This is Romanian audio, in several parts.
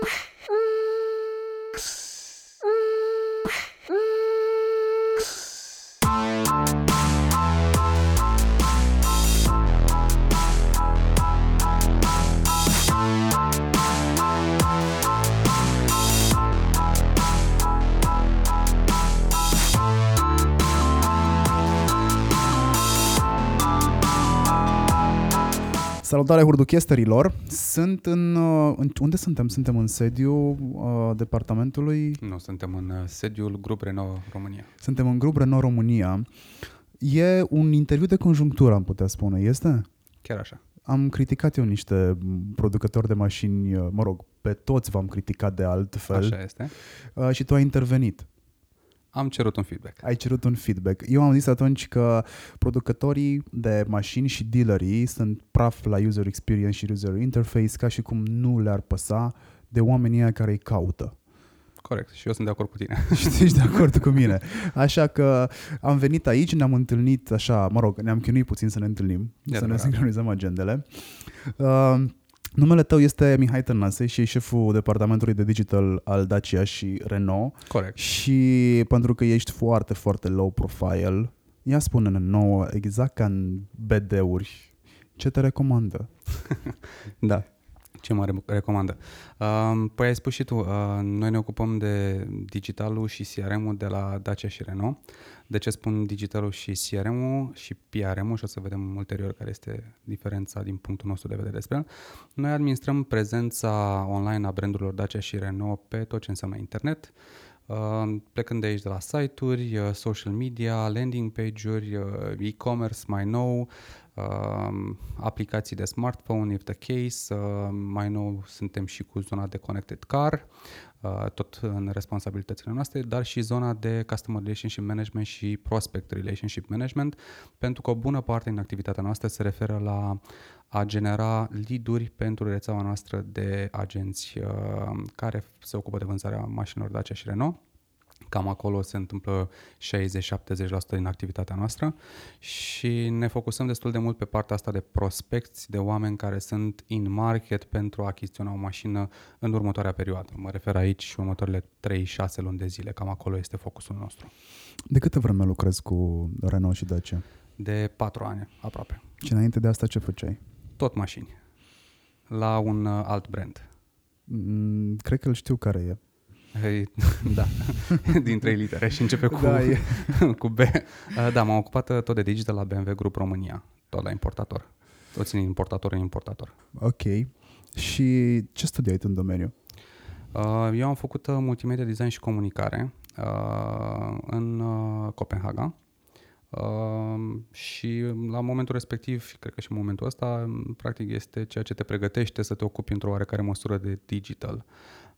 Bye. Salutare hurduchesterilor! Sunt în, uh, în... Unde suntem? Suntem în sediu uh, departamentului? Nu, suntem în uh, sediul Grup Renault România. Suntem în Grup Renault România. E un interviu de conjunctură, am putea spune, este? Chiar așa. Am criticat eu niște producători de mașini, uh, mă rog, pe toți v-am criticat de altfel. Așa este. Uh, și tu ai intervenit. Am cerut un feedback. Ai cerut un feedback. Eu am zis atunci că producătorii de mașini și dealerii sunt praf la user experience și user interface ca și cum nu le-ar păsa de oamenii aia care îi caută. Corect. Și eu sunt de acord cu tine. Și ești de acord cu mine. Așa că am venit aici, ne-am întâlnit așa, mă rog, ne-am chinuit puțin să ne întâlnim, E să ne adevărat. sincronizăm agendele. Uh, numele tău este Mihai Tănase și ești șeful departamentului de digital al Dacia și Renault. Corect. Și pentru că ești foarte, foarte low profile, ia spune-ne nouă, exact ca în BD-uri, ce te recomandă? Da. Ce mă re- recomandă? Uh, păi ai spus și tu, uh, noi ne ocupăm de digitalul și CRM-ul de la Dacia și Renault. De ce spun digitalul și CRM-ul și PRM-ul și o să vedem ulterior care este diferența din punctul nostru de vedere despre el. Noi administrăm prezența online a brandurilor Dacia și Renault pe tot ce înseamnă internet, Uh, plecând de aici de la site-uri, uh, social media, landing page-uri, uh, e-commerce mai nou, uh, aplicații de smartphone, if the case, uh, mai nou suntem și cu zona de connected car, uh, tot în responsabilitățile noastre, dar și zona de customer relationship management și prospect relationship management, pentru că o bună parte din activitatea noastră se referă la a genera lead-uri pentru rețeaua noastră de agenți uh, care se ocupă de vânzarea mașinilor Dacia și Renault. Cam acolo se întâmplă 60-70% din activitatea noastră și ne focusăm destul de mult pe partea asta de prospecți, de oameni care sunt in market pentru a achiziționa o mașină în următoarea perioadă. Mă refer aici și următoarele 3-6 luni de zile, cam acolo este focusul nostru. De câtă vreme lucrezi cu Renault și Dacia? De 4 ani aproape. Și înainte de asta ce făceai? Tot mașini. La un uh, alt brand. Mm, Cred că îl știu care e. Hei, da, din trei litere și începe cu, Da, e. cu B. Uh, Da, m-am ocupat uh, tot de digital la BMW Group România, tot la importator. Toți din importator în importator. Ok. Și ce studiai tu în domeniu? Uh, Eu am făcut uh, multimedia design și comunicare uh, în uh, Copenhaga uh, și la momentul respectiv, cred că și în momentul ăsta, m, practic este ceea ce te pregătește să te ocupi într-o oarecare măsură de digital.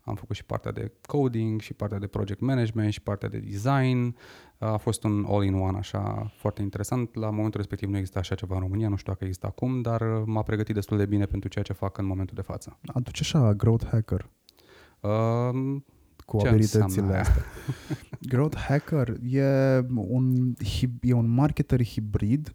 Am făcut și partea de coding și partea de project management și partea de design. A fost un all-in-one așa foarte interesant. La momentul respectiv nu exista așa ceva în România, nu știu dacă există acum, dar uh, m-a pregătit destul de bine pentru ceea ce fac în momentul de față. Aduce așa growth hacker Uh, cu Ce abilitățile înseamnă aia? astea. growth hacker e un, hib- e un marketer hibrid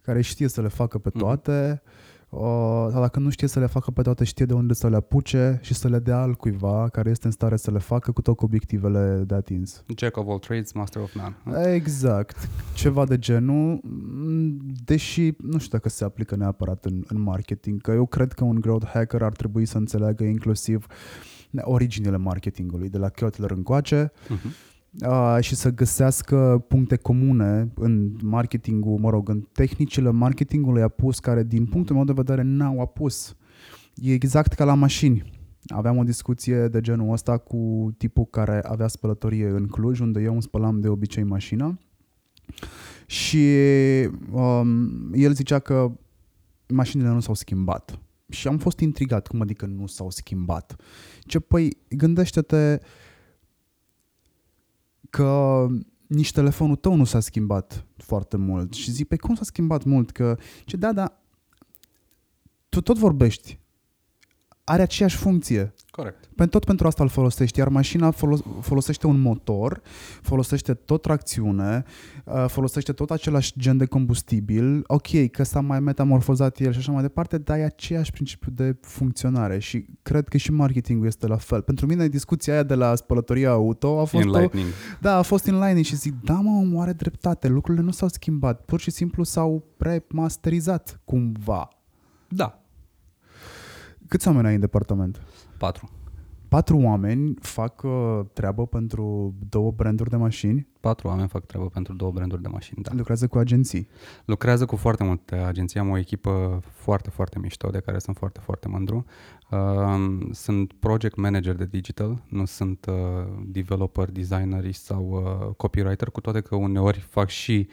care știe să le facă pe Mhm. toate, uh, dar dacă nu știe să le facă pe toate, știe de unde să le apuce și să le dea altcuiva care este în stare să le facă cu tot cu obiectivele de atins. Jack of all trades, master of none. Exact. Ceva de genul, m, deși nu știu dacă se aplică neapărat în, în marketing, că eu cred că un growth hacker ar trebui să înțeleagă inclusiv originile marketingului, de la Kotler încoace, Mhm. Uh, și să găsească puncte comune în marketingul, mă rog, în tehnicile marketingului apus care, din punctul meu de vedere, n-au apus. E exact ca la mașini. Aveam o discuție de genul ăsta cu tipul care avea spălătorie în Cluj, unde eu îmi spălam de obicei mașina și um, el zicea că mașinile nu s-au schimbat. Și am fost intrigat, cum adică nu s-au schimbat? Ce, păi, gândește-te că nici telefonul tău nu s-a schimbat foarte mult. Și zic, pe cum s-a schimbat mult? Că, ce da, da, tu tot vorbești. Are aceeași funcție. Corect. Pentru tot pentru asta îl folosești, iar mașina folos- folosește un motor, folosește tot tracțiune, uh, folosește tot același gen de combustibil, ok, că s-a mai metamorfozat el și așa mai departe, dar e aceeași principiu de funcționare și cred că și marketingul este la fel. Pentru mine discuția aia de la spălătoria auto a fost o, Enlightening. da, a fost in și zic, da mă, omul are dreptate, lucrurile nu s-au schimbat, pur și simplu s-au remasterizat cumva. Da. Câți oameni ai în departament? Patru. Patru oameni fac uh, treabă pentru două branduri de mașini, Patru oameni fac treabă pentru două branduri de mașini, da. lucrează cu agenții. Lucrează cu foarte multe agenții, am o echipă foarte, foarte mișto, de care sunt foarte, foarte mândru. Uh, sunt project manager de digital, nu sunt uh, developer, designer sau uh, copywriter, cu toate că uneori fac și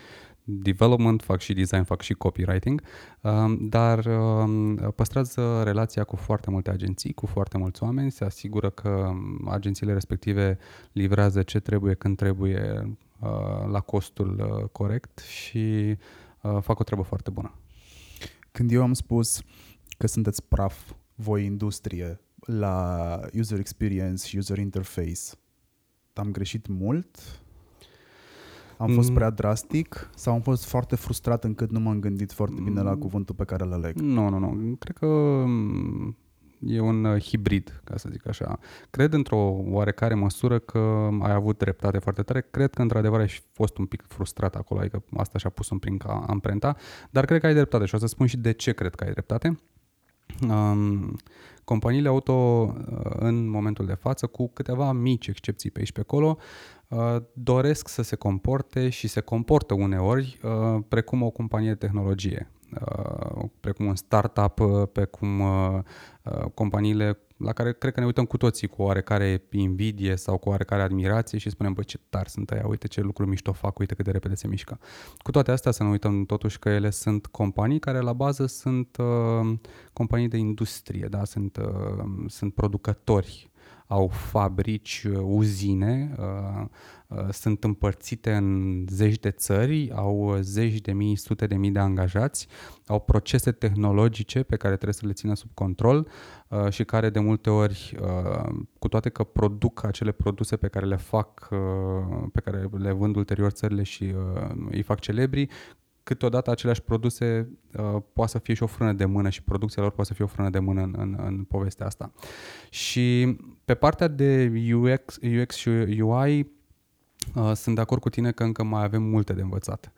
development, fac și design, fac și copywriting, um, dar um, păstrează relația cu foarte multe agenții, cu foarte mulți oameni, se asigură că agențiile respective livrează ce trebuie, când trebuie, uh, la costul uh, corect și uh, fac o treabă foarte bună. Când eu am spus că sunteți praf, voi industrie, la user experience și user interface, am greșit mult? Am fost Mm. prea drastic sau am fost foarte frustrat încât nu m-am gândit foarte bine la Mm. cuvântul pe care îl aleg? Nu, nu, nu. Cred că mm, e un uh, hibrid, ca să zic așa. Cred într-o oarecare măsură că ai avut dreptate foarte tare. Cred că într-adevăr ai fost un pic frustrat acolo, adică asta și-a pus un prin ca amprenta, dar cred că ai dreptate și o să spun și de ce cred că ai dreptate. Um, companiile auto uh, în momentul de față, cu câteva mici excepții pe aici pe acolo, uh, doresc să se comporte și se comportă uneori uh, precum o companie de tehnologie, uh, precum un startup, uh, precum uh, uh, companiile la care cred că ne uităm cu toții cu oarecare invidie sau cu oarecare admirație și spunem, băi, ce tari sunt aia, uite ce lucruri mișto fac, uite cât de repede se mișcă. Cu toate astea să nu uităm totuși că ele sunt companii care la bază sunt uh, companii de industrie, da? sunt, uh, sunt producători, au fabrici, uh, uzine, uh, uh, sunt împărțite în zeci de țări, au uh, zeci de mii, sute de mii de angajați, au procese tehnologice pe care trebuie să le țină sub control uh, și care de multe ori, uh, cu toate că produc acele produse pe care le fac, uh, pe care le vând ulterior țările și uh, îi fac celebri, câteodată aceleași produse uh, poate să fie și o frână de mână și producția lor poate să fie o frână de mână în, în, în povestea asta. Și pe partea de UX, UX și UI uh, sunt de acord cu tine că încă mai avem multe de învățat.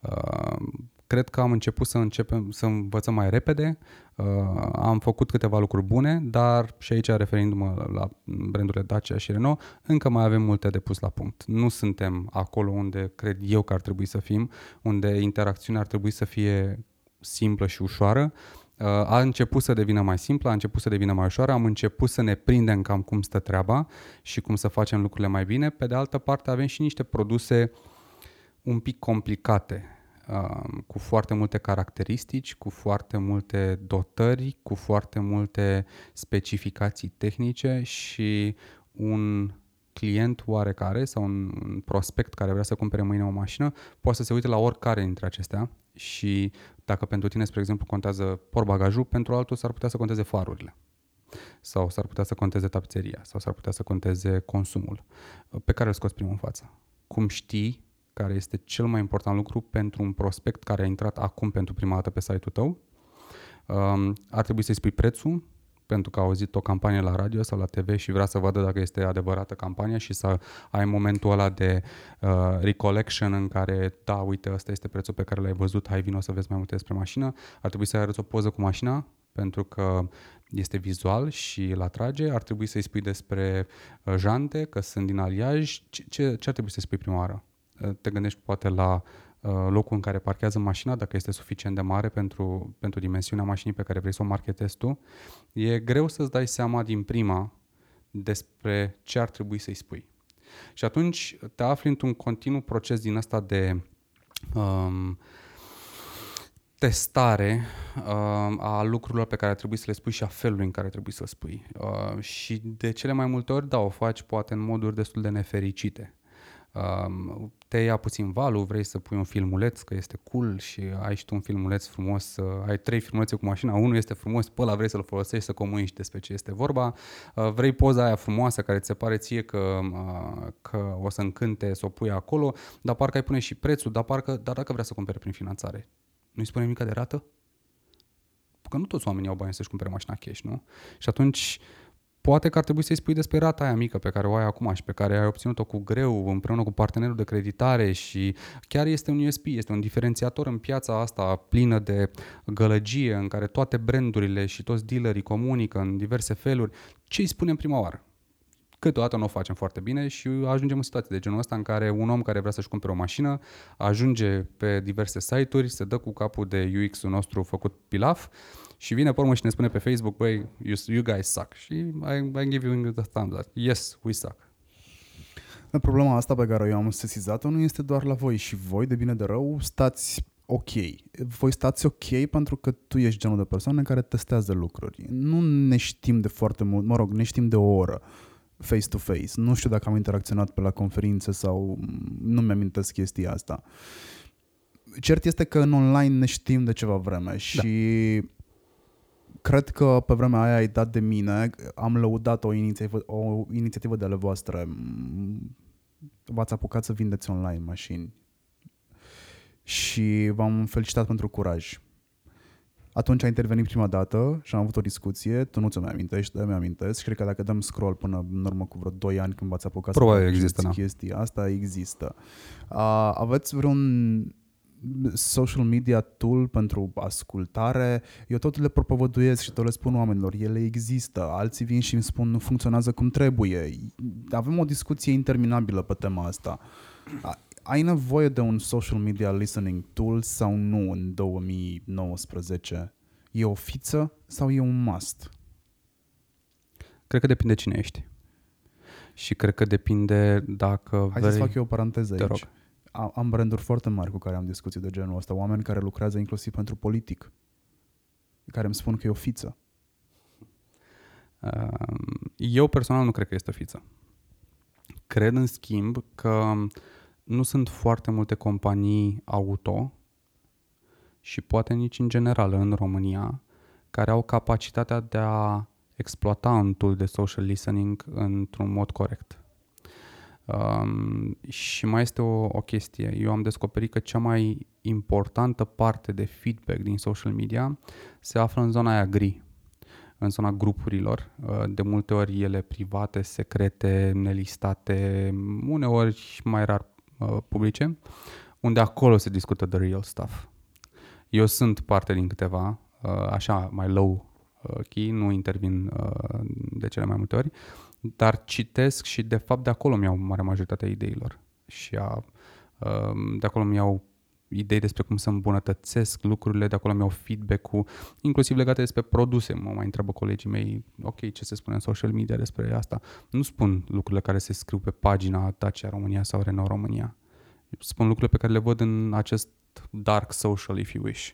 Uh, cred că am început să începem să învățăm mai repede, uh, am făcut câteva lucruri bune, dar și aici referindu-mă la brandurile Dacia și Renault, încă mai avem multe de pus la punct. Nu suntem acolo unde cred eu că ar trebui să fim, unde interacțiunea ar trebui să fie simplă și ușoară. Uh, A început să devină mai simplă, a început să devină mai ușoară, am început să ne prindem cam cum stă treaba și cum să facem lucrurile mai bine. Pe de altă parte avem și niște produse un pic complicate, uh, cu foarte multe caracteristici, cu foarte multe dotări, cu foarte multe specificații tehnice și un client oarecare sau un un prospect care vrea să cumpere mâine o mașină poate să se uite la oricare dintre acestea și dacă pentru tine, spre exemplu, contează portbagajul, pentru altul s-ar putea să conteze farurile sau s-ar putea să conteze tapiseria sau s-ar putea să conteze consumul pe care îl scoți primul în față. Cum știi care este cel mai important lucru pentru un prospect care a intrat acum pentru prima dată pe site-ul tău? Um, ar trebui să-i spui prețul, pentru că a auzit o campanie la radio sau la TV și vrea să vadă dacă este adevărată campania și să ai momentul ăla de uh, recollection în care, da, uite, ăsta este prețul pe care l-ai văzut, hai vino să vezi mai multe despre mașină. Ar trebui să arăți o poză cu mașina, pentru că este vizual și îl atrage. Ar trebui să-i spui despre uh, jante, că sunt din aliaj. Ce, ce, ce ar trebui să-i spui prima oară? Uh, te gândești poate la uh, locul în care parchează mașina, dacă este suficient de mare pentru, pentru dimensiunea mașinii pe care vrei să o marketezi tu. E greu să-ți dai seama din prima despre ce ar trebui să-i spui. Și atunci te afli într-un continuu proces din ăsta de um, testare uh, a lucrurilor pe care trebuie să le spui și a felului în care trebuie să le spui. Uh, și de cele mai multe ori, da, o faci poate în moduri destul de nefericite. Um, te ia puțin valul, vrei să pui un filmuleț că este cool și ai și tu un filmuleț frumos, uh, ai trei filmulețe cu mașina, unul este frumos, pe ăla vrei să-l folosești să comunici despre ce este vorba, uh, vrei poza aia frumoasă care ți se pare ție că, uh, că o să încânte să o pui acolo, dar parcă ai pune și prețul, dar, parcă, dar dacă vrea să cumpere prin finanțare, nu-i spune nimic de rată? Că nu toți oamenii au bani să-și cumpere mașina cash, nu? Și atunci poate că ar trebui să-i spui despre rata aia mică pe care o ai acum și pe care ai obținut-o cu greu împreună cu partenerul de creditare și chiar este un USP, este un diferențiator în piața asta plină de gălăgie în care toate brandurile și toți dealerii comunică în diverse feluri. Ce îi spunem prima oară? câteodată nu o facem foarte bine și ajungem în situații de genul ăsta în care un om care vrea să-și cumpere o mașină ajunge pe diverse site-uri, se dă cu capul de UX-ul nostru făcut pilaf și vine pe urmă și ne spune pe Facebook, băi, you, you guys suck. Și I, I give you the thumbs up. Yes, we suck. Problema asta pe care eu am sesizat-o nu este doar la voi și voi, de bine de rău, stați ok. Voi stați ok pentru că tu ești genul de persoană care testează lucruri. Nu ne știm de foarte mult, mă rog, ne știm de o oră face-to-face. Nu știu dacă am interacționat pe la conferințe sau nu mi-amintesc chestia asta. Cert este că în online ne știm de ceva vreme da. și da cred că pe vremea aia ai dat de mine, am lăudat o inițiativă, o inițiativă de ale voastre. V-ați apucat să vindeți online mașini și v-am felicitat pentru curaj. Atunci a intervenit prima dată și am avut o discuție, tu nu ți mai amintești, mi amintesc și cred că dacă dăm scroll până în urmă cu vreo 2 ani când v-ați apucat Probabil să există, da. chestia asta, există. Uh, aveți vreun social media tool pentru ascultare, eu tot le propovăduiesc și tot le spun oamenilor, ele există, alții vin și îmi spun nu funcționează cum trebuie. Avem o discuție interminabilă pe tema asta. Ai nevoie de un social media listening tool sau nu în 2019? E o fiță sau e un must? Cred că depinde cine ești. Și cred că depinde dacă Hai vrei... să fac eu o paranteză aici. Rog am branduri foarte mari cu care am discuții de genul ăsta, oameni care lucrează inclusiv pentru politic, care îmi spun că e o fiță. Eu personal nu cred că este o fiță. Cred, în schimb, că nu sunt foarte multe companii auto și poate nici în general în România care au capacitatea de a exploata un tool de social listening într-un mod corect. Um, și mai este o, o chestie. Eu am descoperit că cea mai importantă parte de feedback din social media se află în zona aia gri, în zona grupurilor, uh, de multe ori ele private, secrete, nelistate, uneori mai rar uh, publice, unde acolo se discută the real stuff. Eu sunt parte din câteva, uh, așa, mai low key, nu intervin de cele mai multe ori, dar citesc și de fapt de acolo mi-au mare majoritatea ideilor și a, um, de acolo mi-au idei despre cum să îmbunătățesc lucrurile, de acolo mi-au feedback-ul, inclusiv legate despre produse. Mă mai întreabă colegii mei, ok, ce se spune în social media despre asta? Nu spun lucrurile care se scriu pe pagina Dacia România sau Renault România. Spun lucrurile pe care le văd în acest dark social, if you wish.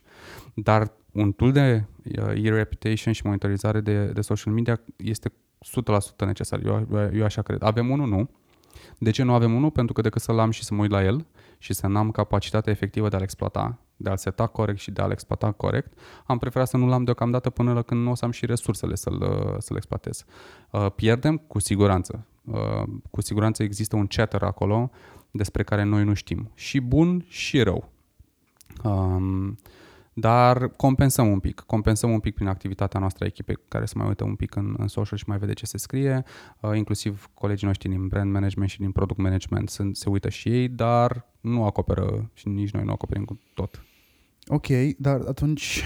Dar un tool de uh, e-reputation și monitorizare de, de social media este 100% necesar. Eu, eu așa cred. Avem unul? Nu. De ce nu avem unul? Pentru că decât să-l am și să mă uit la el și să n-am capacitatea efectivă de a-l exploata, de a-l seta corect și de a-l exploata corect, am preferat să nu-l am deocamdată până la când nu o să am și resursele să-l, să-l exploatez. Uh, pierdem? Cu siguranță. Uh, cu siguranță există un chatter acolo despre care noi nu știm. Și bun și rău. Um, dar compensăm un pic, compensăm un pic prin activitatea noastră a echipei care se mai uită un pic în, în social și mai vede ce se scrie, uh, inclusiv colegii noștri din brand management și din product management sunt, se uită și ei, dar nu acoperă și nici noi nu acoperim cu tot. Ok, dar atunci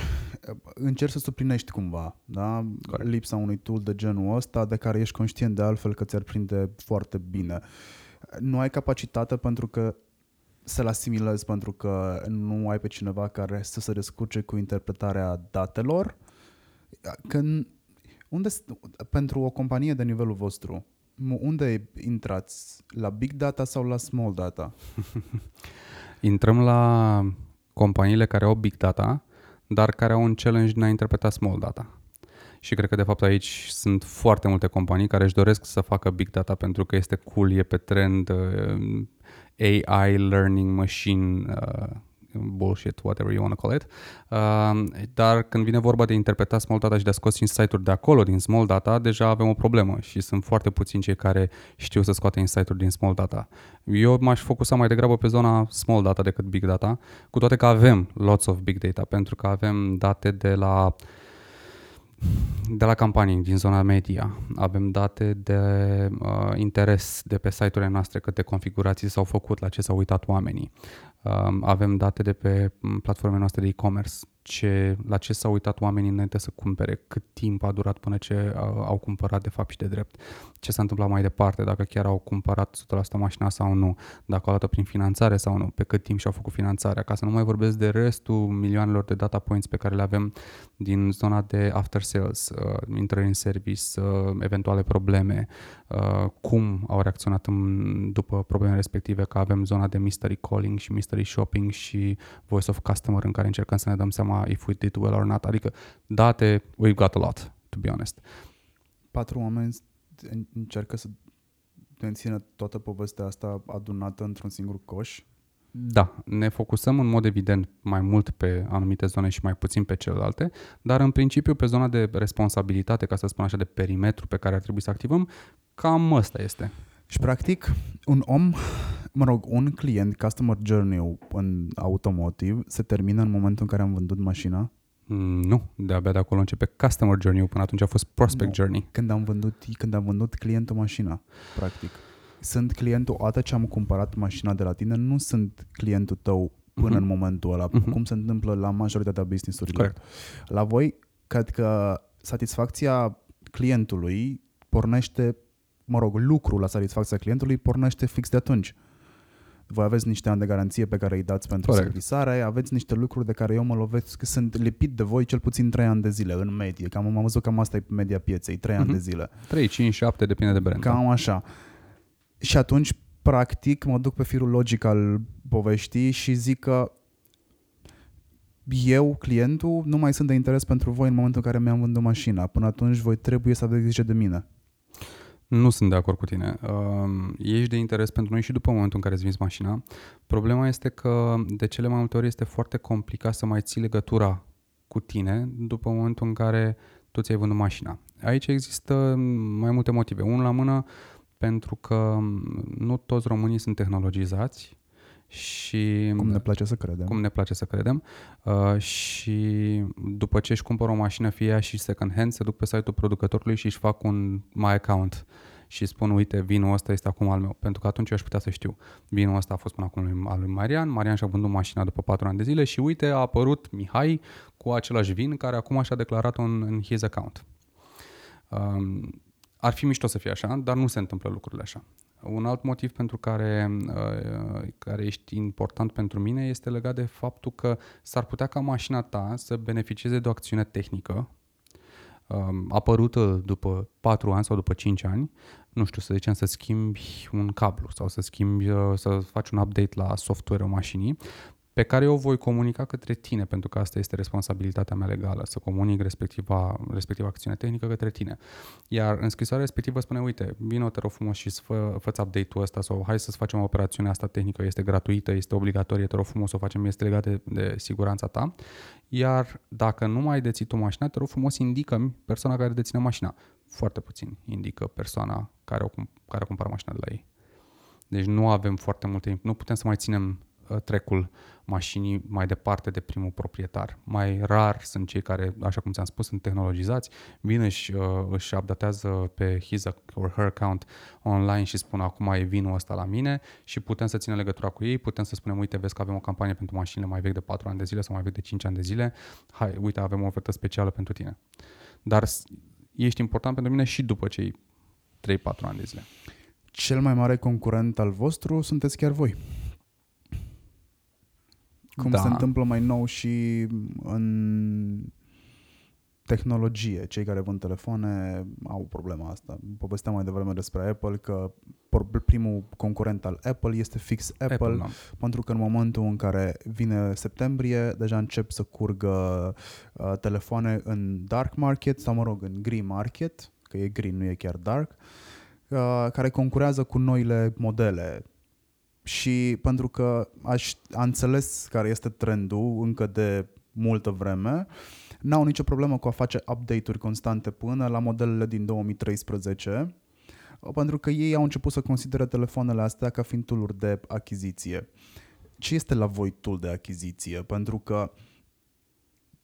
uh, încerci să suplinești cumva da? Corect. lipsa unui tool de genul ăsta de care ești conștient de altfel că ți-ar prinde foarte bine. Nu ai capacitate pentru că să-l asimilezi pentru că nu ai pe cineva care să se descurce cu interpretarea datelor. Că unde, pentru o companie de nivelul vostru, unde intrați? La big data sau la small data? Intrăm la companiile care au big data, dar care au un challenge în a interpreta small data. Și cred că de fapt aici sunt foarte multe companii care își doresc să facă big data pentru că este cool, e pe trend, AI learning machine uh, bullshit, whatever you want to call it. Uh, dar când vine vorba de interpretat small data și de a scos insight-uri de acolo, din small data, deja avem o problemă și sunt foarte puțini cei care știu să scoate insight-uri din small data. Eu m-aș focusa mai degrabă pe zona small data decât big data, cu toate că avem lots of big data, pentru că avem date de la de la campanii din zona media. Avem date de uh, interes de pe site-urile noastre, câte configurații s-au făcut, la ce s-au uitat oamenii. Um, avem date de pe mm, platformele noastre de e-commerce, ce, la ce s-au uitat oamenii înainte să cumpere, cât timp a durat până ce au cumpărat de fapt și de drept, ce s-a întâmplat mai departe, dacă chiar au cumpărat 100% mașina sau nu, dacă au luat prin finanțare sau nu, pe cât timp și-au făcut finanțarea, ca să nu mai vorbesc de restul milioanelor de data points pe care le avem din zona de after sales, uh, intrări în service, uh, eventuale probleme, uh, cum au reacționat în, după problemele respective, că avem zona de mystery calling și mystery shopping și voice of customer în care încercăm să ne dăm seama if we did well or not, adică date, we've got a lot, to be honest. Patru oameni încearcă să mențină toată povestea asta adunată într-un singur coș? Da, ne focusăm în mod evident mai mult pe anumite zone și mai puțin pe celelalte, dar în principiu pe zona de responsabilitate, ca să spun așa, de perimetru pe care ar trebui să activăm, cam ăsta este. Și practic, un om, mă rog, un client, customer journey în automotive, se termină în momentul în care am vândut mașina? Mm, nu, de-abia de acolo începe customer journey până atunci a fost prospect nu. journey. Când am vândut, când am vândut clientul mașina, practic. Sunt clientul, odată ce am cumpărat mașina de la tine, nu sunt clientul tău până uh-huh. în momentul ăla, uh-huh. cum se întâmplă la majoritatea business-urilor. Correct. La voi, cred că satisfacția clientului pornește mă rog, lucrul la satisfacția clientului pornește fix de atunci. Voi aveți niște ani de garanție pe care îi dați pentru Correct. servisare, aveți niște lucruri de care eu mă lovesc, că sunt lipit de voi cel puțin 3 ani de zile în medie. Cam am văzut cam asta e media pieței, 3 uh-huh. ani de mhm. zile. 3, 5, 7, depinde de brand. Cam așa. Și atunci, practic, mă duc pe firul logic al poveștii și zic că eu, clientul, nu mai sunt de interes pentru voi în momentul în care mi-am vândut mașina. Până atunci voi trebuie să aveți grijă de mine. Nu sunt de acord cu tine. Uh, ești de interes pentru noi și după momentul în care îți vinzi mașina. Problema este că de cele mai multe ori este foarte complicat să mai ții legătura cu tine după momentul în care tu ți-ai vândut mașina. Aici există mai multe motive. Unul la mână pentru că nu toți românii sunt tehnologizați și cum ne place să credem. Cum ne place să credem. Uh, și după ce își cumpără o mașină, fie ea și second hand, se duc pe site-ul producătorului și își fac un My Account și spun, uite, vinul ăsta este acum al meu, pentru că atunci eu aș putea să știu. Vinul ăsta a fost până acum al lui Marian, Marian și-a vândut mașina după 4 ani de zile și uite, a apărut Mihai cu același vin care acum și-a declarat în, în his account. Um, ar fi mișto să fie așa, dar nu se întâmplă lucrurile așa. Un alt motiv pentru care, uh, care ești important pentru mine este legat de faptul că s-ar putea ca mașina ta să beneficieze de o acțiune tehnică um, apărută după 4 ani sau după 5 ani, nu știu, să zicem să schimbi un cablu sau să schimbi, uh, să faci un update la software-ul mașinii pe care eu voi comunica către tine, pentru că asta este responsabilitatea mea legală, să comunic respectiva, respectiva acțiune tehnică către tine. Iar în scrisoarea respectivă spune, uite, vină te rog frumos și fă, fă update-ul ăsta sau hai să facem operațiunea asta tehnică, este gratuită, este obligatorie, te rog frumos să o facem, este legată de, de siguranța ta. Iar dacă nu mai deții tu mașina, te rog frumos indică persoana care deține mașina. Foarte puțin indică persoana care o, care o cumpără mașina de la ei. Deci nu avem foarte multe, nu putem să mai ținem Uh, trecul mașinii mai departe de primul proprietar. Mai rar sunt cei care, așa cum ți-am spus, sunt tehnologizați, vin și uh, își updatează pe his or her account online și spun acum e vinul ăsta la mine și putem să ținem legătura cu ei, putem să spunem, uite, vezi că avem o campanie pentru mașinile mai vechi de 4 ani de zile sau mai vechi de 5 ani de zile, hai, uite, avem o ofertă specială pentru tine. Dar ești important pentru mine și după cei 3-4 ani de zile. Cel mai mare concurent al vostru sunteți chiar voi cum da. se întâmplă mai nou și în tehnologie. Cei care vând telefoane au problema asta. Povesteam mai devreme despre Apple că primul concurent al Apple este fix Apple, Apple da. pentru că în momentul în care vine septembrie deja încep să curgă uh, telefoane în dark market sau mă rog în green market, că e green, nu e chiar dark, uh, care concurează cu noile modele Și pentru că aș, a înțeles care este trendul încă de multă vreme, n-au nicio problemă cu a face update-uri constante până la modelele din 2013, pentru că ei au început să considere telefoanele astea ca fiind tool de achiziție. Ce este la voi tool de achiziție? Pentru că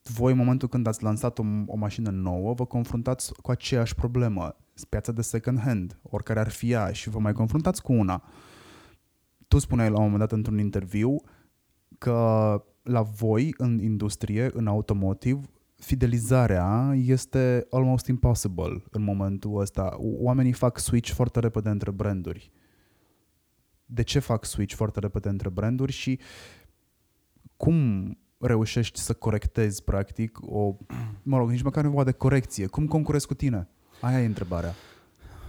voi în momentul când ați lansat o, o mașină nouă, vă confruntați cu aceeași problemă, piața de second hand, oricare ar fi ea, și vă mai confruntați cu una. Tu spuneai la un moment dat într-un interviu că la voi, în industrie, în automotive, fidelizarea este almost impossible în momentul ăsta. Oamenii fac switch foarte repede între branduri. De ce fac switch foarte repede între branduri și cum reușești să corectezi practic o, mă rog, nici măcar nevoie de corecție. Cum concurezi cu tine? Aia e întrebarea.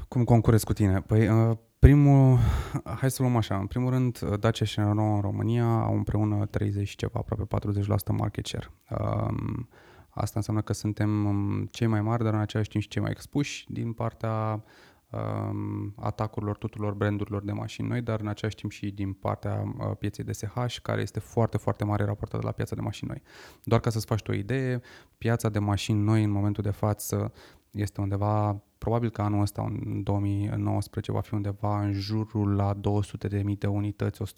Cum concurezi cu tine? Păi, uh, primul, hai să luăm așa, în primul rând, Dacia și Renault în România au împreună 30 ceva, aproape 40% market share. Um, asta înseamnă că suntem um, cei mai mari, dar în același timp și cei mai expuși din partea um, atacurilor tuturor brandurilor de mașini noi, dar în același timp și din partea uh, pieței de SH, care este foarte, foarte mare raportată la piața de mașini noi. Doar ca să-ți faci tu o idee, piața de mașini noi în momentul de față este undeva, probabil că anul ăsta, în 2019, va fi undeva în jurul la 200.000 de unități, 190.000,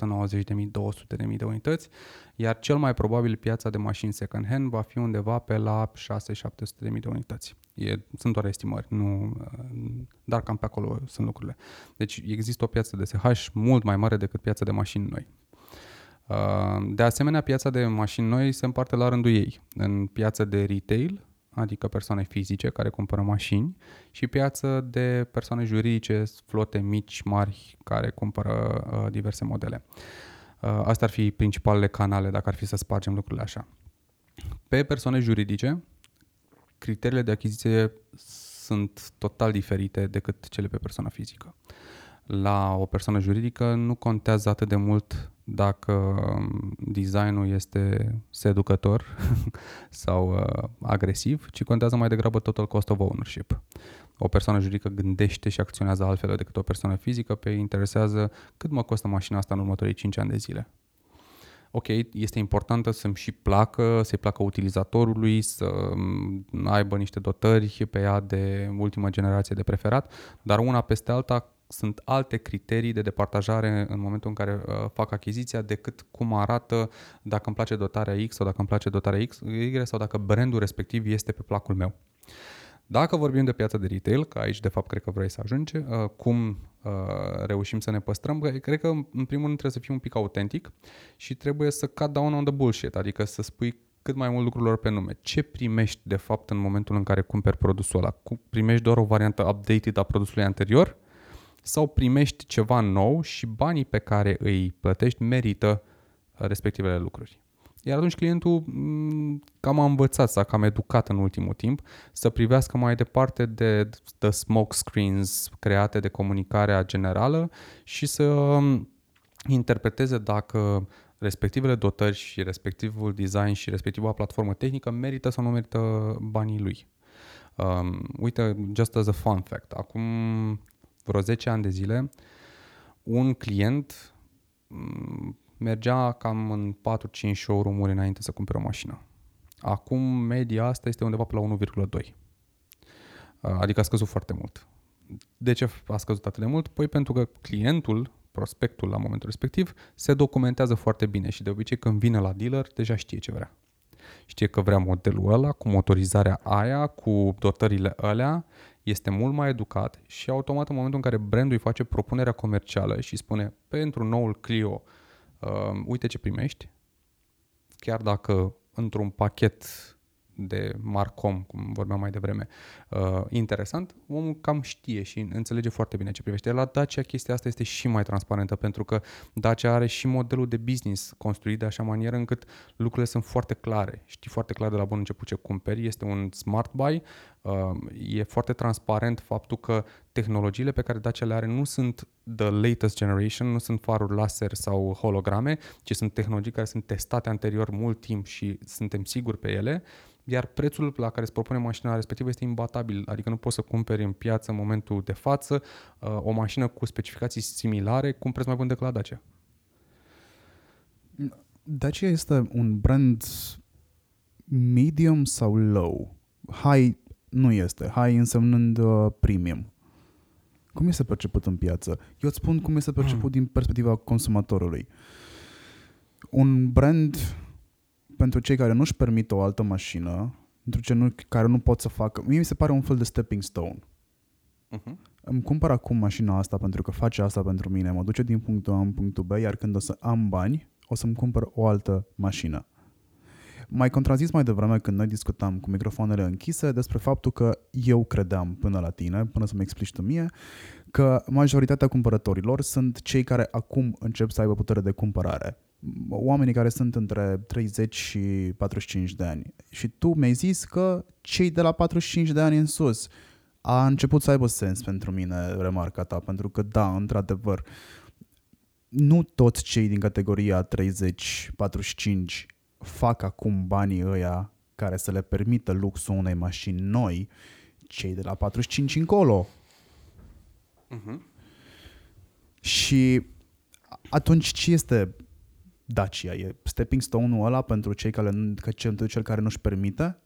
200.000 de unități, iar cel mai probabil piața de mașini second hand va fi undeva pe la 6-700.000 de unități. E, sunt doar estimări, nu, dar cam pe acolo sunt lucrurile. Deci există o piață de SH mult mai mare decât piața de mașini noi. Uh, de asemenea, piața de mașini noi se împarte la rândul ei. În piața de retail, adică persoane fizice care cumpără mașini, și piață de persoane juridice, flote mici, mari, care cumpără uh, diverse modele. Uh, astea ar fi principalele canale, dacă ar fi să spargem lucrurile așa. Pe persoane juridice, criteriile de achiziție sunt total diferite decât cele pe persoană fizică. La o persoană juridică nu contează atât de mult dacă um, designul este seducător sau uh, agresiv, ci contează mai degrabă total cost of ownership. O persoană juridică gândește și acționează altfel decât o persoană fizică, pe interesează cât mă costă mașina asta în următorii 5 ani de zile. Ok, este importantă să-mi și placă, să-i placă utilizatorului, să um, aibă niște dotări pe ea de ultimă generație de preferat, dar una peste alta sunt alte criterii de departajare în momentul în care uh, fac achiziția decât cum arată dacă îmi place dotarea X sau dacă îmi place dotarea X, Y sau dacă brandul respectiv este pe placul meu. Dacă vorbim de piața de retail, că aici de fapt cred că vrei să ajungi, uh, cum uh, reușim să ne păstrăm, cred că în primul rând trebuie să fii un pic autentic și trebuie să cut down on the bullshit, adică să spui cât mai mult lucrurilor pe nume. Ce primești de fapt în momentul în care cumperi produsul ăla? Primești doar o variantă updated a produsului anterior sau primești ceva nou și banii pe care îi plătești merită uh, respectivele lucruri. Iar atunci clientul mm, cam a învățat sau cam educat în ultimul timp să privească mai departe de the smoke screens create de comunicarea generală și să um, interpreteze dacă respectivele dotări și respectivul design și respectiva platformă tehnică merită sau nu merită banii lui. Um, uite, just as a fun fact, acum vreo 10 ani de zile, un client mm, mergea cam în 4-5 showroom-uri înainte să cumpere o mașină. Acum media asta este undeva pe la 1,2. Adică a scăzut foarte mult. De ce a scăzut atât de mult? Păi pentru că clientul, prospectul la momentul respectiv, se documentează foarte bine și de obicei când vine la dealer deja știe ce vrea. Știe că vrea modelul ăla, cu motorizarea aia, cu dotările alea, este mult mai educat și automat în momentul în care brandul îi face propunerea comercială și spune pentru noul Clio, uh, uite ce primești, chiar dacă într-un pachet de Marcom, cum vorbeam mai devreme, uh, interesant, omul cam știe și înțelege foarte bine ce privește. La Dacia chestia asta este și mai transparentă pentru că Dacia are și modelul de business construit de așa manieră încât lucrurile sunt foarte clare. Știi foarte clar de la bun început ce cumperi, este un smart buy, uh, e foarte transparent faptul că tehnologiile pe care Dacia le are nu sunt the latest generation, nu sunt faruri laser sau holograme, ci sunt tehnologii care sunt testate anterior mult timp și suntem siguri pe ele iar prețul la care îți propune mașina respectivă este imbatabil, adică nu poți să cumperi în piață în momentul de față uh, o mașină cu specificații similare cu un preț mai bun decât la Dacia. Dacia este un brand medium sau low? High nu este. High însemnând uh, premium. Cum este perceput în piață? Eu îți spun cum este perceput mm. din perspectiva consumatorului. Un brand pentru cei care nu-și permit o altă mașină, pentru cei nu, care nu pot să facă, mie mi se pare un fel de stepping stone. Uh-huh. Îmi cumpăr acum mașina asta pentru că face asta pentru mine, mă duce din punctul A în punctul B, iar când o să am bani, o să-mi cumpăr o altă mașină. Mai contrazis mai devreme când noi discutam cu microfoanele închise despre faptul că eu credeam până la tine, până să-mi explici tu mie, că majoritatea cumpărătorilor sunt cei care acum încep să aibă putere de cumpărare. Oamenii care sunt între 30 și 45 de ani. Și tu mi-ai zis că cei de la 45 de ani în sus a început să aibă sens pentru mine remarca ta, pentru că da, într-adevăr, nu toți cei din categoria 30-45 fac acum banii ăia care să le permită luxul unei mașini noi, cei de la 45 încolo. Uh-huh. Și atunci ce este Dacia? E stepping stone-ul ăla pentru cei care, pentru cel care nu-și permite?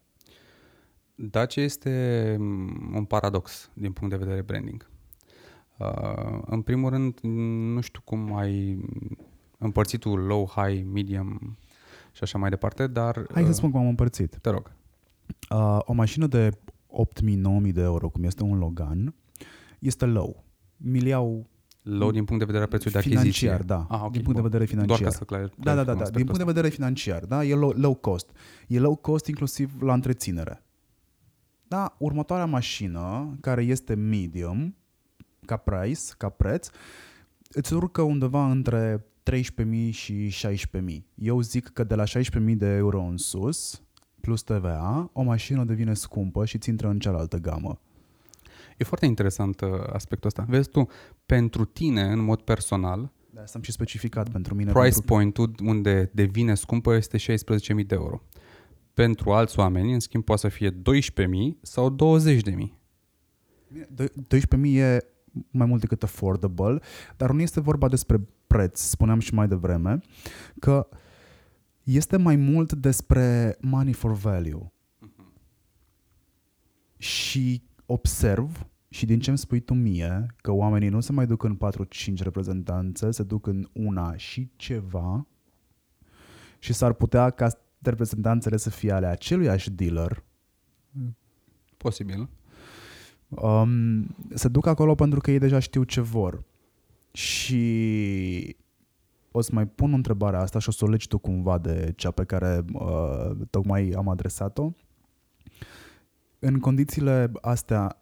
Dacia este un paradox din punct de vedere branding. Uh, în primul rând, nu știu cum ai împărțit tu low, high, medium și așa mai departe, dar... Hai să uh, spun cum am împărțit. Te rog. Uh, o mașină de 8.000-9.000 de euro, cum este un Logan, este low. Miliau Low din punct de vedere a prețului de financiar, achiziție. da. Ah, okay, din punct de vedere financiar. Doar ca să clar, da, da, da, da. Din punct de vedere financiar, da, e low, low cost. E low cost inclusiv la întreținere. Da, următoarea mașină, care este medium, ca price, ca preț, îți urcă undeva între 13.000 și 16.000. Eu zic că de la 16.000 de euro în sus, plus TVA, o mașină devine scumpă și ți intră în cealaltă gamă. E foarte interesant uh, aspectul ăsta. Vezi tu, pentru tine, în mod personal, da, am și specificat pentru mine. Price pentru... point-ul unde devine scumpă este 16.000 de euro. Pentru alți oameni, în schimb, poate să fie 12.000 sau 20.000. 12.000 e mai mult decât affordable, dar nu este vorba despre preț, spuneam și mai devreme, că este mai mult despre money for value. Uh-huh. Și observ și din ce îmi spui tu mie, că oamenii nu se mai duc în 4-5 reprezentanțe, se duc în una și ceva și s-ar putea ca reprezentanțele să fie ale aceluiași dealer. Posibil. Um, se duc acolo pentru că ei deja știu ce vor. Și o să mai pun întrebarea asta și o să o legi tu cumva de cea pe care uh, tocmai am adresat-o. În condițiile astea,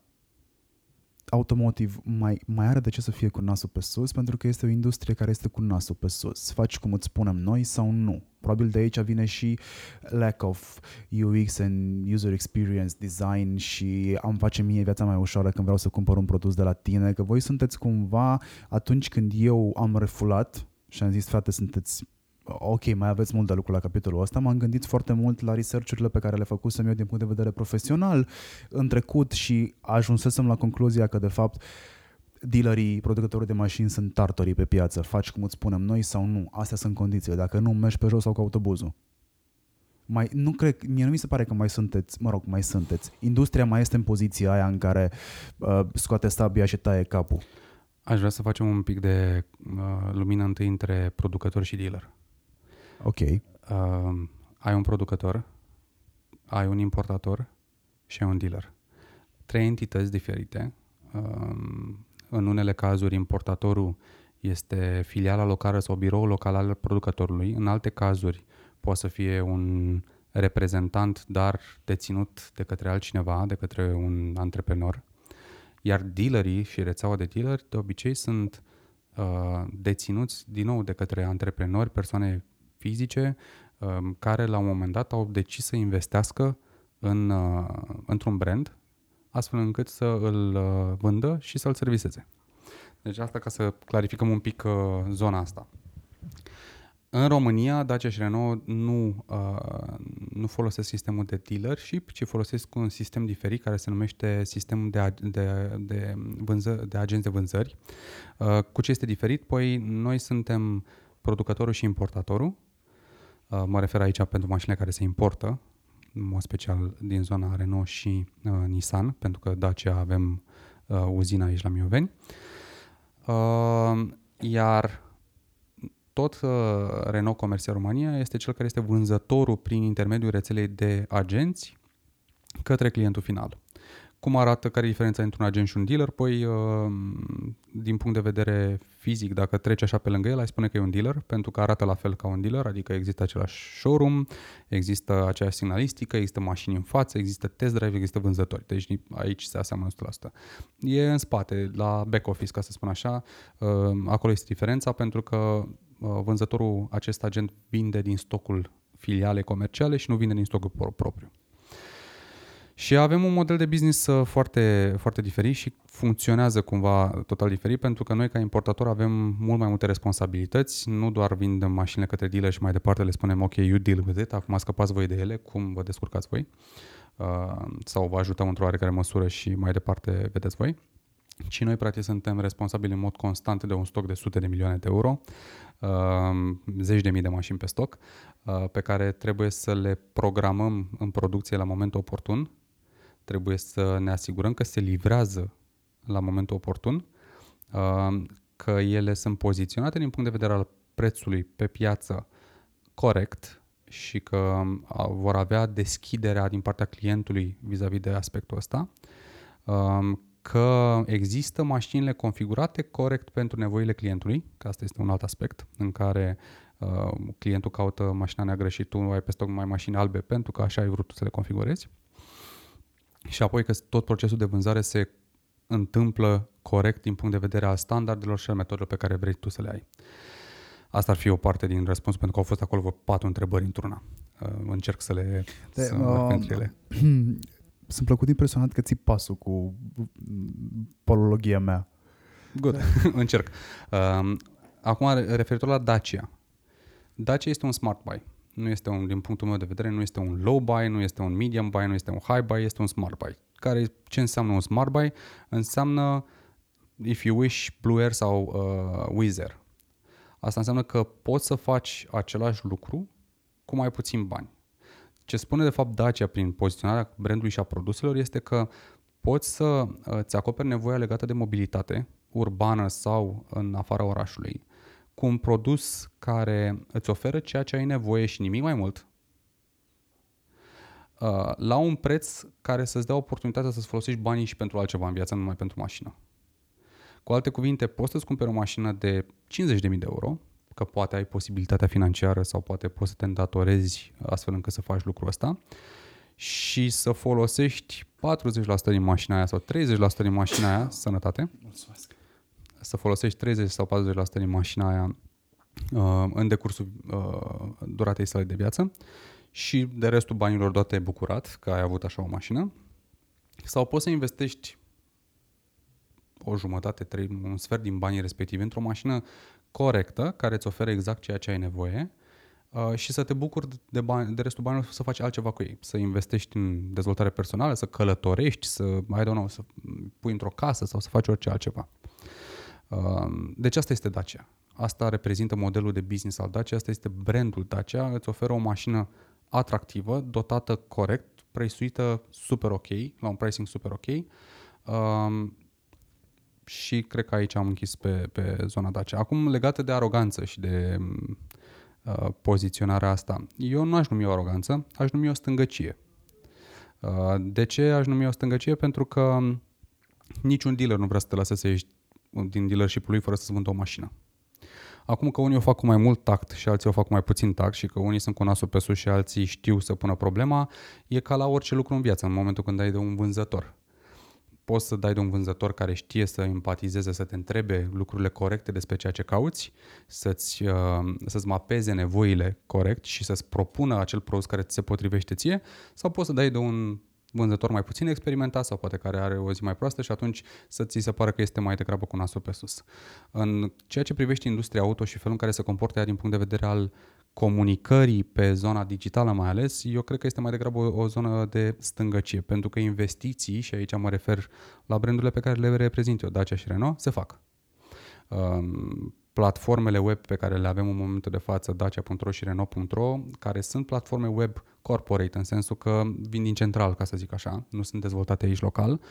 automotive mai, mai are de ce să fie cu nasul pe sus, pentru că este o industrie care este cu nasul pe sus. Faci cum îți spunem noi sau nu. Probabil de aici vine și lack of UX and user experience design și am face mie viața mai ușoară când vreau să cumpăr un produs de la tine, că voi sunteți cumva atunci când eu am refulat și am zis, frate, sunteți ok, mai aveți mult de lucru la capitolul ăsta, m-am gândit foarte mult la research-urile pe care le făcusem eu din punct de vedere profesional în trecut și ajunsesem la concluzia că, de fapt, dealerii, producătorii de mașini sunt tartorii pe piață. Faci cum îți spunem noi sau nu. Astea sunt condițiile. Dacă nu, mergi pe jos sau cu autobuzul. Mai, nu cred, mie nu mi se pare că mai sunteți, mă rog, mai sunteți. Industria mai este în poziția aia în care uh, scoate sabia și taie capul. Aș vrea să facem un pic de uh, lumină întâi între producător și dealer. Ok. Uh, ai un producător, ai un importator și ai un dealer. Trei entități diferite. Uh, în unele cazuri, importatorul este filiala locală sau biroul local al producătorului. În alte cazuri, poate să fie un reprezentant, dar deținut de către altcineva, de către un antreprenor. Iar dealerii și rețeaua de dealeri de obicei sunt uh, deținuți din nou de către antreprenori, persoane fizice um, care la un moment dat au decis să investească în, uh, într-un brand astfel încât să îl uh, vândă și să-l serviseze. Deci asta ca să clarificăm un pic uh, zona asta. În România, Dacia și Renault nu, uh, nu folosesc sistemul de dealership, ci folosesc un sistem diferit care se numește sistemul de, de, de, vânză, de agenți de vânzări. Uh, cu ce este diferit? Păi noi suntem producătorul și importatorul Uh, mă refer aici pentru mașinile care se importă, în mod special din zona Renault și uh, Nissan, pentru că Dacia avem uh, uzina aici la Mioveni. Uh, iar tot uh, Renault Comerția România este cel care este vânzătorul prin intermediul rețelei de agenți către clientul final. Cum arată, care e diferența între un agent și un dealer? Păi, uh, din punct de vedere fizic, dacă treci așa pe lângă el, ai spune că e un dealer, pentru că arată la fel ca un dealer, adică există același showroom, există aceeași signalistică, există mașini în față, există test drive, există vânzători. Deci aici se aseamănă 100%. E în spate, la back office, ca să spun așa, uh, acolo este diferența, pentru că uh, vânzătorul, acest agent vinde din stocul filiale comerciale și nu vinde din stocul propriu. Și avem un model de business uh, foarte, foarte diferit și funcționează cumva total diferit pentru că noi ca importator avem mult mai multe responsabilități, nu doar vindem mașinile către dealer și mai departe le spunem ok, you deal with it, acum scăpați voi de ele, cum vă descurcați voi? Uh, sau vă ajutăm într-o oarecare măsură și mai departe vedeți voi. Și noi practic suntem responsabili în mod constant de un stoc de sute de milioane de euro, uh, zeci de mii de mașini pe stoc, uh, pe care trebuie să le programăm în producție la momentul oportun trebuie să ne asigurăm că se livrează la momentul oportun, uh, că ele sunt poziționate din punct de vedere al prețului pe piață corect și că uh, vor avea deschiderea din partea clientului vis-a-vis de aspectul ăsta, uh, că există mașinile configurate corect pentru nevoile clientului, că asta este un alt aspect în care clientul caută mașina neagră și tu ai pe stoc mai mașini albe pentru că așa ai vrut să le configurezi și apoi că tot procesul de vânzare se întâmplă corect din punct de vedere al standardelor și al metodelor pe care vrei tu să le ai. Asta ar fi o parte din răspuns, pentru că au fost acolo vreo patru întrebări într-una. Uh, încerc să le de, să uh, ele. Sunt plăcut impresionat că ții pasul cu polologia mea. Good, încerc. Uh, acum, referitor la Dacia. Dacia este un smart buy nu este un, din punctul meu de vedere, nu este un low buy, nu este un medium buy, nu este un high buy, este un smart buy. Care, ce înseamnă un smart buy? Înseamnă, if you wish, Blue Air sau uh, Wizz Air. Asta înseamnă că poți să faci același lucru cu mai puțin bani. Ce spune de fapt Dacia prin poziționarea brandului și a produselor este că poți să îți uh, acoperi nevoia legată de mobilitate urbană sau în afara orașului cu un produs care îți oferă ceea ce ai nevoie și nimic mai mult, uh, la un preț care să-ți dea oportunitatea să-ți folosești banii și pentru altceva în viață, nu numai pentru mașină. Cu alte cuvinte, poți să-ți cumperi o mașină de 50.000 de euro, că poate ai posibilitatea financiară sau poate poți să te îndatorezi astfel încât să faci lucrul ăsta și să folosești 40% din mașina aia sau 30% din mașina aia, sănătate, Mulțumesc să folosești 30 sau 40% din mașina aia uh, în decursul uh, duratei sale de viață și de restul banilor doar te-ai bucurat că ai avut așa o mașină sau poți să investești o jumătate, trei, un sfert din banii respectivi într-o mașină corectă care îți oferă exact ceea ce ai nevoie uh, și să te bucuri de, bani, de restul banilor să faci altceva cu ei. Să investești în dezvoltare personală, să călătorești, să, I don't know, să pui într-o casă sau să faci orice altceva. Deci asta este Dacia. Asta reprezintă modelul de business al Dacia, asta este brandul Dacia, îți oferă o mașină atractivă, dotată corect, prețuită super ok, la un pricing super ok. Um, și cred că aici am închis pe, pe zona Dacia. Acum, legată de aroganță și de uh, poziționarea asta, eu nu aș numi o aroganță, aș numi o stângăcie. Uh, de ce aș numi o stângăcie? Pentru că niciun dealer nu vrea să te lase să ieși din dealership lui fără să-ți vândă o mașină. Acum că unii o fac cu mai mult tact și alții o fac cu mai puțin tact și că unii sunt cu nasul pe sus și alții știu să pună problema, e ca la orice lucru în viață, în momentul când ai de un vânzător. Poți să dai de un vânzător care știe să empatizeze, să te întrebe lucrurile corecte despre ceea ce cauți, să-ți, uh, să-ți mapeze nevoile corect și să-ți propună acel produs care ți se potrivește ție, sau poți să dai de un vânzător mai puțin experimentat sau poate care are o zi mai proastă și atunci să ți se pare că este mai degrabă cu nasul pe sus. În ceea ce privește industria auto și felul în care se comportă ea din punct de vedere al comunicării pe zona digitală mai ales, eu cred că este mai degrabă o, o zonă de stângăcie, pentru că investiții, și aici mă refer la brandurile pe care le reprezint eu, Dacia și Renault, se fac. Um, platformele web pe care le avem în momentul de față, Dacia.ro și Renault.ro, care sunt platforme web corporate, în sensul că vin din central, ca să zic așa, nu sunt dezvoltate aici local,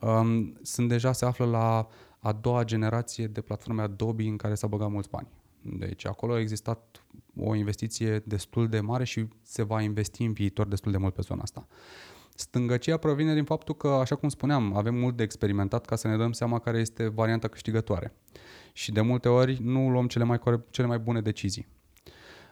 um, sunt deja, se află la a doua generație de platforme Adobe în care s-a băgat mulți bani. Deci acolo a existat o investiție destul de mare și se va investi în viitor destul de mult pe zona asta. Stângăcia provine din faptul că, așa cum spuneam, avem mult de experimentat ca să ne dăm seama care este varianta câștigătoare. Și de multe ori nu luăm cele mai, cele mai bune decizii.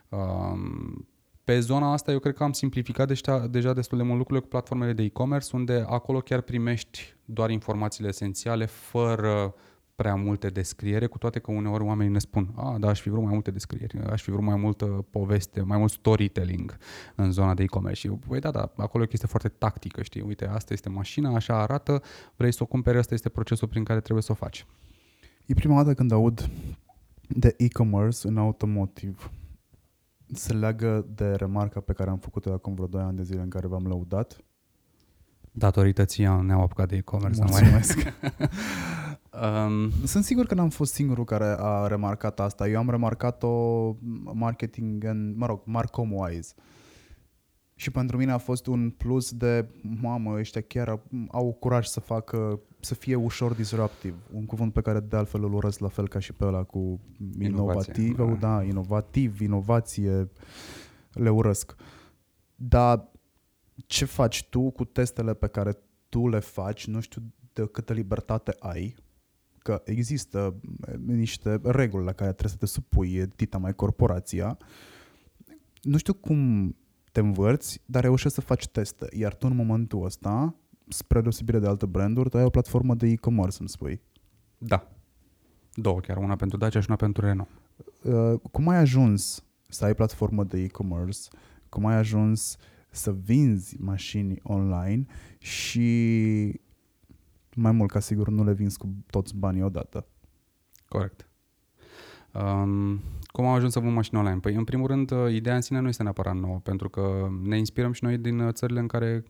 Um, pe zona asta eu cred că am simplificat deja, deja destul de mult lucrurile cu platformele de e-commerce, unde acolo chiar primești doar informațiile esențiale, fără prea multe descriere, cu toate că uneori oamenii ne spun, a, da, aș fi vrut mai multe descrieri, aș fi vrut mai multă poveste, mai mult storytelling în zona de e-commerce. Și eu, păi da, da, acolo e o chestie foarte tactică, știi, uite, asta este mașina, așa arată, vrei să o cumperi, ăsta este procesul prin care trebuie să o faci. E prima dată când aud de e-commerce în automotive. Se leagă de remarca pe care am făcut-o acum vreo 2 ani de zile în care v-am lăudat. Datorită ție ne-am apucat de e-commerce. Mulțumesc. um, Sunt sigur că n-am fost singurul care a remarcat asta. Eu am remarcat-o marketing, în, mă rog, Marcom-wise. Și pentru mine a fost un plus de, mamă, ăștia chiar au curaj să facă, să fie ușor disruptiv. Un cuvânt pe care de altfel îl urăsc la fel ca și pe ăla cu inovativ, da. da, inovativ, inovație, le urăsc. Dar ce faci tu cu testele pe care tu le faci, nu știu de câtă libertate ai, că există niște reguli la care trebuie să te supui, tita mai corporația. Nu știu cum te învărți, dar reușești să faci teste. Iar tu în momentul ăsta, spre deosebire de alte branduri, tu ai o platformă de e-commerce, îmi spui. Da. Două chiar, una pentru Dacia și una pentru Renault. Uh, cum ai ajuns să ai platformă de e-commerce? Cum ai ajuns să vinzi mașini online și mai mult ca sigur nu le vinzi cu toți banii odată? Corect. Um, cum am ajuns să vând mașini online? Păi, în primul rând, uh, ideea în sine nu este neapărat nouă, pentru că ne inspirăm și noi din uh, țările în care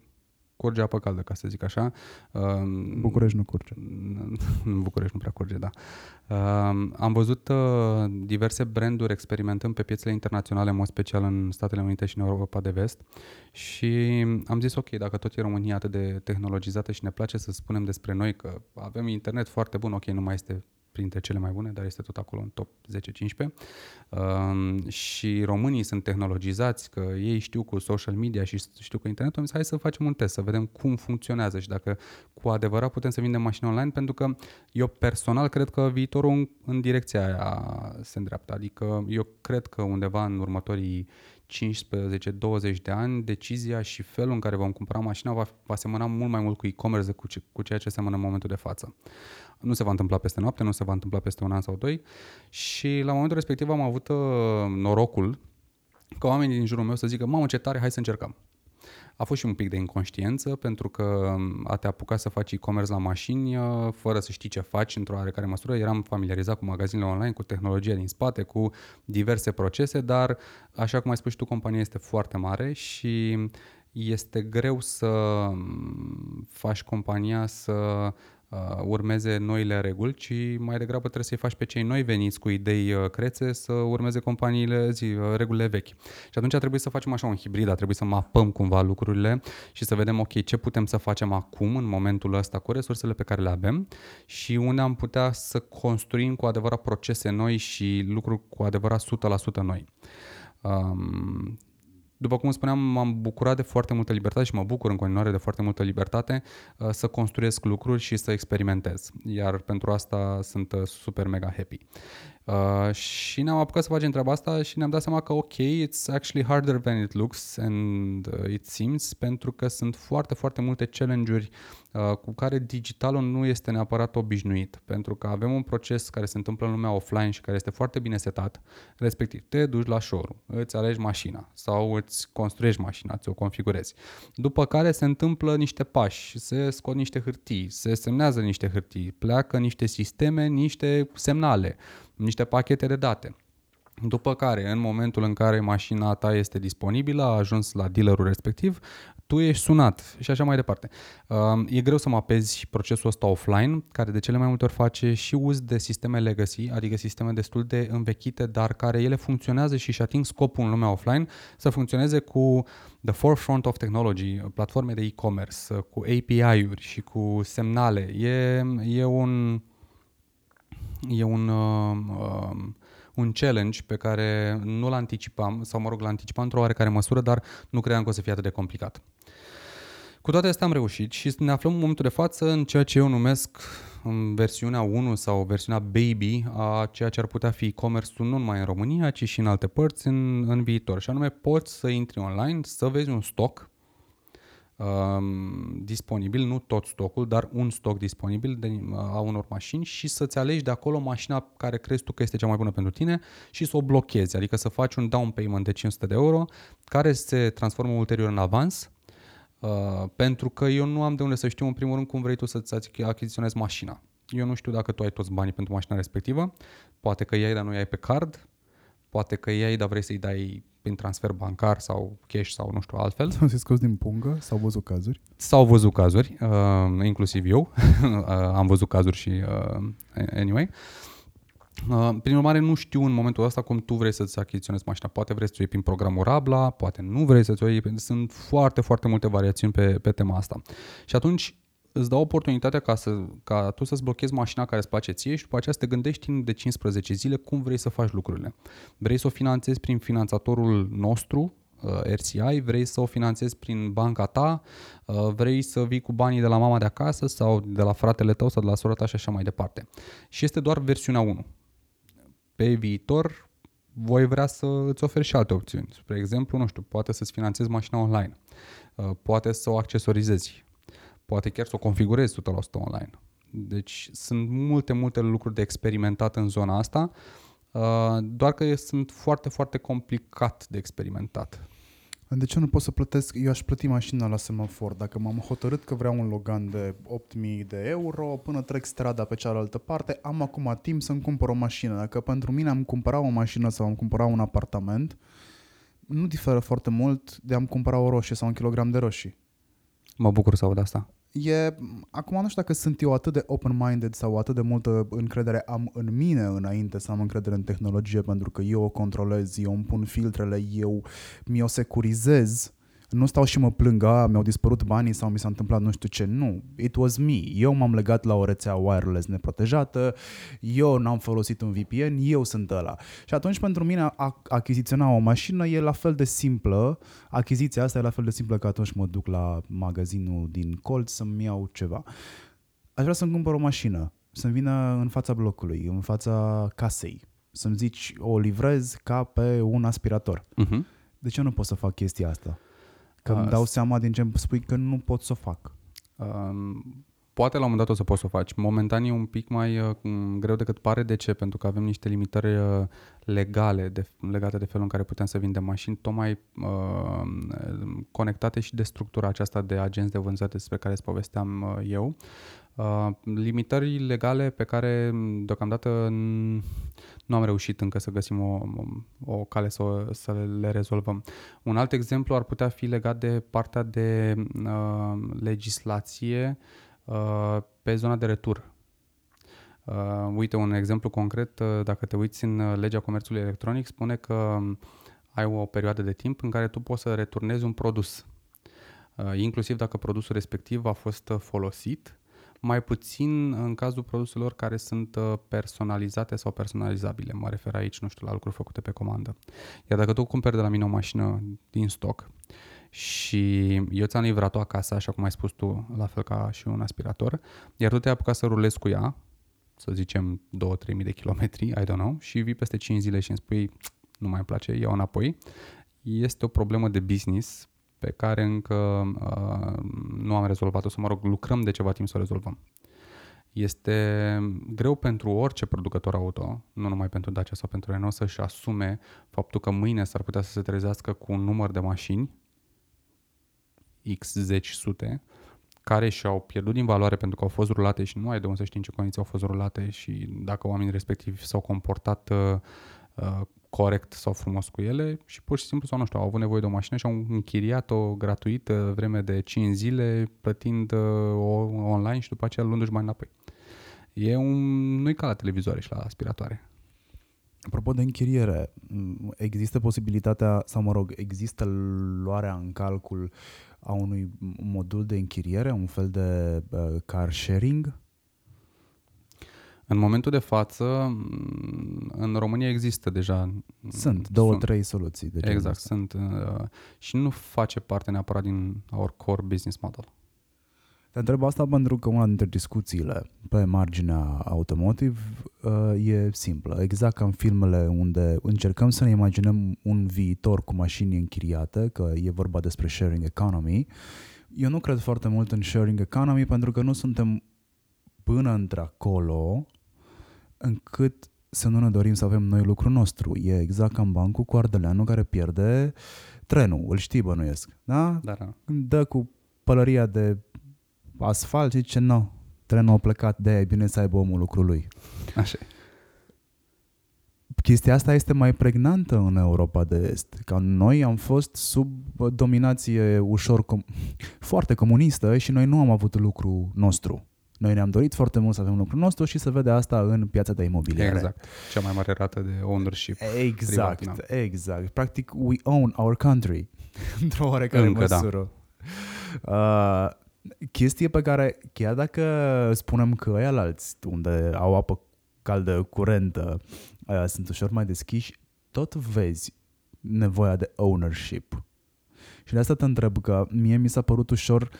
curge apă caldă, ca să zic așa. Um, București nu curge. În București nu prea curge, da. Um, am văzut uh, diverse branduri experimentând pe piețele internaționale, în mod special în Statele Unite și în Europa de Vest și am zis, ok, dacă tot e România atât de tehnologizată și ne place să spunem despre noi că avem internet foarte bun, ok, nu mai este printre cele mai bune, dar este tot acolo în top 10-15. Uh, și românii sunt tehnologizați, că ei știu cu social media și știu cu internetul, am zis, hai să facem un test, să vedem cum funcționează și dacă cu adevărat putem să vindem mașini online, pentru că eu personal cred că viitorul în, în direcția aia se îndreaptă. Adică eu cred că undeva în următorii 15-20 de ani, decizia și felul în care vom cumpăra mașina va, va semăna mult mai mult cu e-commerce cu, ce, cu ceea ce semănă în momentul de față. Nu se va întâmpla peste noapte, nu se va întâmpla peste un an sau doi și la momentul respectiv am avut uh, norocul ca oamenii din jurul meu să zică, mamă ce tare, hai să încercăm. A fost și un pic de inconștiență pentru că a te apuca să faci e-commerce la mașini uh, fără să știi ce faci într-o oarecare măsură. Eram familiarizat cu magazinele online, cu tehnologia din spate, cu diverse procese, dar așa cum ai spus și tu, compania este foarte mare și este greu să faci compania să uh, urmeze noile reguli, ci mai degrabă trebuie să-i faci pe cei noi veniți cu idei uh, crețe să urmeze companiile, zi, uh, regulile vechi. Și atunci trebuie să facem așa un hibrid, a trebui să mapăm cumva lucrurile și să vedem, ok, ce putem să facem acum, în momentul ăsta, cu resursele pe care le avem și unde am putea să construim cu adevărat procese noi și lucruri cu adevărat 100% noi. Um, după cum spuneam, m-am bucurat de foarte multă libertate și mă bucur în continuare de foarte multă libertate uh, să construiesc lucruri și să experimentez. Iar pentru asta sunt uh, super mega happy. Uh, și ne-am apucat să facem treaba asta și ne-am dat seama că ok, it's actually harder than it looks and uh, it seems pentru că sunt foarte, foarte multe challenge-uri uh, cu care digitalul nu este neapărat obișnuit pentru că avem un proces care se întâmplă în lumea offline și care este foarte bine setat, respectiv te duci la showroom, îți alegi mașina sau îți construiești mașina, ți-o configurezi. După care se întâmplă niște pași, se scot niște hârtii, se semnează niște hârtii, pleacă niște sisteme, niște semnale niște pachete de date. După care, în momentul în care mașina ta este disponibilă, a ajuns la dealerul respectiv, tu ești sunat și așa mai departe. Um, e greu să mapezi procesul ăsta offline, care de cele mai multe ori face și uz de sisteme legacy, adică sisteme destul de învechite, dar care ele funcționează și își ating scopul în lumea offline, să funcționeze cu the forefront of technology, platforme de e-commerce, cu API-uri și cu semnale. E, e un... E un uh, uh, un challenge pe care nu-l anticipam, sau mă rog, l anticipam într-o oarecare măsură, dar nu credeam că o să fie atât de complicat. Cu toate astea am reușit și ne aflăm în momentul de față în ceea ce eu numesc în versiunea 1 sau versiunea baby a ceea ce ar putea fi e-commerce-ul nu numai în România, ci și în alte părți în, în viitor. Și anume poți să intri online, să vezi un stoc um, disponibil, nu tot stocul, dar un stoc disponibil de, a unor mașini și să-ți alegi de acolo mașina care crezi tu că este cea mai bună pentru tine și să o blochezi, adică să faci un down payment de 500 de euro care se transformă ulterior în avans uh, pentru că eu nu am de unde să știu în primul rând cum vrei tu să-ți achiziționezi mașina. Eu nu știu dacă tu ai toți banii pentru mașina respectivă, poate că iei, dar nu iei pe card, poate că iei, dar vrei să-i dai prin transfer bancar sau cash sau nu știu altfel. Sau să scos din pungă, s-au văzut cazuri. S-au văzut cazuri, uh, inclusiv eu uh, am văzut cazuri și uh, anyway. Uh, prin urmare, nu știu în momentul ăsta cum tu vrei să-ți achiziționezi mașina. Poate vrei să o iei prin programul Rabla, poate nu vrei să-ți o iei. Sunt foarte, foarte multe variațiuni pe, pe tema asta. Și atunci îți dau oportunitatea ca, să, ca tu să-ți blochezi mașina care îți place ție și după aceea să te gândești timp de 15 zile cum vrei să faci lucrurile. Vrei să o finanțezi prin finanțatorul nostru, uh, RCI, vrei să o finanțezi prin banca ta, uh, vrei să vii cu banii de la mama de acasă sau de la fratele tău sau de la sora ta și așa mai departe. Și este doar versiunea 1. Pe viitor voi vrea să îți oferi și alte opțiuni. Spre exemplu, nu știu, poate să-ți finanțezi mașina online, uh, poate să o accesorizezi, poate chiar să o configurezi 100% online. Deci sunt multe, multe lucruri de experimentat în zona asta, uh, doar că sunt foarte, foarte complicat de experimentat. De ce nu pot să plătesc? Eu aș plăti mașina la semafor. Dacă m-am hotărât că vreau un Logan de 8000 de euro, până trec strada pe cealaltă parte, am acum timp să-mi cumpăr o mașină. Dacă pentru mine am cumpărat o mașină sau am cumpărat un apartament, nu diferă foarte mult de am cumpăra o roșie sau un kilogram de roșii. Mă bucur să aud asta. E, acum nu știu dacă sunt eu atât de open-minded sau atât de multă încredere am în mine înainte să am încredere în tehnologie pentru că eu o controlez, eu îmi pun filtrele, eu mi-o securizez nu stau și mă plâng, a, mi-au dispărut banii sau mi s-a întâmplat nu știu ce. Nu, it was me. Eu m-am legat la o rețea wireless neprotejată, eu n-am folosit un VPN, eu sunt ăla. Și atunci pentru mine a achiziționa o mașină e la fel de simplă, achiziția asta e la fel de simplă ca atunci mă duc la magazinul din colț să-mi iau ceva. Aș vrea să-mi cumpăr o mașină, să-mi vină în fața blocului, în fața casei, să-mi zici o livrez ca pe un aspirator. Uh-huh. De ce nu pot să fac chestia asta? Că îmi dau seama din ce spui că nu pot să o fac. Um, poate la un moment dat o să poți să o faci. Momentan e un pic mai uh, greu decât pare. De ce? Pentru că avem niște limitări uh, legale de, legate de felul în care putem să vindem mașini, tocmai uh, conectate și de structura aceasta de agenți de vânzări despre care îți povesteam uh, eu. Uh, limitări legale pe care deocamdată nu am reușit încă să găsim o, o cale să, să le rezolvăm. Un alt exemplu ar putea fi legat de partea de uh, legislație uh, pe zona de retur. Uh, uite, un exemplu concret, uh, dacă te uiți în legea comerțului electronic, spune că ai o perioadă de timp în care tu poți să returnezi un produs, uh, inclusiv dacă produsul respectiv a fost folosit mai puțin în cazul produselor care sunt uh, personalizate sau personalizabile. Mă refer aici, nu știu, la lucruri făcute pe comandă. Iar dacă tu cumperi de la mine o mașină din stoc și eu ți-am livrat-o acasă, așa cum ai spus tu, la fel ca și un aspirator, iar tu te-ai apucat să rulezi cu ea, să zicem 2-3 mii de kilometri, I don't know, și vii peste 5 zile și îmi spui nu mai îmi place, iau înapoi, este o problemă de business pe care încă uh, nu am rezolvat-o, să mă rog, lucrăm de ceva timp să o rezolvăm. Este greu pentru orice producător auto, nu numai pentru Dacia sau pentru Renault, să-și asume faptul că mâine s-ar putea să se trezească cu un număr de mașini, X zeci sute, care și-au pierdut din valoare pentru că au fost rulate și nu ai de unde să știi în ce condiții au fost rulate și dacă oamenii respectivi s-au comportat uh, uh, corect sau frumos cu ele și pur și simplu sau nu știu, au avut nevoie de o mașină și au închiriat-o gratuit uh, vreme de 5 zile plătind uh, o online și după aceea luându-și bani înapoi. E un, nu-i ca la televizoare și la aspiratoare. Apropo de închiriere, există posibilitatea, sau mă rog, există luarea în calcul a unui modul de închiriere, un fel de uh, car sharing? În momentul de față, în România există deja... Sunt două, sunt, trei soluții. De exact, sunt. Uh, și nu face parte neapărat din our core business model. Te întreb asta pentru că una dintre discuțiile pe marginea automotive uh, e simplă. Exact ca în filmele unde încercăm să ne imaginăm un viitor cu mașini închiriate, că e vorba despre sharing economy. Eu nu cred foarte mult în sharing economy pentru că nu suntem până într-acolo încât să nu ne dorim să avem noi lucrul nostru. E exact ca în bancul cu ardeleanul care pierde trenul, îl știi bănuiesc, da? Da, da. Dă cu pălăria de asfalt și zice, nu, trenul a plecat, de e bine să aibă omul lucrul lui. Așa Chestia asta este mai pregnantă în Europa de Est. Ca noi am fost sub dominație ușor, com- foarte comunistă și noi nu am avut lucru nostru. Noi ne-am dorit foarte mult să avem lucrul nostru și să vede asta în piața de imobiliare. Exact. Cea mai mare rată de ownership. Exact, privat, exact. Practic, we own our country. Într-o oarecare Încă, da. măsură. Da. Uh, chestie pe care, chiar dacă spunem că ăia alți, unde au apă caldă curentă, uh, sunt ușor mai deschiși, tot vezi nevoia de ownership. Și de asta te întreb că mie mi s-a părut ușor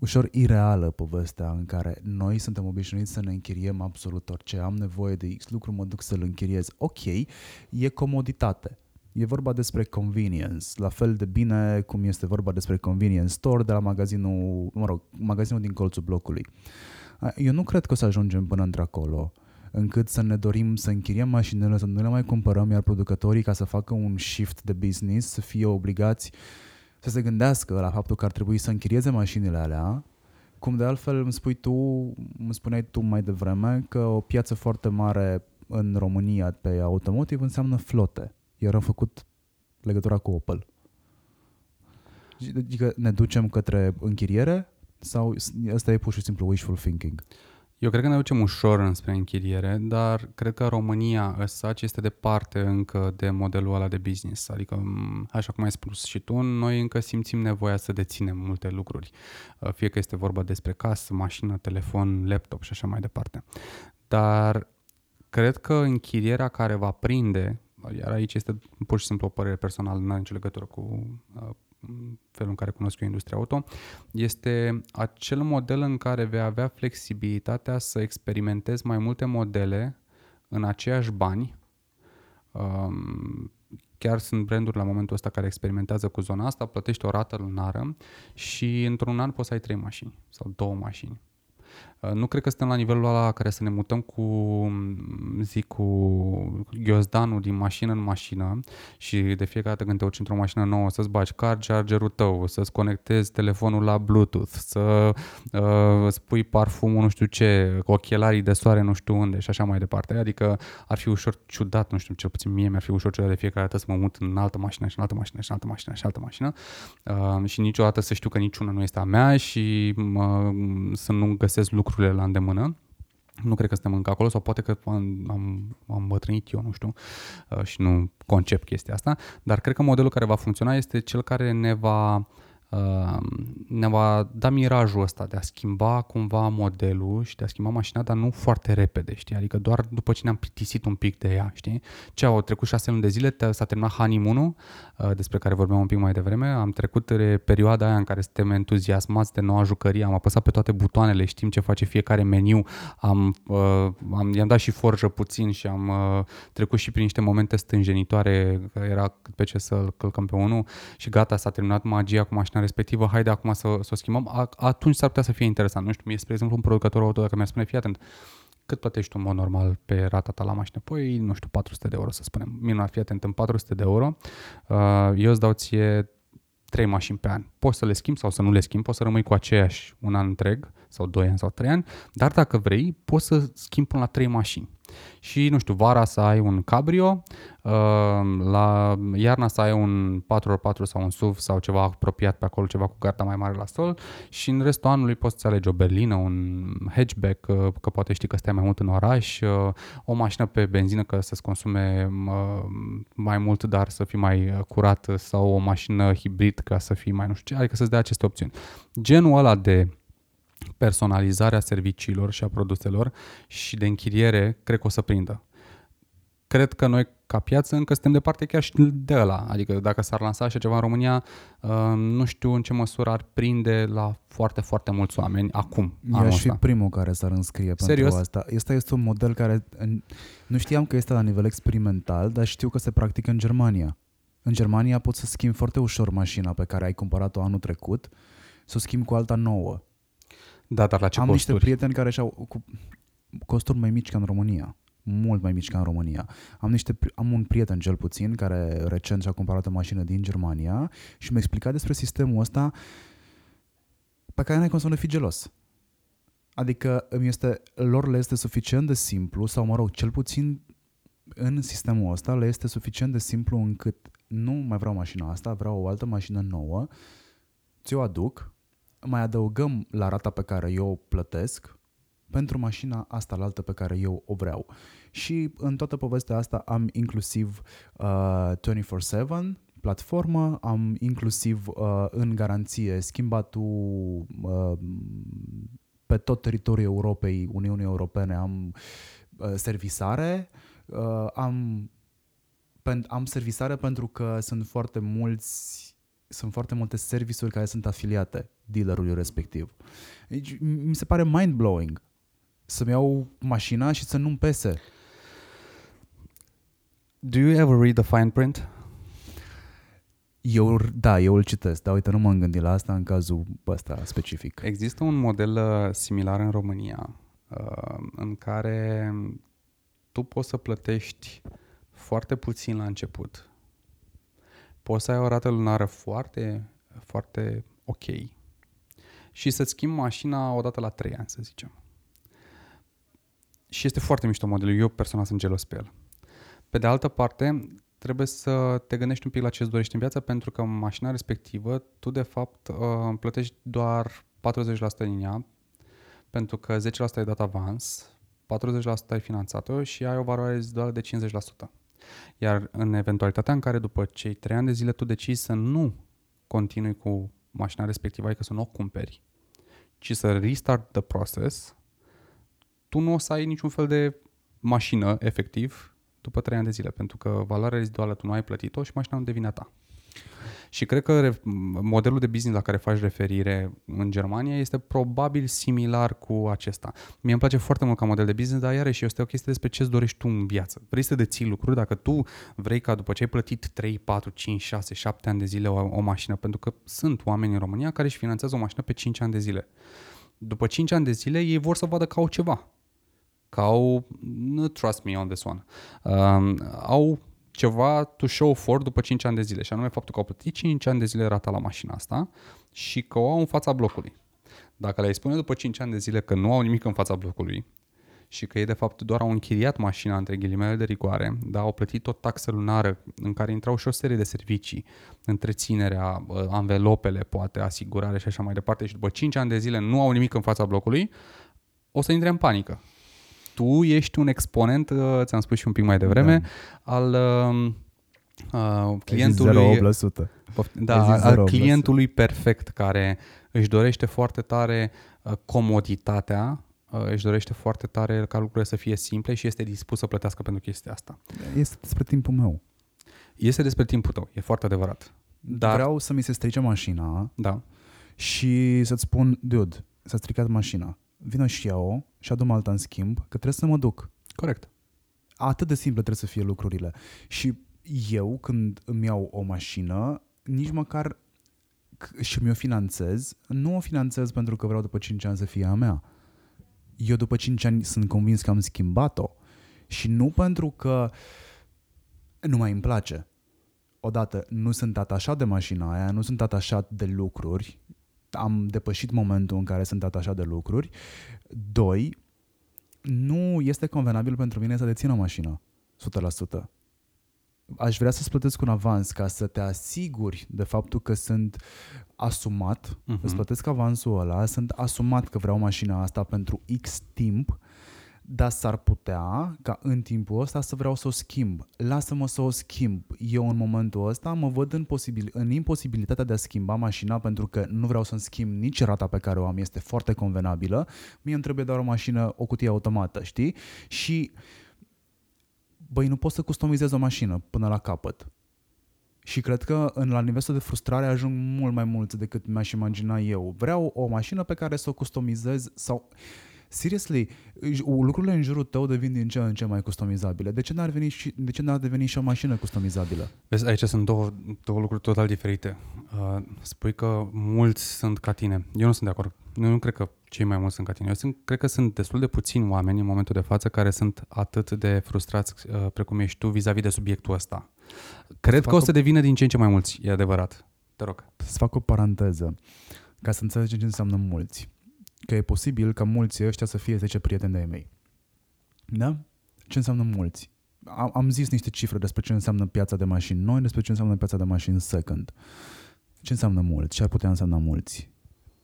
ușor ireală povestea în care noi suntem obișnuiți să ne închiriem absolut orice. Am nevoie de X lucru, mă duc să-l închiriez. Ok, e comoditate. E vorba despre convenience, la fel de bine cum este vorba despre convenience store de la magazinul, mă rog, magazinul din colțul blocului. Eu nu cred că o să ajungem până într-acolo încât să ne dorim să închiriem mașinile, să nu le mai cumpărăm, iar producătorii, ca să facă un shift de business, să fie obligați să se gândească la faptul că ar trebui să închirieze mașinile alea, cum de altfel îmi spui tu, îmi spuneai tu mai devreme că o piață foarte mare în România pe automotive înseamnă flote. Iar am făcut legătura cu Opel. Adică ne ducem către închiriere sau asta e pur și simplu wishful thinking? Eu cred că ne ducem ușor înspre închiriere, dar cred că România ăsta este departe încă de modelul ăla de business. Adică, așa cum ai spus și tu, noi încă simțim nevoia să deținem multe lucruri. Uh, fie că este vorba despre casă, mașină, telefon, laptop și așa mai departe. Dar cred că închirierea care va prinde, iar aici este pur și simplu o părere personală, nu are nicio legătură cu uh, felul în care cunosc eu industria auto, este acel model în care vei avea flexibilitatea să experimentezi mai multe modele în aceiași bani. Um, chiar sunt branduri la momentul ăsta care experimentează cu zona asta, plătești o rată lunară și într-un an poți să ai trei mașini sau două mașini. Uh, nu cred că suntem la nivelul ăla care să ne mutăm cu, zic, cu ghiozdanul din mașină în mașină și de fiecare dată când te urci într-o mașină nouă să-ți bagi car chargerul tău, să-ți conectezi telefonul la Bluetooth, să uh, spui parfumul nu știu ce, ochelarii de soare nu știu unde și așa mai departe. Adică ar fi ușor ciudat, nu știu, cel puțin mie mi-ar fi ușor ciudat de fiecare dată să mă mut în altă mașină și în altă mașină și în altă mașină și în altă mașină uh, și niciodată să știu că niciuna nu este a mea și uh, să nu găsesc lucruri lucrurile la îndemână. Nu cred că suntem încă acolo sau poate că am, am, am bătrânit eu, nu știu, uh, și nu concep chestia asta, dar cred că modelul care va funcționa este cel care ne va Ehm, ne va da mirajul ăsta de a schimba cumva modelul și de a schimba mașina, dar nu foarte repede, știi? Adică doar după ce ne-am plictisit un pic de ea, știi? Ce au trecut șase luni de zile, s-a terminat honeymoon uh, despre care vorbeam un pic mai devreme, am trecut perioada aia în care suntem entuziasmați de noua jucărie, am apăsat pe toate butoanele, știm ce face fiecare meniu, am, uh, am, i-am dat și forjă puțin și am uh, trecut și prin niște momente stânjenitoare, că era pe ce să-l călcăm pe unul și gata, s-a terminat magia cu mașina respectivă, haide acum să, să o schimbăm, atunci s-ar putea să fie interesant. Nu știu, mie, spre exemplu, un producător auto, dacă mi-ar spune, fii atent, cât plătești tu în mod normal pe rata ta la mașină? Păi, nu știu, 400 de euro să spunem. Minunat, fii atent, în 400 de euro uh, eu îți dau ție trei mașini pe an. Poți să le schimbi sau să nu le schimbi, poți să rămâi cu aceeași un an întreg sau 2 ani sau 3 ani, dar dacă vrei, poți să schimbi până la 3 mașini. Și, nu știu, vara să ai un cabrio, uh, la iarna să ai un 4x4 sau un SUV sau ceva apropiat pe acolo, ceva cu garda mai mare la sol și în restul anului poți să alegi o berlină, un hatchback, uh, că poate știi că stai mai mult în oraș, uh, o mașină pe benzină că să-ți consume mai mult, dar să fii mai curat sau o mașină hibrid ca să fii mai nu știu ce, adică să-ți dea aceste opțiuni. Genul ăla de personalizarea serviciilor și a produselor și de închiriere, cred că o să prindă. Cred că noi, ca piață, încă suntem departe chiar și de ăla. Adică dacă s-ar lansa așa ceva în România, uh, nu știu în ce măsură ar prinde la foarte, foarte mulți oameni acum. Eu aș fi primul care s-ar înscrie Serios? pentru asta. Este este un model care nu știam că este la nivel experimental, dar știu că se practică în Germania. În Germania poți să schimbi foarte ușor mașina pe care ai cumpărat-o anul trecut, să o schimbi cu alta nouă da, dar la ce Am costuri? niște prieteni care și-au cu costuri mai mici ca în România. Mult mai mici ca în România. Am, niște, am un prieten cel puțin care recent și-a cumpărat o mașină din Germania și mi-a explicat despre sistemul ăsta pe care n-ai cum să nu fii gelos. Adică îmi este, lor le este suficient de simplu, sau mă rog, cel puțin în sistemul ăsta le este suficient de simplu încât nu mai vreau mașina asta, vreau o altă mașină nouă, ți-o aduc, mai adăugăm la rata pe care eu o plătesc pentru mașina asta la altă pe care eu o vreau. Și în toată povestea asta am inclusiv uh, 24/7 platformă, am inclusiv uh, în garanție schimbatul uh, pe tot teritoriul Europei, Uniunii Europene, am uh, servisare, uh, am, pen, am servisare pentru că sunt foarte mulți sunt foarte multe serviciuri care sunt afiliate dealerului respectiv. Deci, mi se pare mind-blowing să-mi iau mașina și să nu-mi pese. Do you ever read the fine print? Eu, da, eu îl citesc, dar uite, nu m-am gândit la asta în cazul ăsta specific. Există un model uh, similar în România uh, în care tu poți să plătești foarte puțin la început. Poți să ai o rată lunară foarte, foarte ok și să-ți schimbi mașina odată la 3 ani, să zicem. Și este foarte mișto modelul. Eu personal sunt gelos pe el. Pe de altă parte, trebuie să te gândești un pic la ce îți dorești în viață, pentru că mașina respectivă, tu de fapt uh, plătești doar 40% din ea, pentru că 10% ai dat avans, 40% ai finanțat-o și ai o valoare reziduală de 50%. Iar în eventualitatea în care după cei 3 ani de zile tu decizi să nu continui cu mașina respectivă, adică să nu o cumperi, ci să restart the process, tu nu o să ai niciun fel de mașină, efectiv, după 3 ani de zile, pentru că valoarea reziduală tu nu ai plătit-o și mașina nu devine a ta. Și cred că modelul de business la care faci referire în Germania este probabil similar cu acesta. Mie îmi place foarte mult ca model de business, dar iarăși este o chestie despre ce îți dorești tu în viață. Vrei să deții lucruri, dacă tu vrei ca după ce ai plătit 3, 4, 5, 6, 7 ani de zile o, o mașină, pentru că sunt oameni în România care își finanțează o mașină pe 5 ani de zile. După 5 ani de zile ei vor să vadă că au ceva. Că au, trust me on this one, um, au ceva to show for după 5 ani de zile și anume faptul că au plătit 5 ani de zile rata la mașina asta și că o au în fața blocului. Dacă le-ai spune după 5 ani de zile că nu au nimic în fața blocului și că ei de fapt doar au închiriat mașina între ghilimele de rigoare, dar au plătit o taxă lunară în care intrau și o serie de servicii, întreținerea, anvelopele, poate, asigurare și așa mai departe și după 5 ani de zile nu au nimic în fața blocului, o să intre în panică tu ești un exponent, uh, ți-am spus și un pic mai devreme, da. al um, uh, clientului... 0,8%. Da, al clientului perfect care își dorește foarte tare uh, comoditatea, uh, își dorește foarte tare ca lucrurile să fie simple și este dispus să plătească pentru chestia asta. Este despre timpul meu. Este despre timpul tău, e foarte adevărat. Dar... Vreau să mi se strice mașina da. și să-ți spun, dude, s-a stricat mașina vină și iau și adu alta în schimb, că trebuie să mă duc. Corect. Atât de simple trebuie să fie lucrurile. Și eu, când îmi iau o mașină, nici măcar și mi-o finanțez, nu o finanțez pentru că vreau după 5 ani să fie a mea. Eu după 5 ani sunt convins că am schimbat-o. Și nu pentru că nu mai îmi place. Odată, nu sunt atașat de mașina aia, nu sunt atașat de lucruri, am depășit momentul în care sunt atașat de lucruri. Doi, nu este convenabil pentru mine să dețin o mașină, 100%. Aș vrea să-ți plătesc un avans ca să te asiguri de faptul că sunt asumat, uh-huh. îți plătesc avansul ăla, sunt asumat că vreau mașina asta pentru X timp dar s-ar putea ca în timpul ăsta să vreau să o schimb. Lasă-mă să o schimb. Eu în momentul ăsta mă văd în, posibil, în imposibilitatea de a schimba mașina pentru că nu vreau să-mi schimb nici rata pe care o am, este foarte convenabilă. Mie îmi trebuie doar o mașină, o cutie automată, știi? Și băi, nu pot să customizez o mașină până la capăt. Și cred că în la nivelul de frustrare ajung mult mai mulți decât mi-aș imagina eu. Vreau o mașină pe care să o customizez sau seriously, lucrurile în jurul tău devin din ce în ce mai customizabile. De ce n-ar, veni și, de ce n-ar deveni și o mașină customizabilă? Vezi, aici sunt două, două lucruri total diferite. Uh, spui că mulți sunt ca tine. Eu nu sunt de acord. Eu nu cred că cei mai mulți sunt ca tine. Eu sunt, cred că sunt destul de puțini oameni în momentul de față care sunt atât de frustrați uh, precum ești tu vis-a-vis de subiectul ăsta. Cred că o să devină din ce în ce mai mulți, e adevărat. Te rog. Să fac o paranteză ca să înțelegem ce înseamnă mulți că e posibil ca mulți ăștia să fie 10 prieteni de mei. Da? Ce înseamnă mulți? Am, am zis niște cifre despre ce înseamnă piața de mașini noi, despre ce înseamnă piața de mașini second. Ce înseamnă mulți? Ce ar putea însemna mulți?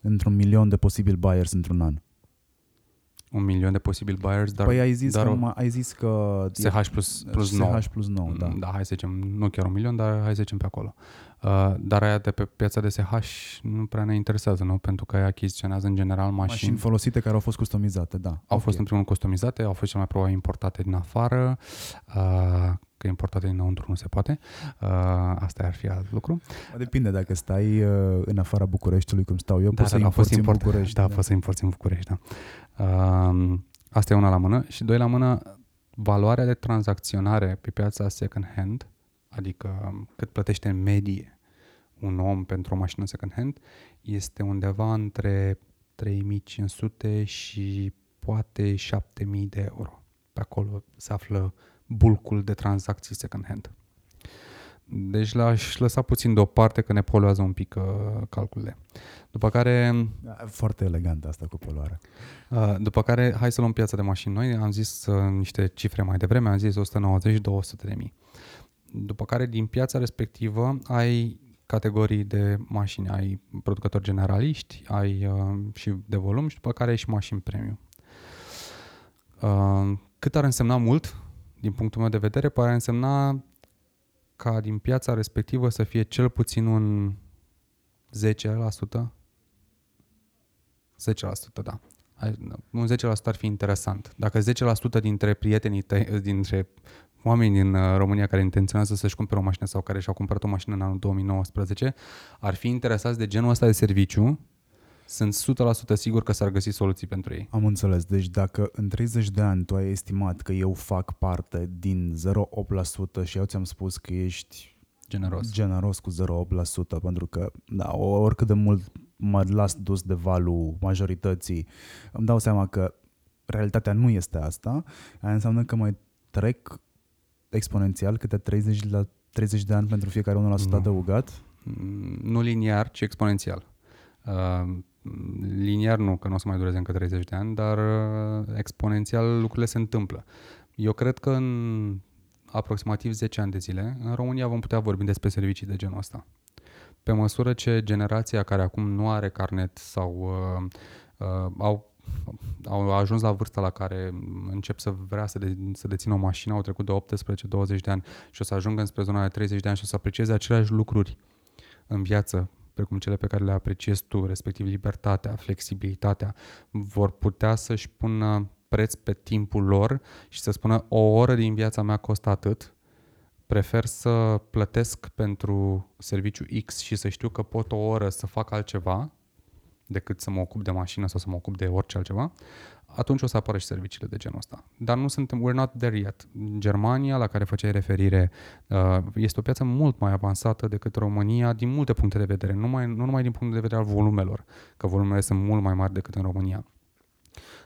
Într-un milion de posibil buyers într-un an un milion de posibil buyers, dar... Păi ai zis, dar că, ai zis că... SH plus, plus 9. SH plus 9, da. Da, hai să zicem, nu chiar un milion, dar hai să zicem pe acolo. Uh, dar aia de pe piața de SH nu prea ne interesează, nu? Pentru că aia achiziționează în general mașini... Mașini folosite care au fost customizate, da. Au okay. fost în primul customizate, au fost cel mai probabil importate din afară, uh, că importate dinăuntru nu se poate. Uh, asta ar fi alt lucru. Depinde dacă stai uh, în afara Bucureștiului, cum stau eu, da, poți da, să importi import, în București. Da, da, poți să importi în București, da. Uh, asta e una la mână. Și doi la mână, valoarea de tranzacționare pe piața second hand, adică cât plătește în medie un om pentru o mașină second hand, este undeva între 3500 și poate 7000 de euro. Pe acolo se află bulcul de tranzacții second hand. Deci l-aș lăsa puțin deoparte că ne poluează un pic uh, calculele. După care... Da, foarte elegant asta cu poluarea. Uh, după care, hai să luăm piața de mașini noi. Am zis uh, niște cifre mai devreme, am zis 190-200 de mii. După care, din piața respectivă, ai categorii de mașini. Ai producători generaliști, ai uh, și de volum și după care ai și mașini premium. Uh, cât ar însemna mult, din punctul meu de vedere, pare însemna ca din piața respectivă să fie cel puțin un 10%. 10%, da. Un 10% ar fi interesant. Dacă 10% dintre prietenii tăi, dintre oameni din uh, România care intenționează să-și cumpere o mașină sau care și-au cumpărat o mașină în anul 2019 ar fi interesați de genul ăsta de serviciu, sunt 100% sigur că s-ar găsi soluții pentru ei. Am înțeles. Deci dacă în 30 de ani tu ai estimat că eu fac parte din 0,8% și eu ți-am spus că ești generos, generos cu 0,8% pentru că da, oricât de mult mă las dus de valul majorității, îmi dau seama că realitatea nu este asta, aia înseamnă că mai trec exponențial câte 30, la 30 de ani pentru fiecare 1% nu. adăugat? Mm, nu liniar, ci exponențial. Uh, liniar nu, că nu o să mai dureze încă 30 de ani, dar uh, exponențial lucrurile se întâmplă. Eu cred că în aproximativ 10 ani de zile, în România vom putea vorbi despre servicii de genul ăsta. Pe măsură ce generația care acum nu are carnet sau uh, uh, au au ajuns la vârsta la care încep să vrea să, de, să dețină o mașină, au trecut de 18-20 de ani și o să ajungă înspre zona de 30 de ani și o să aprecieze aceleași lucruri în viață precum cele pe care le apreciezi tu, respectiv libertatea, flexibilitatea, vor putea să-și pună preț pe timpul lor și să spună o oră din viața mea costă atât, prefer să plătesc pentru serviciu X și să știu că pot o oră să fac altceva decât să mă ocup de mașină sau să mă ocup de orice altceva, atunci o să apară și serviciile de genul ăsta. Dar nu suntem, we're not there yet. Germania, la care făceai referire, uh, este o piață mult mai avansată decât România din multe puncte de vedere, nu, mai, nu numai din punct de vedere al volumelor, că volumele sunt mult mai mari decât în România.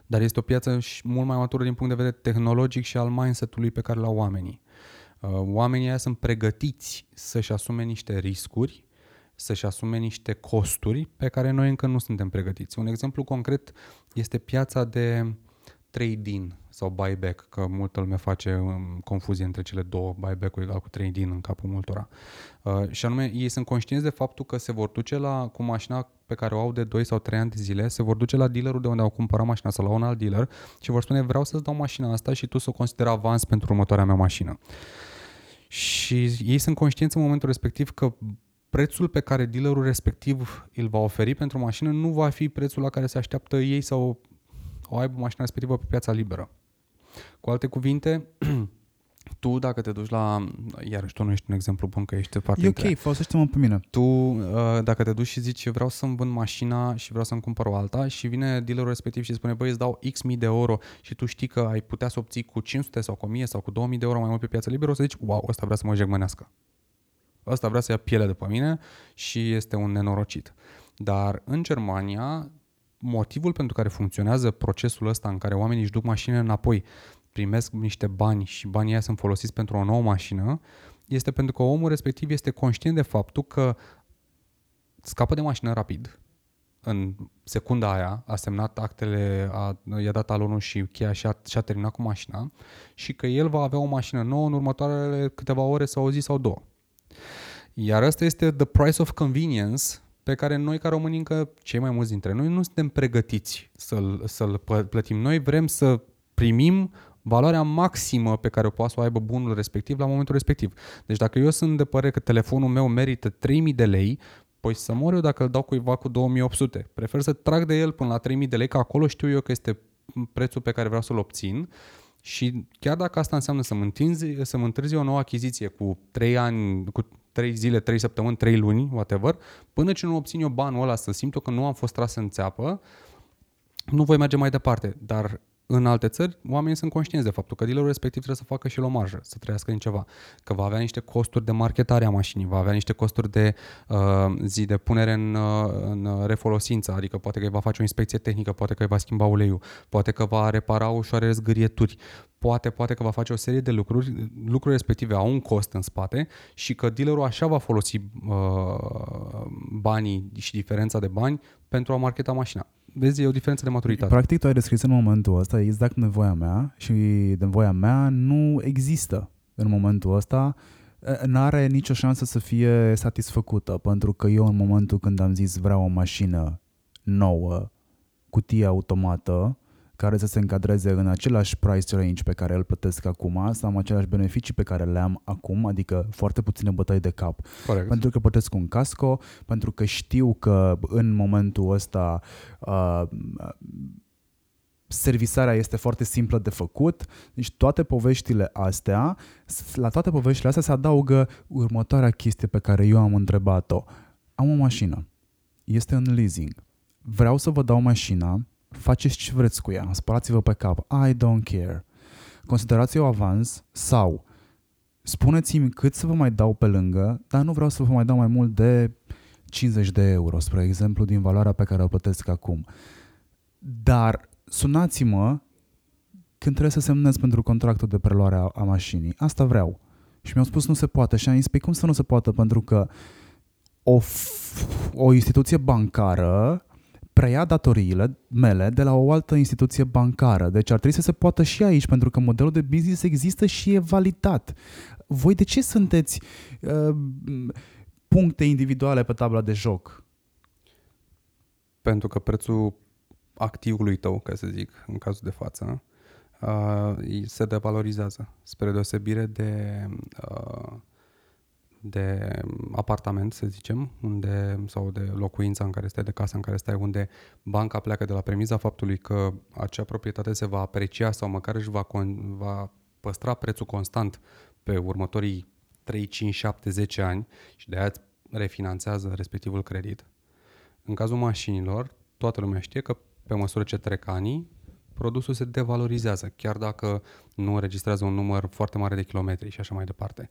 Dar este o piață mult mai matură din punct de vedere tehnologic și al mindset-ului pe care l-au oamenii. Uh, oamenii aia sunt pregătiți să-și asume niște riscuri să-și asume niște costuri pe care noi încă nu suntem pregătiți. Un exemplu concret este piața de trade-in sau buyback, că multă lume face um, confuzie între cele două, buyback-ul egal cu trade-in în capul multora. Uh, și anume, ei sunt conștienți de faptul că se vor duce la, cu mașina pe care o au de 2 sau 3 ani de zile, se vor duce la dealerul de unde au cumpărat mașina sau la un alt dealer și vor spune vreau să-ți dau mașina asta și tu să o consideri avans pentru următoarea mea mașină. Și ei sunt conștienți în momentul respectiv că prețul pe care dealerul respectiv îl va oferi pentru mașină nu va fi prețul la care se așteaptă ei sau o aibă mașina respectivă pe piața liberă. Cu alte cuvinte, tu dacă te duci la, iarăși tu nu ești un exemplu bun că ești foarte E ok, folosește-mă pe mine. Tu uh, dacă te duci și zici vreau să-mi vând mașina și vreau să-mi cumpăr o alta și vine dealerul respectiv și spune băi îți dau X mii de euro și tu știi că ai putea să obții cu 500 sau cu 1000 sau cu 2000 de euro mai mult pe piața liberă, o să zici wow, ăsta vrea să mă jegmănească. Ăsta vrea să ia piele de pe mine și este un nenorocit. Dar în Germania motivul pentru care funcționează procesul ăsta în care oamenii își duc mașinile înapoi, primesc niște bani și banii ăia sunt folosiți pentru o nouă mașină, este pentru că omul respectiv este conștient de faptul că scapă de mașină rapid, în secunda aia a semnat actele, a, i-a dat alunul și cheia și a, și a terminat cu mașina și că el va avea o mașină nouă în următoarele câteva ore sau o zi sau două. Iar asta este the price of convenience pe care noi ca români încă, cei mai mulți dintre noi, nu suntem pregătiți să-l, să-l plătim. Noi vrem să primim valoarea maximă pe care o poate să o aibă bunul respectiv la momentul respectiv. Deci dacă eu sunt de părere că telefonul meu merită 3000 de lei, păi să mor eu dacă îl dau cuiva cu 2800. Prefer să trag de el până la 3000 de lei, că acolo știu eu că este prețul pe care vreau să-l obțin și chiar dacă asta înseamnă să mă, întinzi, să mă întârzi o nouă achiziție cu 3 ani, cu 3 zile, 3 săptămâni, 3 luni, whatever, până ce nu obțin eu banul ăla să simt că nu am fost tras în țeapă, nu voi merge mai departe. Dar în alte țări, oamenii sunt conștienți de faptul că dealerul respectiv trebuie să facă și el o marjă, să trăiască din ceva, că va avea niște costuri de marketare a mașinii, va avea niște costuri de uh, zi de punere în, uh, în refolosință, adică poate că îi va face o inspecție tehnică, poate că îi va schimba uleiul, poate că va repara ușoare zgârieturi, poate, poate că va face o serie de lucruri, lucruri respective au un cost în spate și că dealerul așa va folosi uh, banii și diferența de bani pentru a marketa mașina vezi, e o diferență de maturitate. Practic, tu ai descris în momentul ăsta exact nevoia mea și nevoia mea nu există în momentul ăsta n-are nicio șansă să fie satisfăcută, pentru că eu în momentul când am zis vreau o mașină nouă, cutie automată, care să se încadreze în același price range pe care îl plătesc acum, să am aceleași beneficii pe care le am acum, adică foarte puține bătăi de cap. Corect. Pentru că plătesc un casco, pentru că știu că în momentul ăsta uh, servisarea este foarte simplă de făcut. Deci toate poveștile astea, la toate poveștile astea se adaugă următoarea chestie pe care eu am întrebat-o. Am o mașină. Este în leasing. Vreau să vă dau mașina faceți ce vreți cu ea, spălați-vă pe cap, I don't care. Considerați-o avans sau spuneți-mi cât să vă mai dau pe lângă, dar nu vreau să vă mai dau mai mult de 50 de euro, spre exemplu, din valoarea pe care o plătesc acum. Dar sunați-mă când trebuie să semnez pentru contractul de preluare a, a mașinii. Asta vreau. Și mi-au spus nu se poate. Și am zis, păi cum să nu se poate? Pentru că o, o instituție bancară preia datoriile mele de la o altă instituție bancară. Deci ar trebui să se poată și aici, pentru că modelul de business există și e validat. Voi de ce sunteți uh, puncte individuale pe tabla de joc? Pentru că prețul activului tău, ca să zic, în cazul de față, uh, se devalorizează, spre deosebire de uh, de apartament, să zicem, unde, sau de locuința în care stai, de casa în care stai, unde banca pleacă de la premiza faptului că acea proprietate se va aprecia sau măcar își va, con- va păstra prețul constant pe următorii 3, 5, 7, 10 ani și de aia îți refinanțează respectivul credit. În cazul mașinilor, toată lumea știe că pe măsură ce trec anii, produsul se devalorizează, chiar dacă nu înregistrează un număr foarte mare de kilometri și așa mai departe.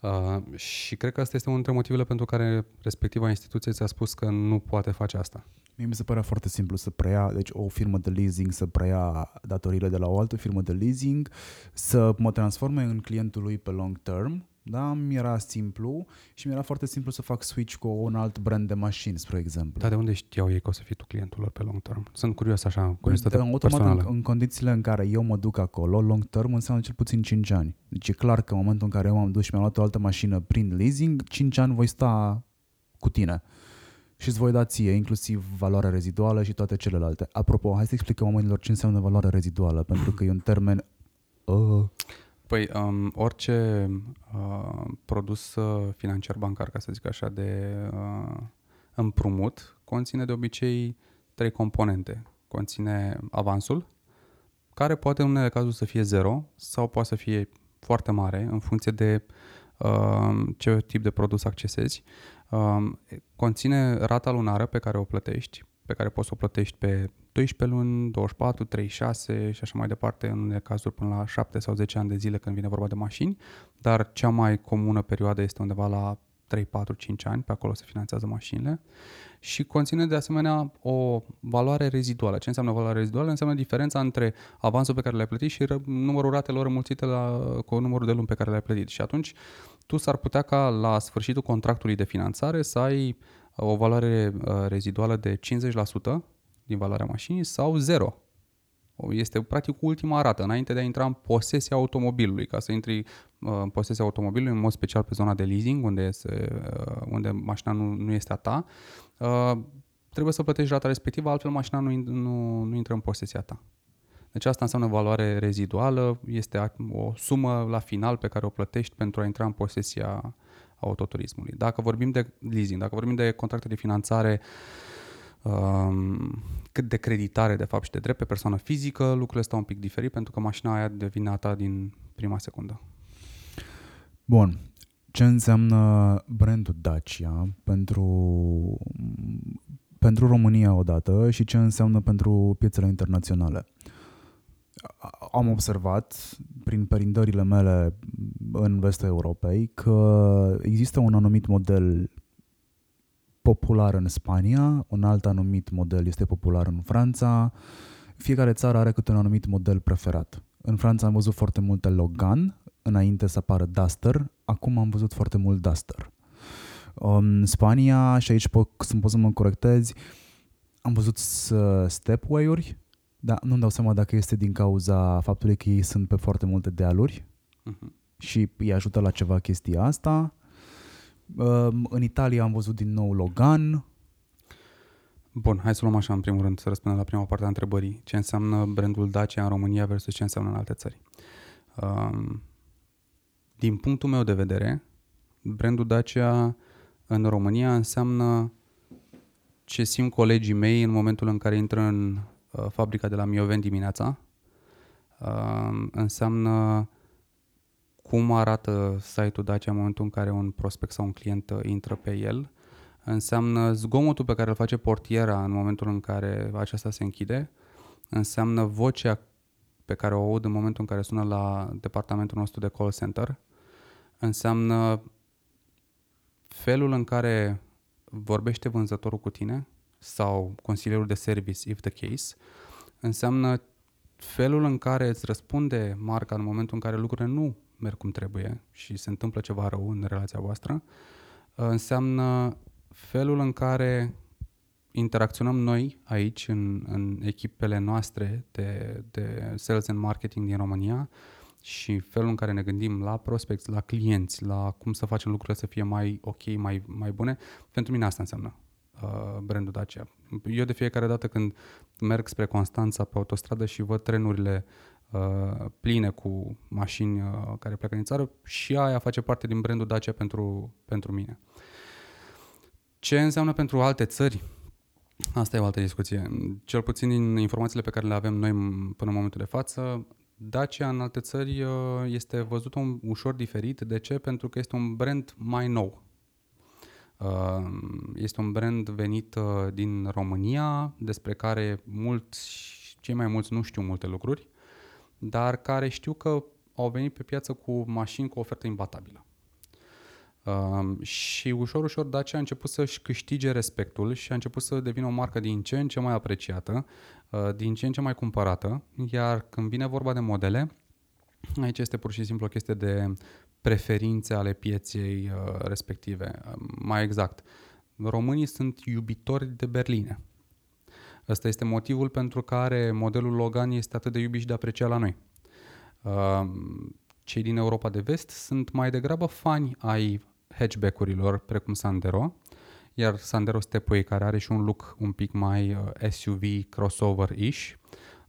Uh, și cred că asta este unul dintre motivele pentru care respectiva instituție ți-a spus că nu poate face asta. Mie mi se părea foarte simplu să preia, deci o firmă de leasing să preia datoriile de la o altă firmă de leasing, să mă transforme în clientul lui pe long term, Da, mi era simplu și mi era foarte simplu să fac switch cu un alt brand de mașini, spre exemplu. Dar de unde știau ei că o să fii tu clientul lor pe long term? Sunt curios așa, curiozitate În- Automat, personală. în, în condițiile în care eu mă duc acolo, long term înseamnă cel puțin 5 ani. Deci e clar că în momentul în care eu m-am dus și mi-am luat o altă mașină prin leasing, 5 ani voi sta cu tine. Și îți voi da ție, inclusiv valoarea reziduală și toate celelalte. Apropo, hai să explicăm oamenilor ce înseamnă valoarea reziduală, pentru că e un termen... Uh, Păi, um, orice uh, produs uh, financiar bancar, ca să zic așa, de uh, împrumut, conține de obicei trei componente. Conține avansul, care poate în unele cazuri să fie zero sau poate să fie foarte mare în funcție de uh, ce tip de produs accesezi. Um, conține rata lunară pe care o plătești, pe care poți să o plătești pe 12 luni, 24, 36 și așa mai departe, în unele cazuri până la 7 sau 10 ani de zile când vine vorba de mașini, dar cea mai comună perioadă este undeva la 3, 4, 5 ani, pe acolo se finanțează mașinile și conține de asemenea o valoare reziduală. Ce înseamnă valoare reziduală? Înseamnă diferența între avansul pe care l-ai plătit și ră- numărul ratelor înmulțite la, cu numărul de luni pe care le-ai plătit. Și atunci tu s-ar putea ca la sfârșitul contractului de finanțare să ai o valoare uh, reziduală de 50% din valoarea mașinii sau zero. O- Este practic ultima rată înainte de a intra în posesia automobilului. Ca să intri uh, în posesia automobilului, în mod special pe zona de leasing, unde, este, uh, unde mașina nu, nu este a ta, uh, trebuie să plătești rata respectivă, altfel mașina nu, in- nu, nu intră în posesia ta. Deci asta înseamnă valoare reziduală, este a- o sumă la final pe care o plătești pentru a intra în posesia autoturismului. Dacă vorbim de leasing, dacă vorbim de contracte de finanțare um, cât de creditare de fapt și de drept pe persoană fizică, lucrurile stau un pic diferit pentru că mașina aia devine a ta din prima secundă. Bun. Ce înseamnă brandul Dacia pentru, pentru România odată și ce înseamnă pentru piețele internaționale? A- Am observat prin perindările mele în vestul Europei că există un anumit model popular în Spania, un alt anumit model este popular în Franța, fiecare țară are câte un anumit model preferat. În Franța am văzut foarte multe Logan, înainte să apară Duster, acum am văzut foarte mult Duster. În Spania, și aici po- sunt pot să mă corectezi, am văzut s- stepway-uri, dar nu-mi dau seama dacă este din cauza faptului că ei sunt pe foarte multe dealuri Mhm. și îi ajută la ceva chestia asta. Um, În Italia am văzut din nou Logan, Bun, hai să luăm așa în primul rând să răspundem la prima parte a întrebării. Ce înseamnă brandul Dacia în România versus ce înseamnă în alte țări? Um, din punctul meu de vedere, brandul Dacia în România înseamnă ce simt colegii mei în momentul în care intră în uh, fabrica de la Mioven dimineața. Um, înseamnă cum arată site-ul Dacia în momentul în care un prospect sau un client uh, intră pe el. Înseamnă zgomotul pe care îl face portiera în momentul în care aceasta se închide, înseamnă vocea pe care o aud în momentul în care sună la departamentul nostru de call center, înseamnă felul în care vorbește vânzătorul cu tine sau consilierul de service, if the case, înseamnă felul în care îți răspunde marca în momentul în care lucrurile nu merg cum trebuie și se întâmplă ceva rău în relația voastră, înseamnă felul în care interacționăm noi aici în, în echipele noastre de, de sales and marketing din România și felul în care ne gândim la prospects, la clienți, la cum să facem lucrurile să fie mai ok, mai, mai bune, pentru mine asta înseamnă uh, brandul Dacia. Eu de fiecare dată când merg spre Constanța pe autostradă și văd trenurile uh, pline cu mașini uh, care pleacă din țară și aia face parte din brandul Dacia pentru, pentru mine. Ce înseamnă pentru alte țări? Asta e o altă discuție. Cel puțin din informațiile pe care le avem noi m- până în momentul de față, Dacia în alte țări uh, este văzut un ușor diferit. De ce? Pentru că este un brand mai nou. Uh, Este un brand venit uh, din România, despre care mulți, cei mai mulți nu știu multe lucruri, dar care știu că au venit pe piață cu mașini cu ofertă imbatabilă. Um, și ușor, ușor Dacia a început să-și câștige respectul și a început să devină o marcă din ce în ce mai apreciată, uh, din ce în ce mai cumpărată, iar când vine vorba de modele, Aici este pur și simplu o chestie de preferințe ale pieței uh, respective. Mai exact, românii sunt iubitori de berline. Ăsta este motivul pentru care modelul Logan este atât de iubit și de apreciat la noi. Uh, cei din Europa de Vest sunt mai degrabă fani ai hatchback-urilor precum Sandero, iar Sandero Stepway, care are și un look un pic mai uh, SUV crossover-ish,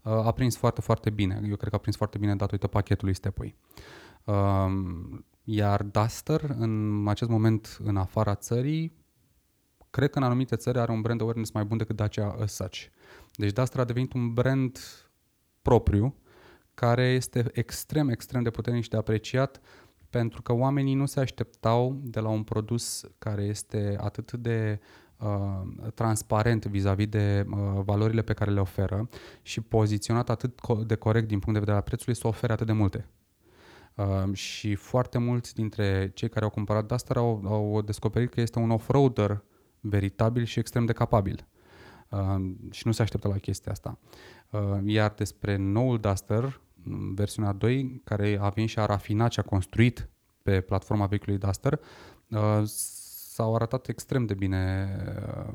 uh, a prins foarte, foarte bine. Eu cred că a prins foarte bine datorită pachetului Stepway. Um, iar Duster, în acest moment, în afara țării, cred că în anumite țări are un brand awareness mai bun decât Dacia as such. Deci Duster a devenit un brand propriu, care este extrem, extrem de puternic și de apreciat pentru că oamenii nu se așteptau de la un produs care este atât de uh, transparent vis-a-vis de uh, valorile pe care le oferă și poziționat atât de corect din punct de vedere al prețului să ofere atât de multe. Uh, și foarte mulți dintre cei care au cumpărat Duster au, au descoperit că este un off-roader veritabil și extrem de capabil. Uh, și nu se așteptă la chestia asta. Uh, iar despre noul Duster, versiunea 2, care a venit și a rafinat și a construit pe platforma vehiculului Duster, uh, s-au arătat extrem de bine uh,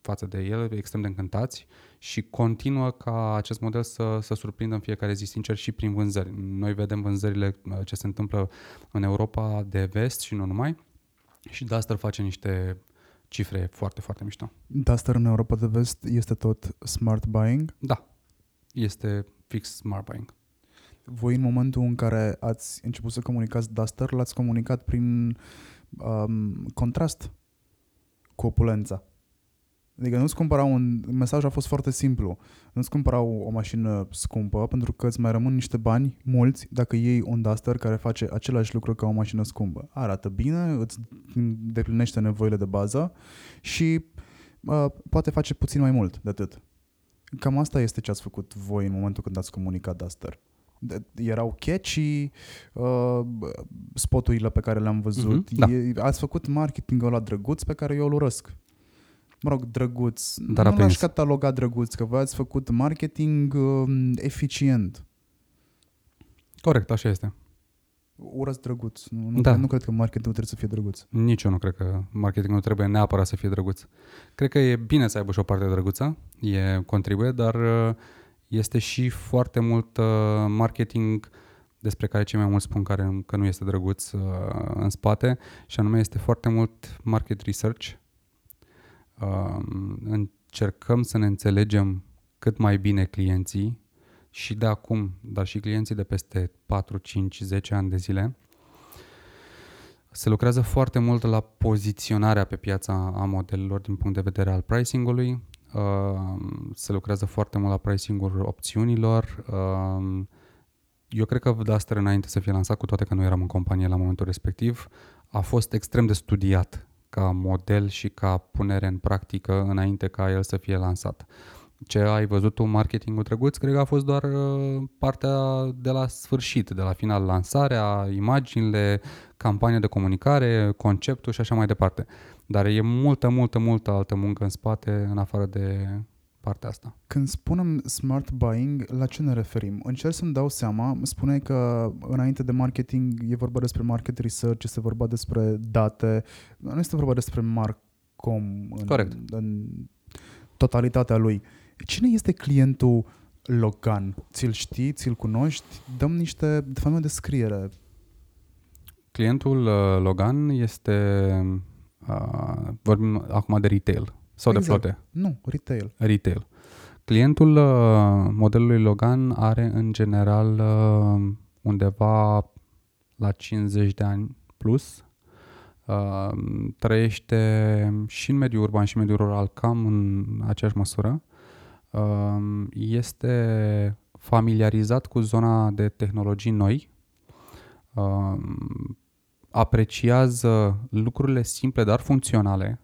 față de el, extrem de încântați și continuă ca acest model să, să surprindă în fiecare zi, sincer, și prin vânzări. Noi vedem vânzările uh, ce se întâmplă în Europa de vest și nu numai și Duster face niște cifre foarte, foarte mișto. Duster în Europa de vest este tot smart buying? Da, este fix smart buying. Voi în momentul în care ați început să comunicați Duster, l-ați comunicat prin um, contrast cu opulența. Adică nu-ți cumpăra un... Mesajul a fost foarte simplu. Nu-ți cumpăra o, o mașină scumpă pentru că îți mai rămân niște bani mulți dacă iei un Duster care face același lucru ca o mașină scumpă. Arată bine, îți deplinește nevoile de bază și uh, poate face puțin mai mult de atât. Cam asta este ce ați făcut voi în momentul când ați comunicat Duster erau catchy uh, spoturile pe care le-am văzut. Mm-hmm, da. Ați făcut marketingul ăla drăguț pe care eu îl urăsc. Mă rog, drăguț. Dar nu l-aș cataloga drăguț, că voi ați făcut marketing uh, eficient. Corect, așa este. Urăți drăguț. Nu, nu, da. nu cred că marketingul trebuie să fie drăguț. Nici eu nu cred că marketingul trebuie neapărat să fie drăguț. Cred că e bine să aibă și o parte drăguță, e contribuie, dar uh, este și foarte mult uh, marketing despre care cei mai mulți spun care, că nu este drăguț uh, în spate și anume este foarte mult market research. Uh, încercăm să ne înțelegem cât mai bine clienții și de acum, dar și clienții de peste 4, 5, 10 ani de zile. Se lucrează foarte mult la poziționarea pe piața a modelelor din punct de vedere al pricing-ului, Ehm, se lucrează foarte mult la pricing-ul opțiunilor. Ehm, eu cred că Duster înainte să fie lansat, cu toate că nu eram în companie la momentul respectiv, a fost extrem de studiat ca model și ca punere în practică înainte ca el să fie lansat. Ce ai văzut tu marketingul drăguț, cred că a fost doar uh, partea de la sfârșit, de la final, lansarea, imaginile, campania de comunicare, conceptul și așa mai departe. Dar e multă, multă, multă altă muncă în spate, în afară de partea asta. Când spunem smart buying, la ce ne referim? Încerc să-mi dau seama, spuneai că înainte de marketing e vorba despre market research, este vorba despre date, nu este vorba despre Marcom în, Corect. în totalitatea lui. Cine este clientul Logan? Ți-l știi, ți-l cunoști? Dăm niște, de fapt, o descriere. Clientul uh, Logan este Uh, vorbim acum de retail sau exact. de flote? Nu, retail. Retail. Clientul uh, modelului Logan are în general uh, undeva la 50 de ani plus. Uh, trăiește și în mediul urban și în mediul rural cam în aceeași măsură. Uh, este familiarizat cu zona de tehnologii noi. Uh, apreciază lucrurile simple, dar funcționale.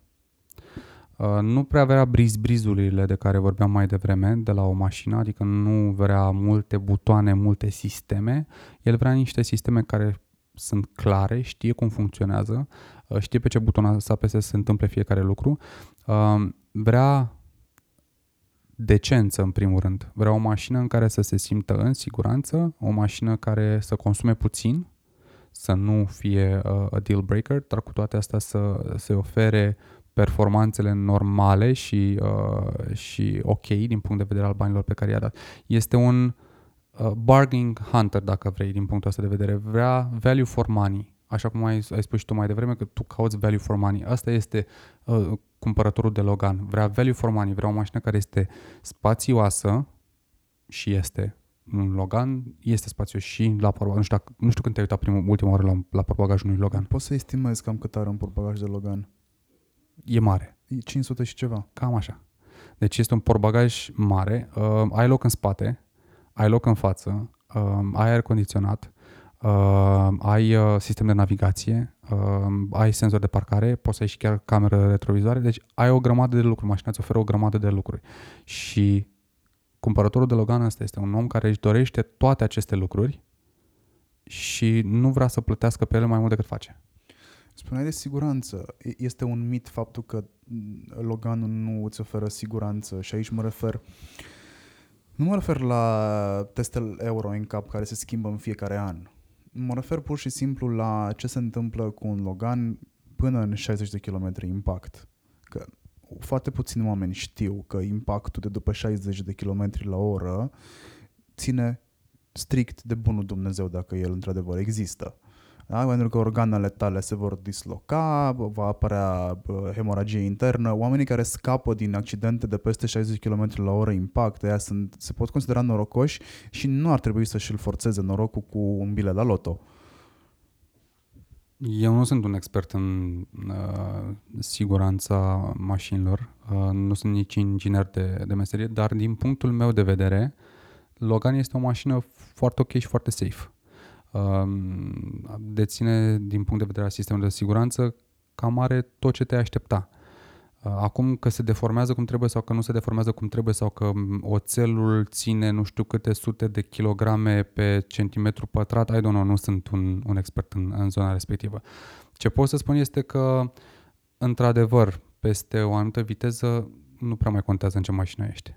Uh, nu prea vrea briz-brizurile de care vorbeam mai devreme de la o mașină, adică nu vrea multe butoane, multe sisteme. El vrea niște sisteme care sunt clare, știe cum funcționează, uh, știe pe ce buton să apese să se întâmple fiecare lucru. Uh, vrea decență, în primul rând. Vreau o mașină în care să se simtă în siguranță, o mașină care să consume puțin, să nu fie uh, a deal breaker, dar cu toate astea să se ofere performanțele normale și, uh, și ok din punct de vedere al banilor pe care i-a dat. Este un uh, bargaining hunter, dacă vrei, din punctul ăsta de vedere. Vrea value for money. Așa cum ai, ai spus și tu mai devreme, că tu cauți value for money. Asta este uh, cumpărătorul de Logan. Vrea value for money, vrea o mașină care este spațioasă și este un Logan, este spațiu și la portbagaj. Nu știu, dacă, nu știu când te-ai uitat primul, ultima oară la, la portbagajul unui Logan. Poți să estimezi cam cât are un portbagaj de Logan. E mare. E 500 și ceva. Cam așa. Deci este un portbagaj mare, uh, ai loc în spate, ai loc în față, uh, ai aer condiționat, uh, ai uh, sistem de navigație, uh, ai senzor de parcare, poți să ai și chiar cameră retrovizoare, deci ai o grămadă de lucruri, mașina îți oferă o grămadă de lucruri. Și cumpărătorul de Logan ăsta este un om care își dorește toate aceste lucruri și nu vrea să plătească pe ele mai mult decât face. Spuneai de siguranță. E- Este un mit faptul că mm, Loganul nu îți oferă siguranță și aici mă refer nu mă refer la testele Euro în cap care se schimbă în fiecare an. Mă refer pur și simplu la ce se întâmplă cu un Logan până în 60 de km impact. Că foarte puțini oameni știu că impactul de după 60 de km la oră ține strict de bunul Dumnezeu dacă el într-adevăr există. Da? Pentru că organele tale se vor disloca, va apărea bă, hemoragie internă. Oamenii care scapă din accidente de peste 60 km la oră impact, aia sunt, se pot considera norocoși și nu ar trebui să și-l forțeze norocul cu un bilet la loto. Eu nu sunt un expert în uh, siguranța mașinilor, uh, nu sunt nici inginer de, de meserie, dar din punctul meu de vedere, Logan este o mașină foarte ok și foarte safe. Uh, deține, din punct de vedere al sistemului de siguranță, cam are tot ce te aștepta. Uh, Acum că se deformează cum trebuie sau că nu se deformează cum trebuie sau că m, oțelul ține nu știu câte sute de kilograme pe centimetru pătrat, I don't know, nu sunt un, un expert în, în zona respectivă. Ce pot să spun este că, într-adevăr, peste o anumită viteză nu prea mai contează în ce mașină ești.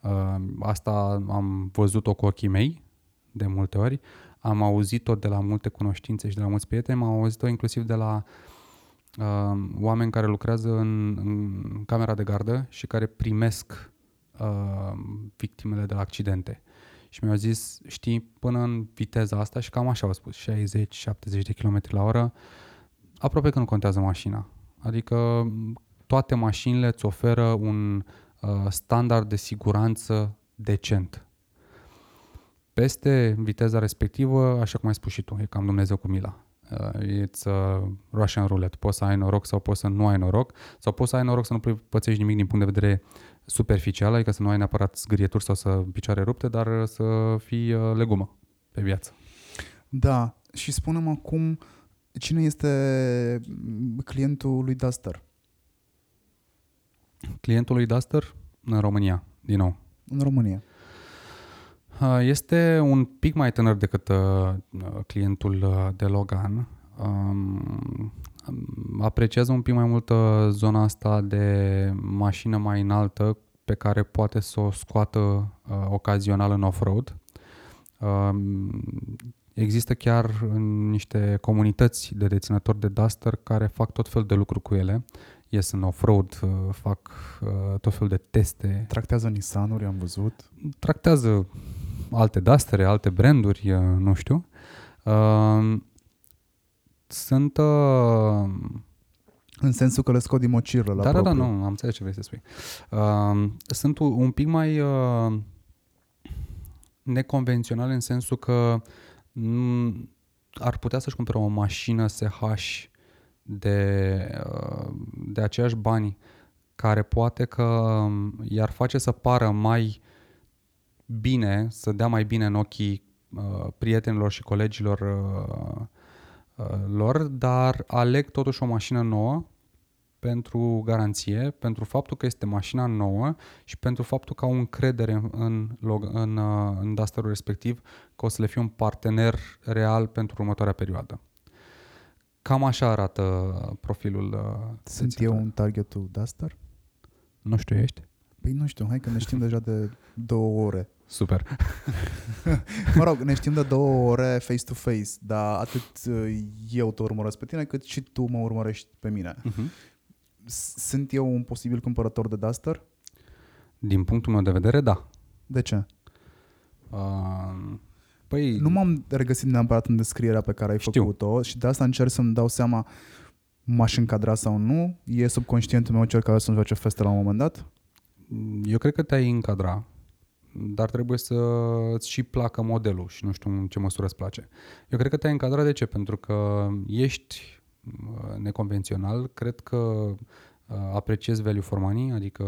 Uh, Asta am văzut-o cu ochii mei de multe ori, am auzit-o de la multe cunoștințe și de la mulți prieteni, am auzit-o inclusiv de la uh, oameni care lucrează în, în camera de gardă și care primesc uh, victimele de la accidente. Și mi-au zis, știi, până în viteza asta, și cam așa au spus, 60-70 de km la oră, aproape că nu contează mașina. Adică toate mașinile îți oferă un uh, standard de siguranță decent. Peste viteza respectivă, așa cum ai spus și tu, e cam Dumnezeu cu mila. Uh, it's a Russian roulette. Poți să ai noroc sau poți să nu ai noroc, sau poți să ai noroc să nu pățești nimic din punct de vedere superficial, adică să nu ai neapărat zgârieturi sau să picioare rupte, dar să fii uh, legumă pe viață. Da, și spunem acum cine este clientul lui Duster Clientul lui Duster în România, din nou. în România. Uh, Este un pic mai tânăr decât uh, clientul uh, de Logan. Um, apreciază un pic mai mult uh, zona asta de mașină mai înaltă pe care poate să o scoată uh, ocazional în off-road. Um, există chiar în niște comunități de deținători de Duster care fac tot fel de lucruri cu ele. Ies în off-road, uh, fac uh, tot fel de teste, Tractează Nissan-uri, am văzut. tractează alte dastere, alte branduri, uh, nu știu. Uh, Sunt... uh, În sensul că le scot din mocirlă la Da, da, da, propriu. nu, am înțeles ce vrei să spui. Uh, Sunt u- un pic mai uh, neconvențional în sensul că mm, ar putea să-și cumpere o mașină SH de, uh, de aceiași bani care poate că um, i-ar face să pară mai bine, să dea mai bine în ochii uh, prietenilor și colegilor uh, uh, lor, dar aleg totuși o mașină nouă pentru garanție, pentru faptul că este mașina nouă și pentru faptul că au încredere în, în, log- în, uh, în Duster-ul respectiv că o să le fie un partener real pentru următoarea perioadă. Cam așa arată profilul. uh, Sunt deținător. eu un targetul Duster? Nu știu, ești? Păi nu știu, hai că ne știm deja de două ore. Super. Mă rog, ne știm de două ore face-to-face, dar atât uh, eu te urmăresc pe tine, cât și tu mă urmărești pe mine. Uh-huh. S- Sunt eu un posibil cumpărător de Duster? Din punctul meu de vedere, da. De ce? Uh, păi, Nu m-am regăsit neapărat în descrierea pe care ai Știu. făcut-o și de asta încerc să-mi dau seama m-aș încadra sau nu. E subconștientul meu cel care să-mi face feste la un moment dat? eu cred că te-ai încadra, dar trebuie să îți și placă modelul și nu știu în ce măsură îți place. Eu cred că te-ai încadra de ce? Pentru că ești uh, neconvențional, cred că uh, apreciezi value for money, adică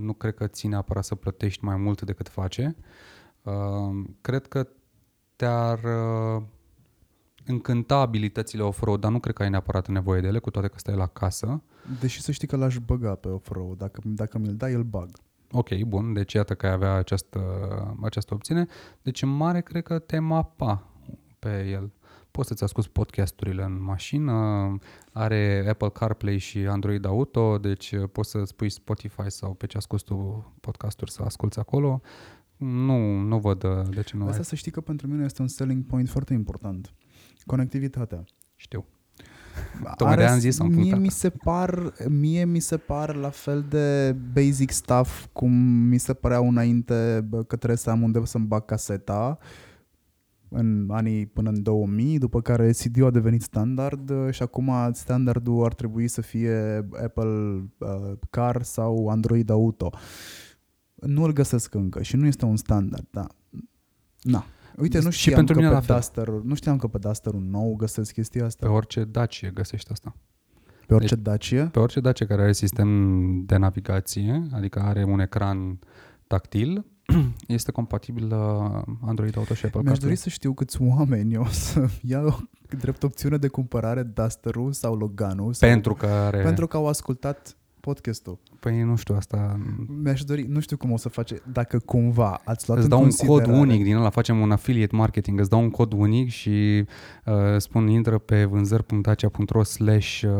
nu cred că ține neapărat să plătești mai mult decât face. Uh, Cred că te-ar uh, încânta abilitățile off-road, dar nu cred că ai neapărat nevoie de ele, cu toate că stai la casă. Deși să știi că l-aș băga pe off-road. Dacă, dacă mi-l dai, îl bag. Ok, bun, deci iată că ai avea această, această opțiune. Deci în mare cred că te mapa pe el. Poți să-ți asculti podcasturile în mașină, are Apple CarPlay și Android Auto, deci poți să spui Spotify sau pe ce asculti tu podcasturi să asculti acolo. Nu, nu văd uh, de ce nu Asta ai. să știi că pentru mine este un selling point foarte important. Conectivitatea. Știu. Tocmai de-aia am Are- zis, am mie punctat. mi se par mie mi se par la fel de basic stuff cum mi se păreau înainte bă, că trebuie să am unde să-mi bag caseta în anii până în 2000, după care CD-ul a devenit standard uh, și acum standardul ar trebui să fie Apple uh, Car sau Android Auto. Nu îl găsesc încă și nu este un standard, da. Na. Uite, nu Și știam, pentru că mine pe la fel. Duster, nu știam că pe Duster nou găsesc chestia asta. Pe orice Dacia găsești asta. Pe orice Deci- Dacia? Pe orice Dacia care are sistem de navigație, adică are un ecran tactil, este compatibil uh, Android Auto și Apple Mi-aș CarPlay. dori să știu câți oameni o să iau drept opțiune de cumpărare Duster-ul sau Loganul sau Pentru că are... pentru că au ascultat podcastul. Păi nu știu, asta... Mi-aș dori, nu știu cum o să face, dacă cumva ați luat Îți în dau un cod considerare- unic din ăla, facem un affiliate marketing, îți dau un cod unic și uh, spun intră pe vânzări.dacia.ro slash uh,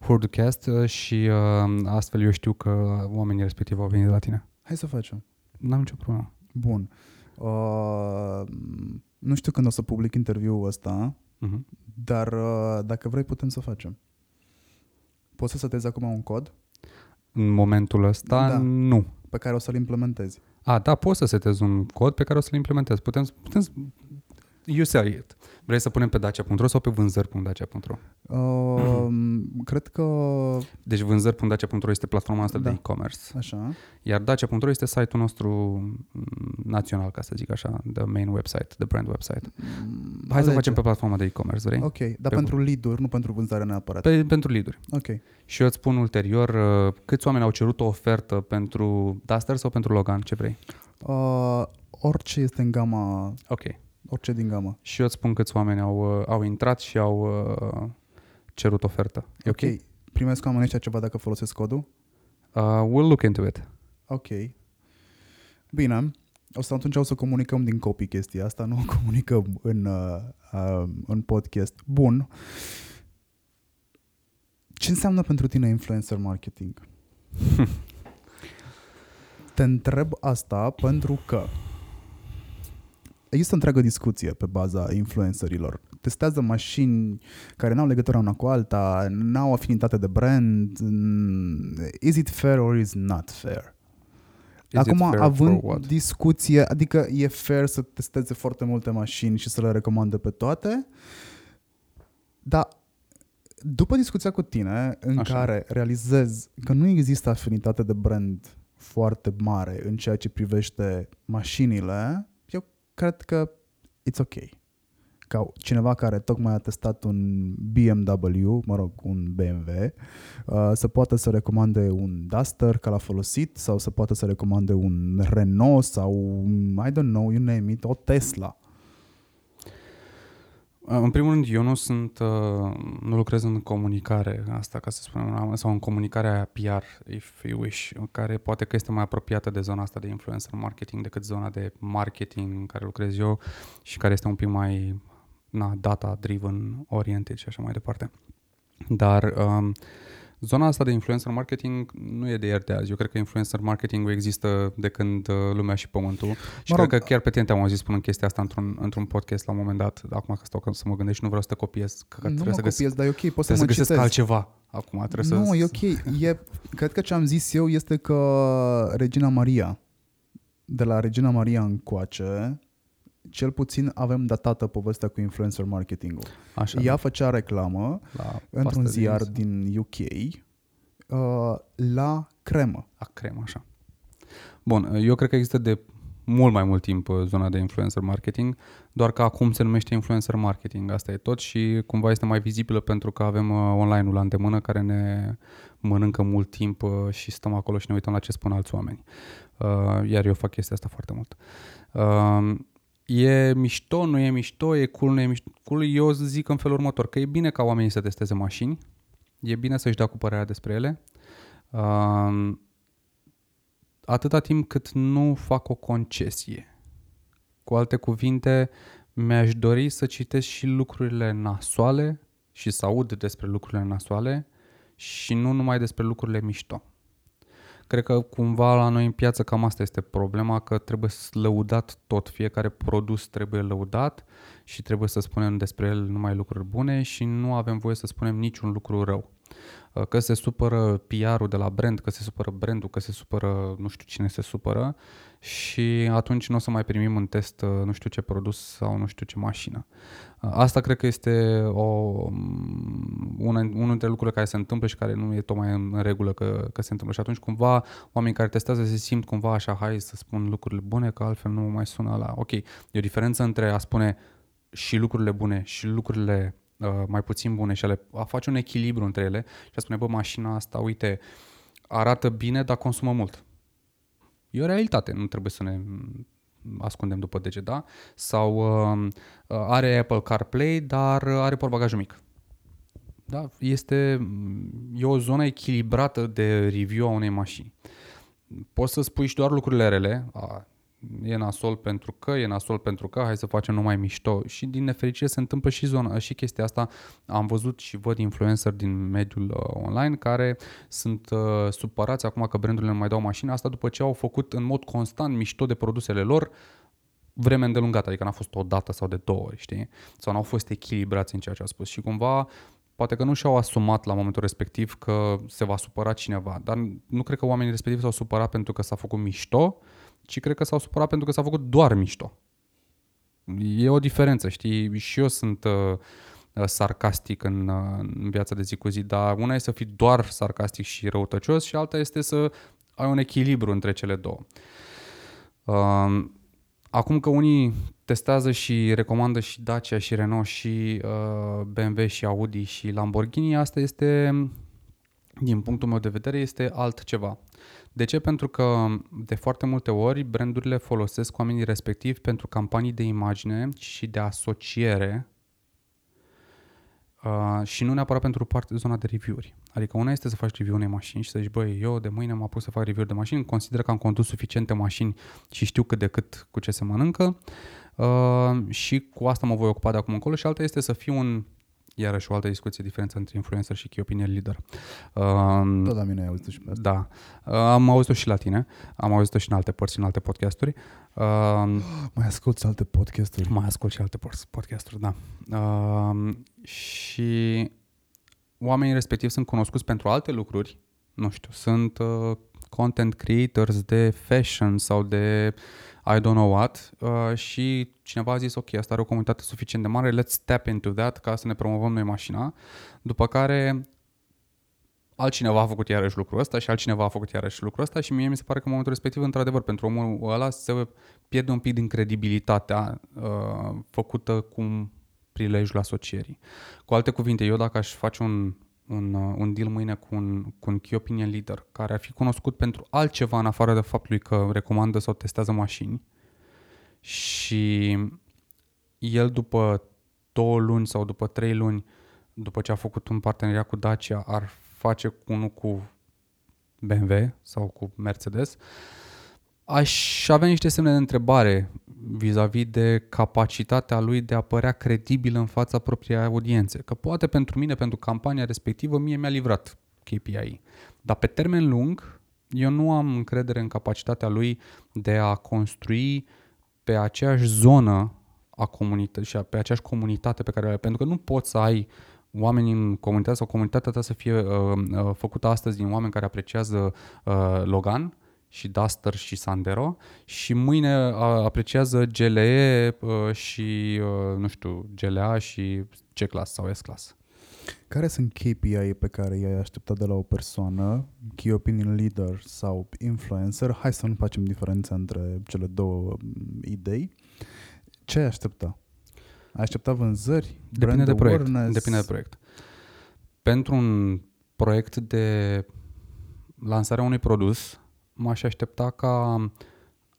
hordcast uh, și uh, astfel eu știu că oamenii respectiv au venit de la tine. Hai să facem. N-am nicio problemă. Bun. Uh, nu știu când o să public interviul ăsta, Uh-huh. dar uh, dacă vrei putem să facem. Poți să setezi acum un cod În momentul ăsta, Da. nu. pe care o să-l implementezi. A, da, poți să setezi un cod pe care o să-l implementezi. Putem, putem să- you say it. Vrei să punem pe dacia.ro sau pe vânzări.dacia.ro? Uh, cred că Deci vânzări.dacia.ro este platforma noastră Da. de e-commerce. așa. Iar dacia.ro este site-ul nostru mm, național, ca să zic așa, the main website, the brand website. Mm, Hai să alege. facem pe platforma de e-commerce, vrei? Ok, dar Pe pentru lead-uri, nu pentru vânzare neapărat. Pe, pentru lead Ok. Și eu îți spun ulterior uh, câți oameni au cerut o ofertă pentru Duster sau pentru Logan, ce vrei. Uh, orice este în gama, Ok. Orice din gamă. Și eu îți spun câți oameni au, uh, au intrat și au uh, cerut ofertă. E ok? ok. Primesc oamenii ăștia ceva dacă folosesc codul? Uh, we'll look into it. Ok. Bine. O să atunci o să comunicăm din copii chestia asta, nu o comunicăm în, uh, uh, în podcast. Bun. Ce înseamnă pentru tine influencer marketing? Te întreb asta pentru că există o întreagă discuție pe baza influencerilor. Testează mașini care n-au legătură una cu alta, n-au afinitate de brand. mm, Is it fair or is not fair? Is it Acum, fair având for what? discuție, adică e fair să testeze foarte multe mașini și să le recomande pe toate, dar după discuția cu tine, în Așa. care realizez că nu există afinitate de brand foarte mare în ceea ce privește mașinile, eu cred că it's ok. Ca cineva care tocmai a testat un BMW, mă rog, un BMW, uh, să poată să recomande un Duster că l-a folosit sau să poată să recomande un Renault sau, un, I don't know, you name it, o Tesla. Uh, În primul rând, eu nu sunt, uh, nu lucrez în comunicare asta, ca să spunem, sau în comunicarea PR, if you wish, care poate că este mai apropiată de zona asta de influencer marketing decât zona de marketing în care lucrez eu și care este un pic mai na, data-driven oriented și așa mai departe. Dar um, Zona asta de influencer marketing nu e de ieri de azi. Eu cred că influencer marketing există de când uh, lumea și pământul. Și Mă rog, cred că chiar pe tine te-am auzit spunând chestia asta într-un, într-un podcast la un moment dat. Acum că stau să mă gândesc și nu vreau să te copiez. Că nu trebuie mă să găsesc, copiez, dar e ok, poți să trebuie mă să găsesc citezi. altceva. Acum trebuie Nu, să... e ok. E, cred că ce am zis eu este că Regina Maria, de la Regina Maria încoace, cel puțin avem datată povestea cu influencer marketing-ul. Așa, Ea făcea reclamă la într-un pastă de ziar dinți. din UK uh, la cremă. A cremă, așa. Bun, eu cred că există de mult mai mult timp uh, zona de influencer marketing, doar că acum se numește influencer marketing, asta e tot și cumva este mai vizibilă pentru că avem uh, online-ul la îndemână care ne mănâncă mult timp uh, și stăm acolo și ne uităm la ce spun alți oameni. Uh, Iar eu fac chestia asta foarte mult. Uh, E mișto, nu e mișto, e cool, nu e mișto. Cool, eu zic în felul următor, că e bine ca oamenii să testeze mașini, e bine să-și dea cu părerea despre ele, uh, atâta timp cât nu fac o concesie. Cu alte cuvinte, mi-aș dori să citesc și lucrurile nasoale și să aud despre lucrurile nasoale și nu numai despre lucrurile mișto. Cred că cumva la noi în piață cam asta este problema, că trebuie lăudat tot, fiecare produs trebuie lăudat și trebuie să spunem despre el numai lucruri bune și nu avem voie să spunem niciun lucru rău. Că se supără PR-ul de la brand, că se supără brandul, că se supără nu știu cine se supără și atunci nu o să mai primim în test uh, nu știu ce produs sau nu știu ce mașină. Uh, Asta cred că este o, una, unul dintre lucrurile care se întâmplă și care nu e tocmai în regulă că, că se întâmplă. Și atunci cumva oamenii care testează se simt cumva așa, hai să spun lucrurile bune, că altfel nu mai sună la... Ok, e o diferență între a spune și lucrurile bune și lucrurile uh, mai puțin bune și a, le, a face un echilibru între ele și a spune, bă, mașina asta, uite, arată bine, dar consumă mult. E o realitate, nu trebuie să ne ascundem după deget, da? Sau uh, are Apple CarPlay, dar are portbagajul mic. Da? Este, e o zonă echilibrată de review a unei mașini. Poți să spui și doar lucrurile rele, a, e nasol pentru că, e nasol pentru că, hai să facem numai mișto. Și din nefericire se întâmplă și, zona, și chestia asta. Am văzut și văd influencer din mediul uh, online care sunt uh, supărați acum că brandurile nu mai dau mașini. Asta după ce au făcut în mod constant mișto de produsele lor vreme îndelungată, adică n-a fost o dată sau de două ori, știi? Sau n-au fost echilibrați în ceea ce au spus. Și cumva poate că nu și-au asumat la momentul respectiv că se va supăra cineva, dar nu cred că oamenii respectivi s-au supărat pentru că s-a făcut mișto, ci cred că s-au supărat pentru că s-a făcut doar mișto. E o diferență, știi? Și eu sunt uh, sarcastic în, uh, în viața de zi cu zi, dar una e să fii doar sarcastic și răutăcios și alta este să ai un echilibru între cele două. Uh, acum că unii testează și recomandă și Dacia și Renault și uh, BMW și Audi și Lamborghini, asta este, din punctul meu de vedere, este altceva. De ce? Pentru că de foarte multe ori brandurile folosesc oamenii respectivi pentru campanii de imagine și de asociere uh, și nu neapărat pentru parte, zona de review-uri. Adică una este să faci review unei mașini și să zici, băi, eu de mâine mă apuc să fac review de mașini, consider că am condus suficiente mașini și știu cât de cât cu ce se mănâncă uh, și cu asta mă voi ocupa de acum încolo și alta este să fiu un iarăși o altă discuție, diferența între influencer și key opinion leader. Uh, Tot la mine ai auzit și pe asta. da. Uh, am auzit-o și la tine, am auzit-o și în alte părți, în alte podcasturi. Uh, Mai asculti alte podcasturi. mai ascult și alte por- podcasturi, da. Uh, și oamenii respectiv sunt cunoscuți pentru alte lucruri, nu știu, sunt uh, content creators de fashion sau de I don't know what uh, și cineva a zis ok, asta are o comunitate suficient de mare, let's tap into that ca să ne promovăm noi mașina, după care altcineva a făcut iarăși lucrul ăsta și altcineva a făcut iarăși lucrul ăsta și mie mi se pare că în momentul respectiv, într-adevăr, pentru omul ăla se pierde un pic din credibilitatea uh, făcută cu prilejul asocierii. Cu alte cuvinte, eu dacă aș face un, un, uh, un deal mâine cu un, cu un key opinion leader care ar fi cunoscut pentru altceva în afară de faptului că recomandă sau testează mașini. Și el după două luni sau după trei luni, după ce a făcut un parteneriat cu Dacia, ar face unul cu BMW sau cu Mercedes, aș avea niște semne de întrebare vis-a-vis de capacitatea lui de a părea credibil în fața propriei audiențe. Că poate pentru mine, pentru campania respectivă, mie mi-a livrat KPI. Dar pe termen lung, eu nu am încredere în capacitatea lui de a construi pe aceeași zonă a comunității și pe aceeași comunitate pe care o are. Pentru că nu poți să ai oameni în comunitate sau comunitatea ta să fie uh, uh, făcută astăzi din oameni care apreciază uh, Logan și Duster și Sandero și mâine uh, apreciază GLE uh, și, uh, nu știu, GLA și C-Class sau S-Class. Care sunt KPI pe care i-ai așteptat de la o persoană, key opinion leader sau influencer? Hai să nu facem diferența între cele două mm, idei. Ce ai aștepta? Ai aștepta vânzări? Depinde brand de proiect. awareness? Depinde de proiect. Pentru un proiect de lansarea unui produs, m-aș aștepta ca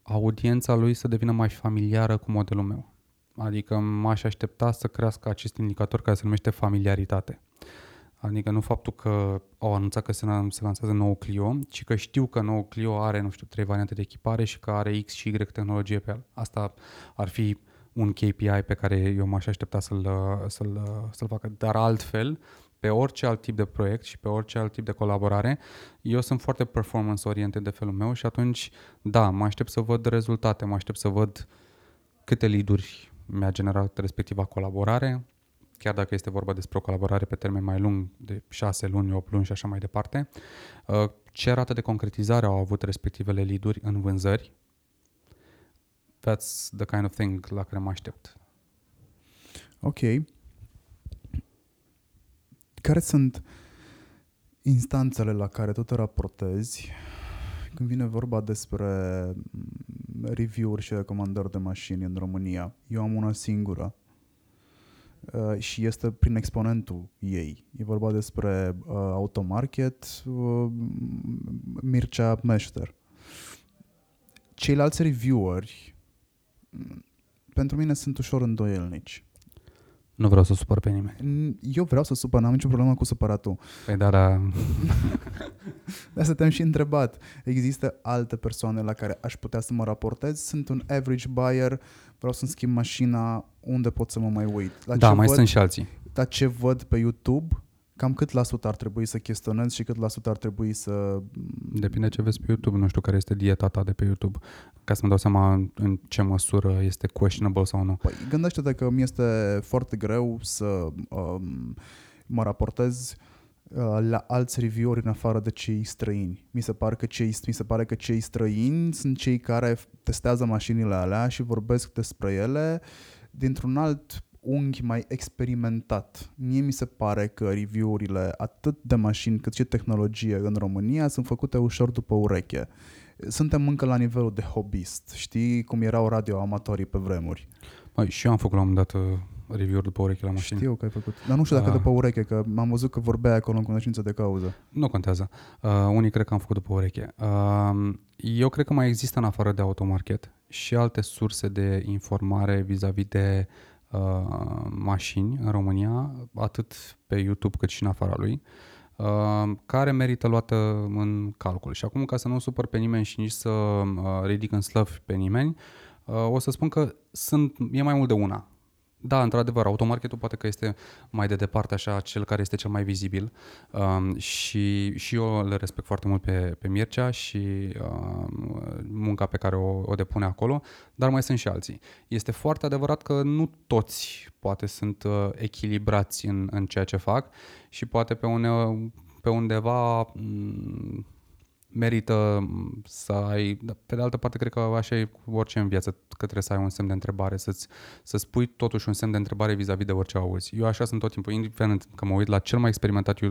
audiența lui să devină mai familiară cu modelul meu. Adică m-aș aștepta să crească acest indicator care se numește familiaritate. Adică nu faptul că au anunțat că se, se lansează nou Clio, ci că știu că nou Clio are, nu știu, trei variante de echipare și că are X și Y tehnologie pe el. Asta ar fi un KPI pe care eu m-aș aștepta să-l, să-l, să-l facă. Dar altfel, pe orice alt tip de proiect și pe orice alt tip de colaborare, eu sunt foarte performance-oriented de felul meu și atunci, da, mă aștept să văd rezultate, mă aștept să văd câte lead-uri mi-a generat respectiva colaborare, chiar dacă este vorba despre o colaborare pe termen mai lung, de 6 luni, 8 luni și așa mai departe, uh, ce rată de concretizare au avut respectivele lead în vânzări, that's the kind of thing la care mă aștept. Ok. Care sunt instanțele la care tu te raportezi când vine vorba despre mm, review-uri și recomandări de mașini în România? Eu am una singură uh, și este prin exponentul ei. E vorba despre uh, Automarket, uh, Mircea Meșter. Ceilalți revieweri mm, pentru mine sunt ușor îndoielnici. Nu vreau să supăr pe nimeni. Eu vreau să supăr, n-am nicio problemă cu supăratul. Păi da, da. De asta te-am și întrebat. Există alte persoane la care aș putea să mă raportez? Sunt un average buyer, vreau să-mi schimb mașina, unde pot să mă mai uit? La da, mai văd, sunt și alții. Dar ce văd pe YouTube, cam cât la sută ar trebui să chestionez și cât la sută ar trebui să... Depinde ce vezi pe YouTube, nu știu care este dieta ta de pe YouTube, ca să mă dau seama în ce măsură este questionable sau nu. Păi gândește-te că mi este foarte greu să um, mă raportez uh, la alți review-uri în afară de cei străini. Mi se, pare că cei, mi se pare că cei străini sunt cei care testează mașinile alea și vorbesc despre ele dintr-un alt unghi mai experimentat. Mie mi se pare că review-urile atât de mașini cât și tehnologie în România sunt făcute ușor după ureche. Suntem încă la nivelul de hobbyist. Știi cum erau radioamatorii pe vremuri? Mai, și eu am făcut la un moment dat uh, review după ureche la mașini. Știu că ai făcut. Dar nu știu dacă uh, după ureche, că am văzut că vorbea acolo în cunoștință de cauză. Nu contează. Uh, unii cred că am făcut după ureche. Uh, eu cred că mai există în afară de automarket și alte surse de informare vis-a-vis de uh, mașini în România, atât pe YouTube cât și în afara lui, uh, care merită luată în calcul. Și acum, ca să nu supăr pe nimeni și nici să uh, ridic în slăv pe nimeni, uh, o să spun că sunt, e mai mult de una. Da, într-adevăr, automarketul poate că este mai de departe așa cel care este cel mai vizibil um, și, și eu le respect foarte mult pe, pe Mircea și um, munca pe care o, o depune acolo, dar mai sunt și alții. Este foarte adevărat că nu toți poate sunt uh, echilibrați în, în ceea ce fac și poate pe, une, pe undeva m- merită să ai, pe de altă parte cred că așa e cu orice în viață, că trebuie să ai un semn de întrebare, să-ți, să spui totuși un semn de întrebare vis-a-vis de orice auzi. Eu așa sunt tot timpul, indiferent că mă uit la cel mai experimentat uh,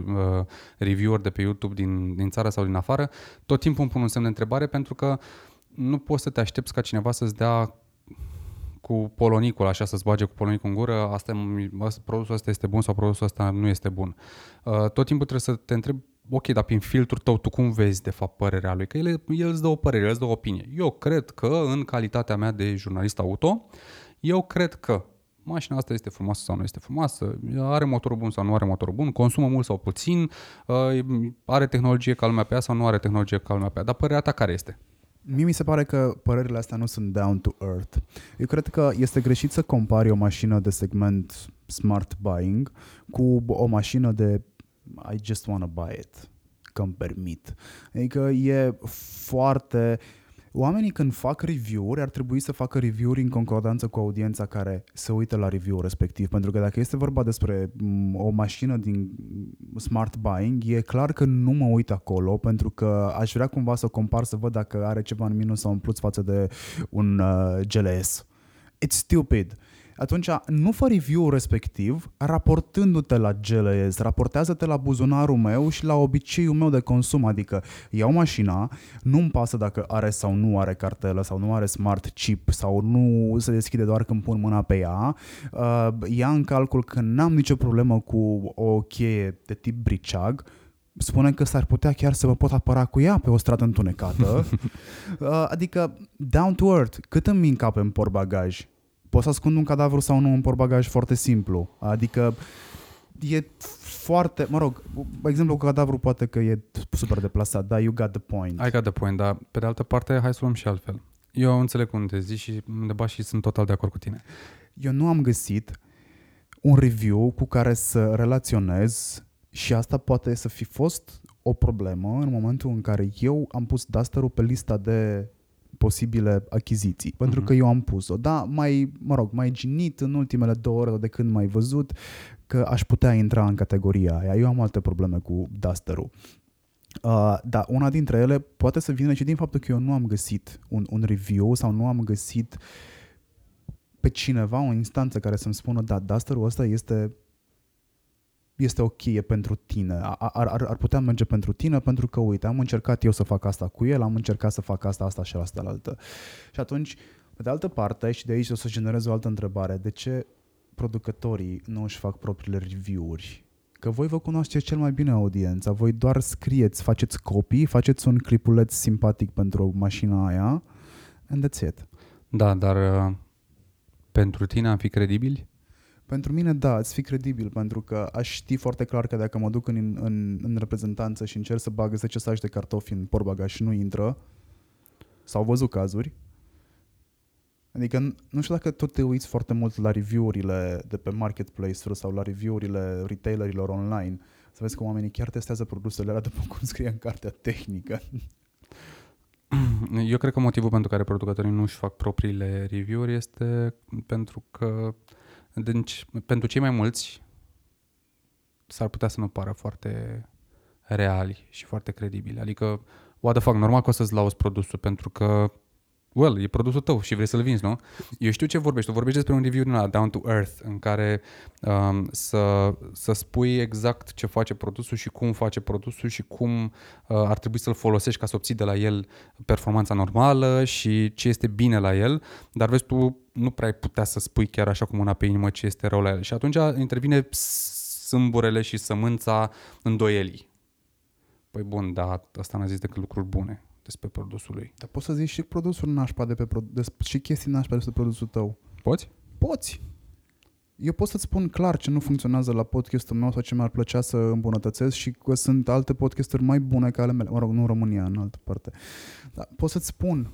reviewer de pe YouTube din, din țară sau din afară, tot timpul îmi pun un semn de întrebare pentru că nu poți să te aștepți ca cineva să-ți dea cu polonicul, așa să-ți bage cu polonicul în gură, asta, produsul ăsta este bun sau produsul ăsta nu este bun. Uh, tot timpul trebuie să te întrebi ok, dar prin filtrul tău tu cum vezi de fapt părerea lui? Că el, el îți dă o părere, el îți dă o opinie. Eu cred că în calitatea mea de jurnalist auto, eu cred că mașina asta este frumoasă sau nu este frumoasă, are motorul bun sau nu are motorul bun, consumă mult sau puțin, uh, are tehnologie ca lumea pe ea sau nu are tehnologie ca lumea pe ea. Dar părerea ta care este? Mie mi se pare că părerile astea nu sunt down to earth. Eu cred că este greșit să compari o mașină de segment smart buying cu o mașină de I just want to buy it. că îmi permit. Adică e foarte... Oamenii când fac review-uri ar trebui să facă review-uri în concordanță cu audiența care se uită la review respectiv. Pentru că dacă este vorba despre mm, o mașină din smart buying, e clar că nu mă uit acolo pentru că aș vrea cumva să compar să văd dacă are ceva în minus sau în plus față de un uh, GLS. It's stupid atunci nu fă review respectiv raportându-te la GLS, raportează-te la buzunarul meu și la obiceiul meu de consum, adică iau mașina, nu-mi pasă dacă are sau nu are cartelă sau nu are smart chip sau nu se deschide doar când pun mâna pe ea, uh, ia în calcul că n-am nicio problemă cu o cheie de tip briceag, spune că s-ar putea chiar să mă pot apăra cu ea pe o stradă întunecată. Uh, adică, down to earth, cât îmi încape în portbagaj? Poți să ascund un cadavru sau nu în portbagaj foarte simplu. Adică e foarte, mă rog, exemplu cu cadavru poate că e super deplasat, dar you got the point. I got the point, dar pe de altă parte hai să luăm și altfel. Eu înțeleg cum te zici și undeva și sunt total de acord cu tine. Eu nu am găsit un review cu care să relaționez și asta poate să fi fost o problemă în momentul în care eu am pus Duster-ul pe lista de posibile achiziții, pentru uh-huh. că eu am pus-o. Da, mai, mă rog, mai ginit în ultimele două ore de când mai văzut că aș putea intra în categoria aia. Eu am alte probleme cu Duster-ul. Uh, da, una dintre ele poate să vină și din faptul că eu nu am găsit un, un review sau nu am găsit pe cineva, o instanță care să-mi spună, da, Duster-ul ăsta este este ok e pentru tine, ar, ar, ar putea merge pentru tine pentru că, uite, am încercat eu să fac asta cu el, am încercat să fac asta, asta și asta la altă. Și atunci, pe de altă parte, și de aici o să generez o altă întrebare, de ce producătorii nu își fac propriile review-uri? Că voi vă cunoașteți cel mai bine audiența, voi doar scrieți, faceți copii, faceți un clipuleț simpatic pentru mașina aia and that's it. Da, dar uh, pentru tine am fi credibili? Pentru mine, da, îți fi credibil, pentru că aș ști foarte clar că dacă mă duc în, în, în reprezentanță și încerc să bag 10 saci de cartofi în porbagaj și nu intră, sau văzut cazuri, Adică nu știu dacă tot te uiți foarte mult la review-urile de pe marketplace-uri sau la review-urile retailerilor online, să vezi că oamenii chiar testează produsele alea după cum scrie în cartea tehnică. Eu cred că motivul pentru care producătorii nu își fac propriile review-uri este pentru că deci, pentru cei mai mulți s-ar putea să nu pară foarte reali și foarte credibili. Adică, what the fuck, normal că o să-ți lauzi produsul pentru că well, e produsul tău și vrei să-l vinzi, nu? Eu știu ce vorbești. Tu vorbești despre un review din ăla, down to earth, în care um, să, să spui exact ce face produsul și cum face produsul și cum uh, ar trebui să-l folosești ca să obții de la el performanța normală și ce este bine la el, dar vezi, tu nu prea ai putea să spui chiar așa cu mâna pe inimă ce este rău la el. Și atunci intervine sâmburele și sămânța îndoielii. Păi bun, dar asta n-a zis decât lucruri bune despre produsul lui. Dar poți să zici și produsul nașpa de pe produs, și chestii nașpa despre produsul tău. Poți? Poți. Eu pot să-ți spun clar ce nu funcționează la podcastul meu sau ce mi-ar plăcea să îmbunătățesc și că sunt alte podcasturi mai bune ca ale mele. Mă rog, nu în România, în altă parte. Dar pot să-ți spun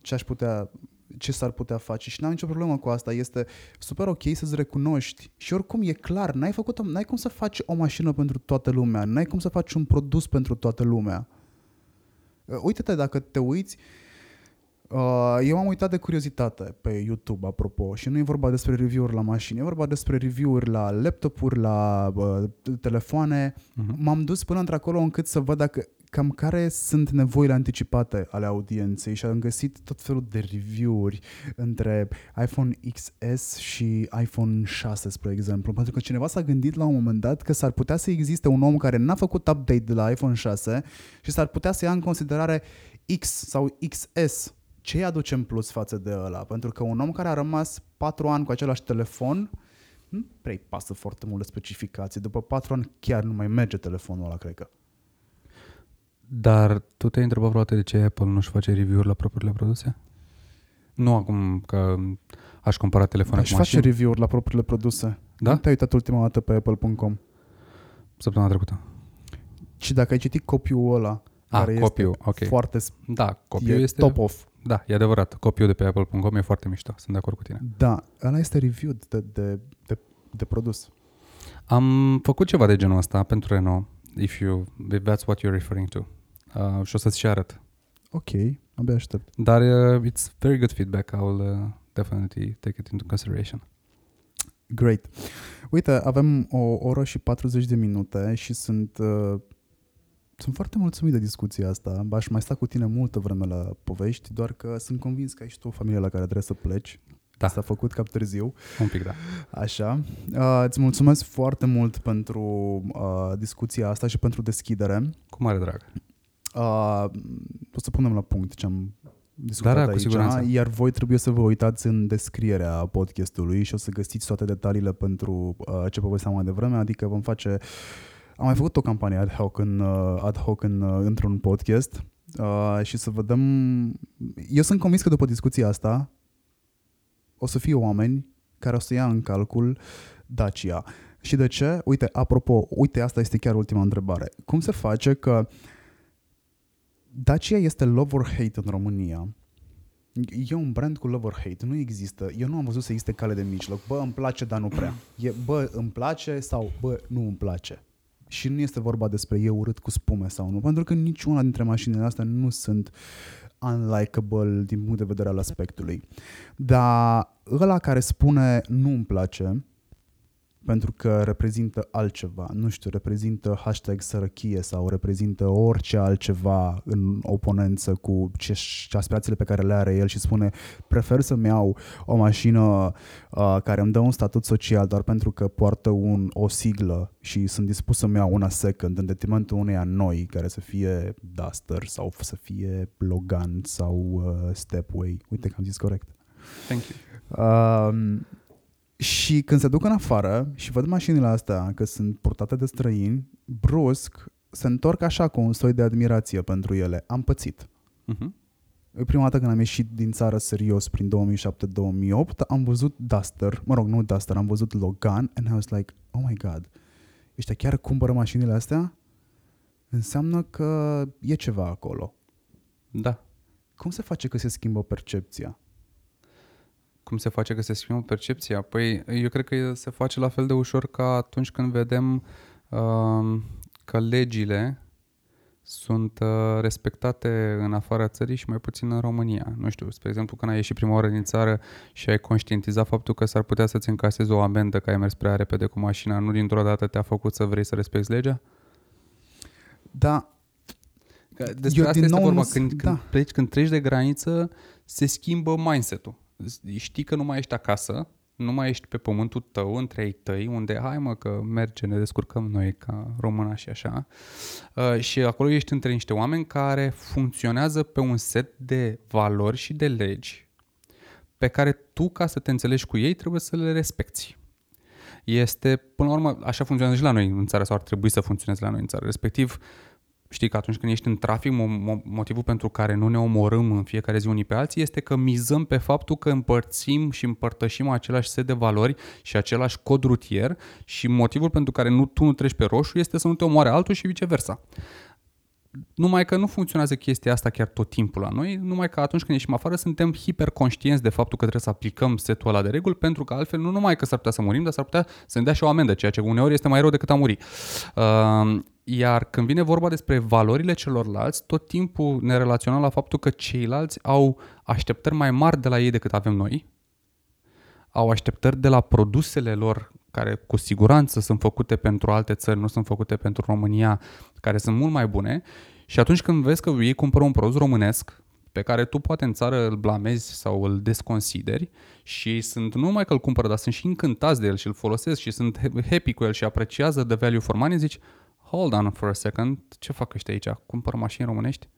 ce aș putea ce s-ar putea face și n-am nicio problemă cu asta. Este super ok să-ți recunoști și oricum e clar, n-ai, făcut, n-ai cum să faci o mașină pentru toată lumea, n-ai cum să faci un produs pentru toată lumea. Uh, uite-te, dacă te uiți, uh, eu am uitat de curiozitate pe YouTube, apropo, și nu e vorba despre review-uri la mașini, e vorba despre review-uri la laptopuri, la uh, telefoane. Uh-huh. M-am dus până într-acolo încât să văd dacă cam care sunt nevoile anticipate ale audienței și am găsit tot felul de review-uri între iPhone XS și iPhone 6, spre exemplu, pentru că cineva s-a gândit la un moment dat că s-ar putea să existe un om care n-a făcut update de la iPhone 6 și s-ar putea să ia în considerare X sau XS. Ce îi aduce în plus față de ăla? Pentru că un om care a rămas 4 ani cu același telefon nu prea pasă foarte mult de specificații. După 4 ani chiar nu mai merge telefonul ăla, cred că. Dar tu te-ai întrebat vreodată de ce Apple nu-și face review-uri la propriile produse? Nu acum că aș compara telefoane cu mașini. face review-uri la propriile produse. Da? Nu te-ai uitat ultima dată pe apple.com? Săptămâna trecută. Și dacă ai citit copy-ul ăla, A, care copy este okay. foarte da, copy este top off. Da, e adevărat. Copy-ul de pe apple.com e foarte mișto. Sunt de acord cu tine. Da, ăla este review de, de, de, de produs. Am făcut ceva de genul ăsta pentru Renault if you if that's what you're referring to. Uh, și o să-ți și arăt. Ok, abia aștept. Dar uh, it's very good feedback. I'll uh, definitely take it into consideration. Great. Uite, avem o oră și 40 de minute și sunt, uh, sunt foarte mulțumit de discuția asta. Aș mai sta cu tine multă vreme la povești, doar că sunt convins că ai și tu o familie la care trebuie să pleci. Da. S-a făcut cap târziu. Un pic, da. Așa. Uh, îți mulțumesc foarte mult pentru uh, discuția asta și pentru deschidere. Cu mare drag. Uh, o să punem la punct ce am discutat Da, da, cu aici, siguranță. iar voi trebuie să vă uitați în descrierea podcastului și o să găsiți toate detaliile pentru uh, ce povesteam mai devreme, adică vom face am mai făcut o campanie ad hoc, în, uh, ad hoc în, uh, într-un podcast uh, și să vedem... Eu sunt convins că după discuția asta o să fie oameni care o să ia în calcul Dacia. Și de ce? Uite, apropo, uite, asta este chiar ultima întrebare. Cum se face că Dacia este love or hate în România? E un brand cu love or hate, nu există. Eu nu am văzut să existe cale de mijloc. Bă, îmi place, dar nu prea. E, bă, îmi place sau bă, nu îmi place. Și nu este vorba despre e urât cu spume sau nu, pentru că niciuna dintre mașinile astea nu sunt unlikable din punct de vedere al aspectului. Dar ăla care spune nu îmi place, pentru că reprezintă altceva, nu știu, reprezintă hashtag sărăchie sau reprezintă orice altceva în oponență cu ce, ce aspirațiile pe care le are el și spune prefer să-mi iau o mașină uh, care îmi dă un statut social doar pentru că poartă un, o siglă și sunt dispus să-mi iau una second în detrimentul uneia noi care să fie Duster sau să fie Logan sau uh, Stepway. Uite că am zis corect. Thank you. Uh, și când se duc în afară și văd mașinile astea că sunt purtate de străini, brusc se întorc așa cu un soi de admirație pentru ele. Am pățit. Mhm. E prima dată când am ieșit din țară serios prin 2007-2008, am văzut Duster, mă rog, nu Duster, am văzut Logan and I was like, oh my god, ăștia chiar cumpără mașinile astea? Înseamnă că e ceva acolo. Da. Cum se face că se schimbă percepția? Cum se face că se schimbă percepția? Păi eu cred că se face la fel de ușor ca atunci când vedem uh, că legile sunt uh, respectate în afara țării și mai puțin în România. Nu știu, spre exemplu, când ai ieșit prima oară din țară și ai conștientizat faptul că s-ar putea să-ți încasezi o amendă că ai mers prea repede cu mașina, nu dintr-o dată te-a făcut să vrei să respecti legea? Da, Că despre Eu asta din este nou vorba. nu- Când, când, da. pleci, când treci de graniță, se schimbă mindset-ul. Știi că nu mai ești acasă, nu mai ești pe pământul tău, între ei tăi, unde hai mă că merge, ne descurcăm noi ca româna și așa. Uh, și acolo ești între niște oameni care funcționează pe un set de valori și de legi pe care tu, ca să te înțelegi cu ei, trebuie să le respecti. Este, până la urmă, așa funcționează și la noi în țară sau ar trebui să funcționeze la noi în țară. Respectiv, știi că atunci când ești în trafic, mo- mo- motivul pentru care nu ne omorâm în fiecare zi unii pe alții este că mizăm pe faptul că împărțim și împărtășim același set de valori și același cod rutier și motivul pentru care nu, tu nu treci pe roșu este să nu te omoare altul și viceversa. Numai că nu funcționează chestia asta chiar tot timpul la noi, numai că atunci când ieșim afară suntem hiperconștienți de faptul că trebuie să aplicăm setul ăla de reguli, pentru că altfel nu numai că s-ar putea să murim, dar s-ar putea să ne dea și o amendă, ceea ce uneori este mai rău decât a muri. Uh, iar când vine vorba despre valorile celorlalți, tot timpul ne relaționăm la faptul că ceilalți au așteptări mai mari de la ei decât avem noi, au așteptări de la produsele lor care cu siguranță sunt făcute pentru alte țări, nu sunt făcute pentru România, care sunt mult mai bune și atunci când vezi că ei cumpără un produs românesc pe care tu poate în țară îl blamezi sau îl desconsideri și sunt nu numai că îl cumpără, dar sunt și încântați de el și îl folosesc și sunt happy cu el și apreciază the value for money, zici, hold on for a second, ce fac ăștia aici? Cumpără mașini românești?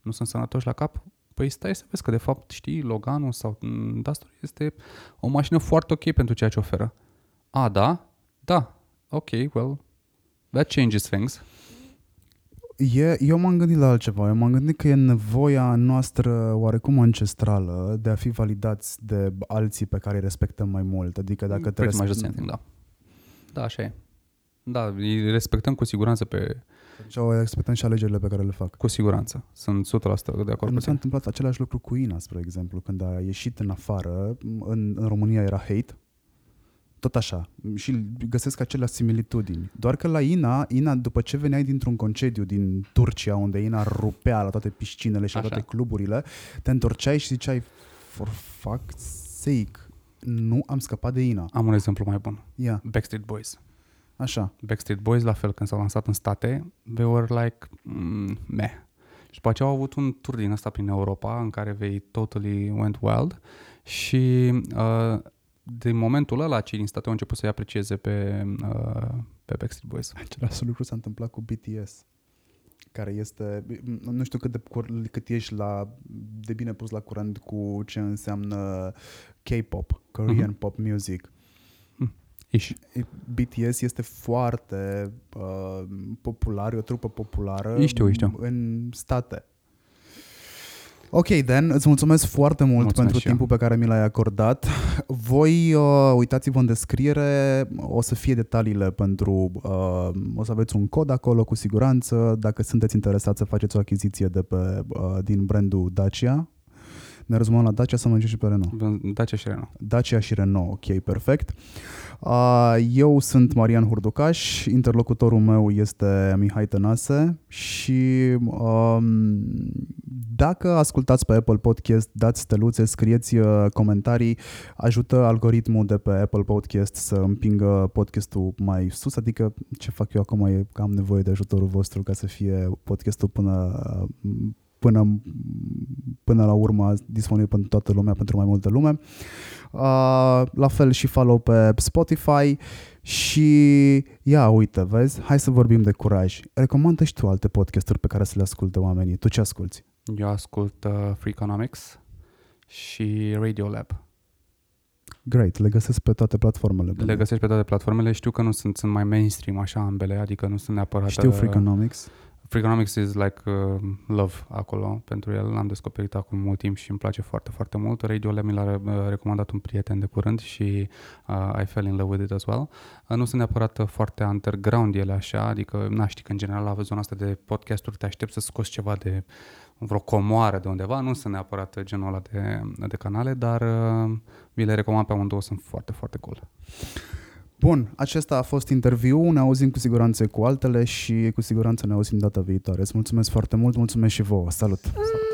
Nu sunt sănătoși la cap? Păi stai să vezi că de fapt, știi, Loganul sau mm, Duster este o mașină foarte ok pentru ceea ce oferă. A, da? Da. Ok, well, that changes things. E, eu m-am gândit la altceva. Eu m-am gândit că e nevoia noastră oarecum ancestrală de a fi validați de alții pe care îi respectăm mai mult. Adică dacă te Pretty much the respect- same thing, da. Da, așa e. Da, îi respectăm cu siguranță pe... Și o respectăm și alegerile pe care le fac. Cu siguranță. Sunt 100% de acord Nu cu s-a tine. întâmplat același lucru cu Ina, spre exemplu, când a ieșit în afară, în, în România era hate, tot așa. Și găsesc aceleași similitudini. Doar că la Ina, Ina, după ce veneai dintr-un concediu din Turcia, unde Ina rupea la toate piscinele și la Așa. toate cluburile, te întorceai și ziceai, for fuck's sake, nu am scăpat de Ina. Am un exemplu mai bun. Ia, Backstreet Boys. așa. Backstreet Boys, la fel, când s-au lansat în state, they were like, mm, meh. Și după aceea au avut un tur din ăsta prin Europa, în care they totally went wild și uh, din momentul ăla, cei din state au început să-i aprecieze pe, uh, pe Backstreet Boys. Același lucru s-a întâmplat cu BTS care este, nu știu cât, de, cur- cât ești la, de bine pus la curent cu ce înseamnă K-pop, Korean Mhm. pop music. Iși. BTS este foarte uh, popular, e o trupă populară Îi știu, îi știu. în state. Ok, Dan, îți mulțumesc foarte mult Mulțumesc pentru și eu. timpul pe care mi l-ai acordat. Voi uh, uitați-vă în descriere, o să fie detaliile pentru, uh, o să aveți un cod acolo cu siguranță, dacă sunteți interesați să faceți o achiziție de pe, uh, din brandul Dacia. Ne rezumăm la Dacia să mergem și pe Renault. Dacia și Renault. Dacia și Renault, ok, perfect. Uh, Eu sunt Marian Hurducaș, interlocutorul meu este Mihai Tănase și um, dacă ascultați pe Apple Podcast, dați steluțe, scrieți uh, comentarii, ajută algoritmul de pe Apple Podcast să împingă podcastul mai sus, adică ce fac eu acum e că am nevoie de ajutorul vostru ca să fie podcastul până până, până la urmă disponibil pentru toată lumea, pentru mai multă lume. Uh, la fel și follow pe Spotify și ia uite, vezi, hai să vorbim de curaj. Recomandă și tu alte podcasturi pe care să le asculte oamenii. Tu ce asculti? Eu ascult uh, Freakonomics și Radiolab. Great, le găsesc pe toate platformele. Le găsești pe toate platformele. Știu că nu sunt, sunt mai mainstream așa ambele, adică nu sunt neapărat... Știu uh, Freakonomics. Freakonomics is like uh, love acolo pentru el. L-am descoperit acum mult timp și îmi place foarte, foarte mult. Radio Lab mi l-a uh, recomandat un prieten de curând și uh, I fell in love with it as well. Uh, nu sunt neapărat uh, foarte underground ele așa, adică, na, știi că în general la zona asta de podcasturi te aștept să scoți ceva de vreo comoară de undeva, nu sunt neapărat genul ăla de, de canale, dar uh, vi le recomand pe amândouă, sunt foarte, foarte cool. Bun, acesta a fost interviu, ne auzim cu siguranță cu altele și cu siguranță ne auzim data viitoare. Îți mulțumesc foarte mult, mulțumesc și vouă. Salut! Salut!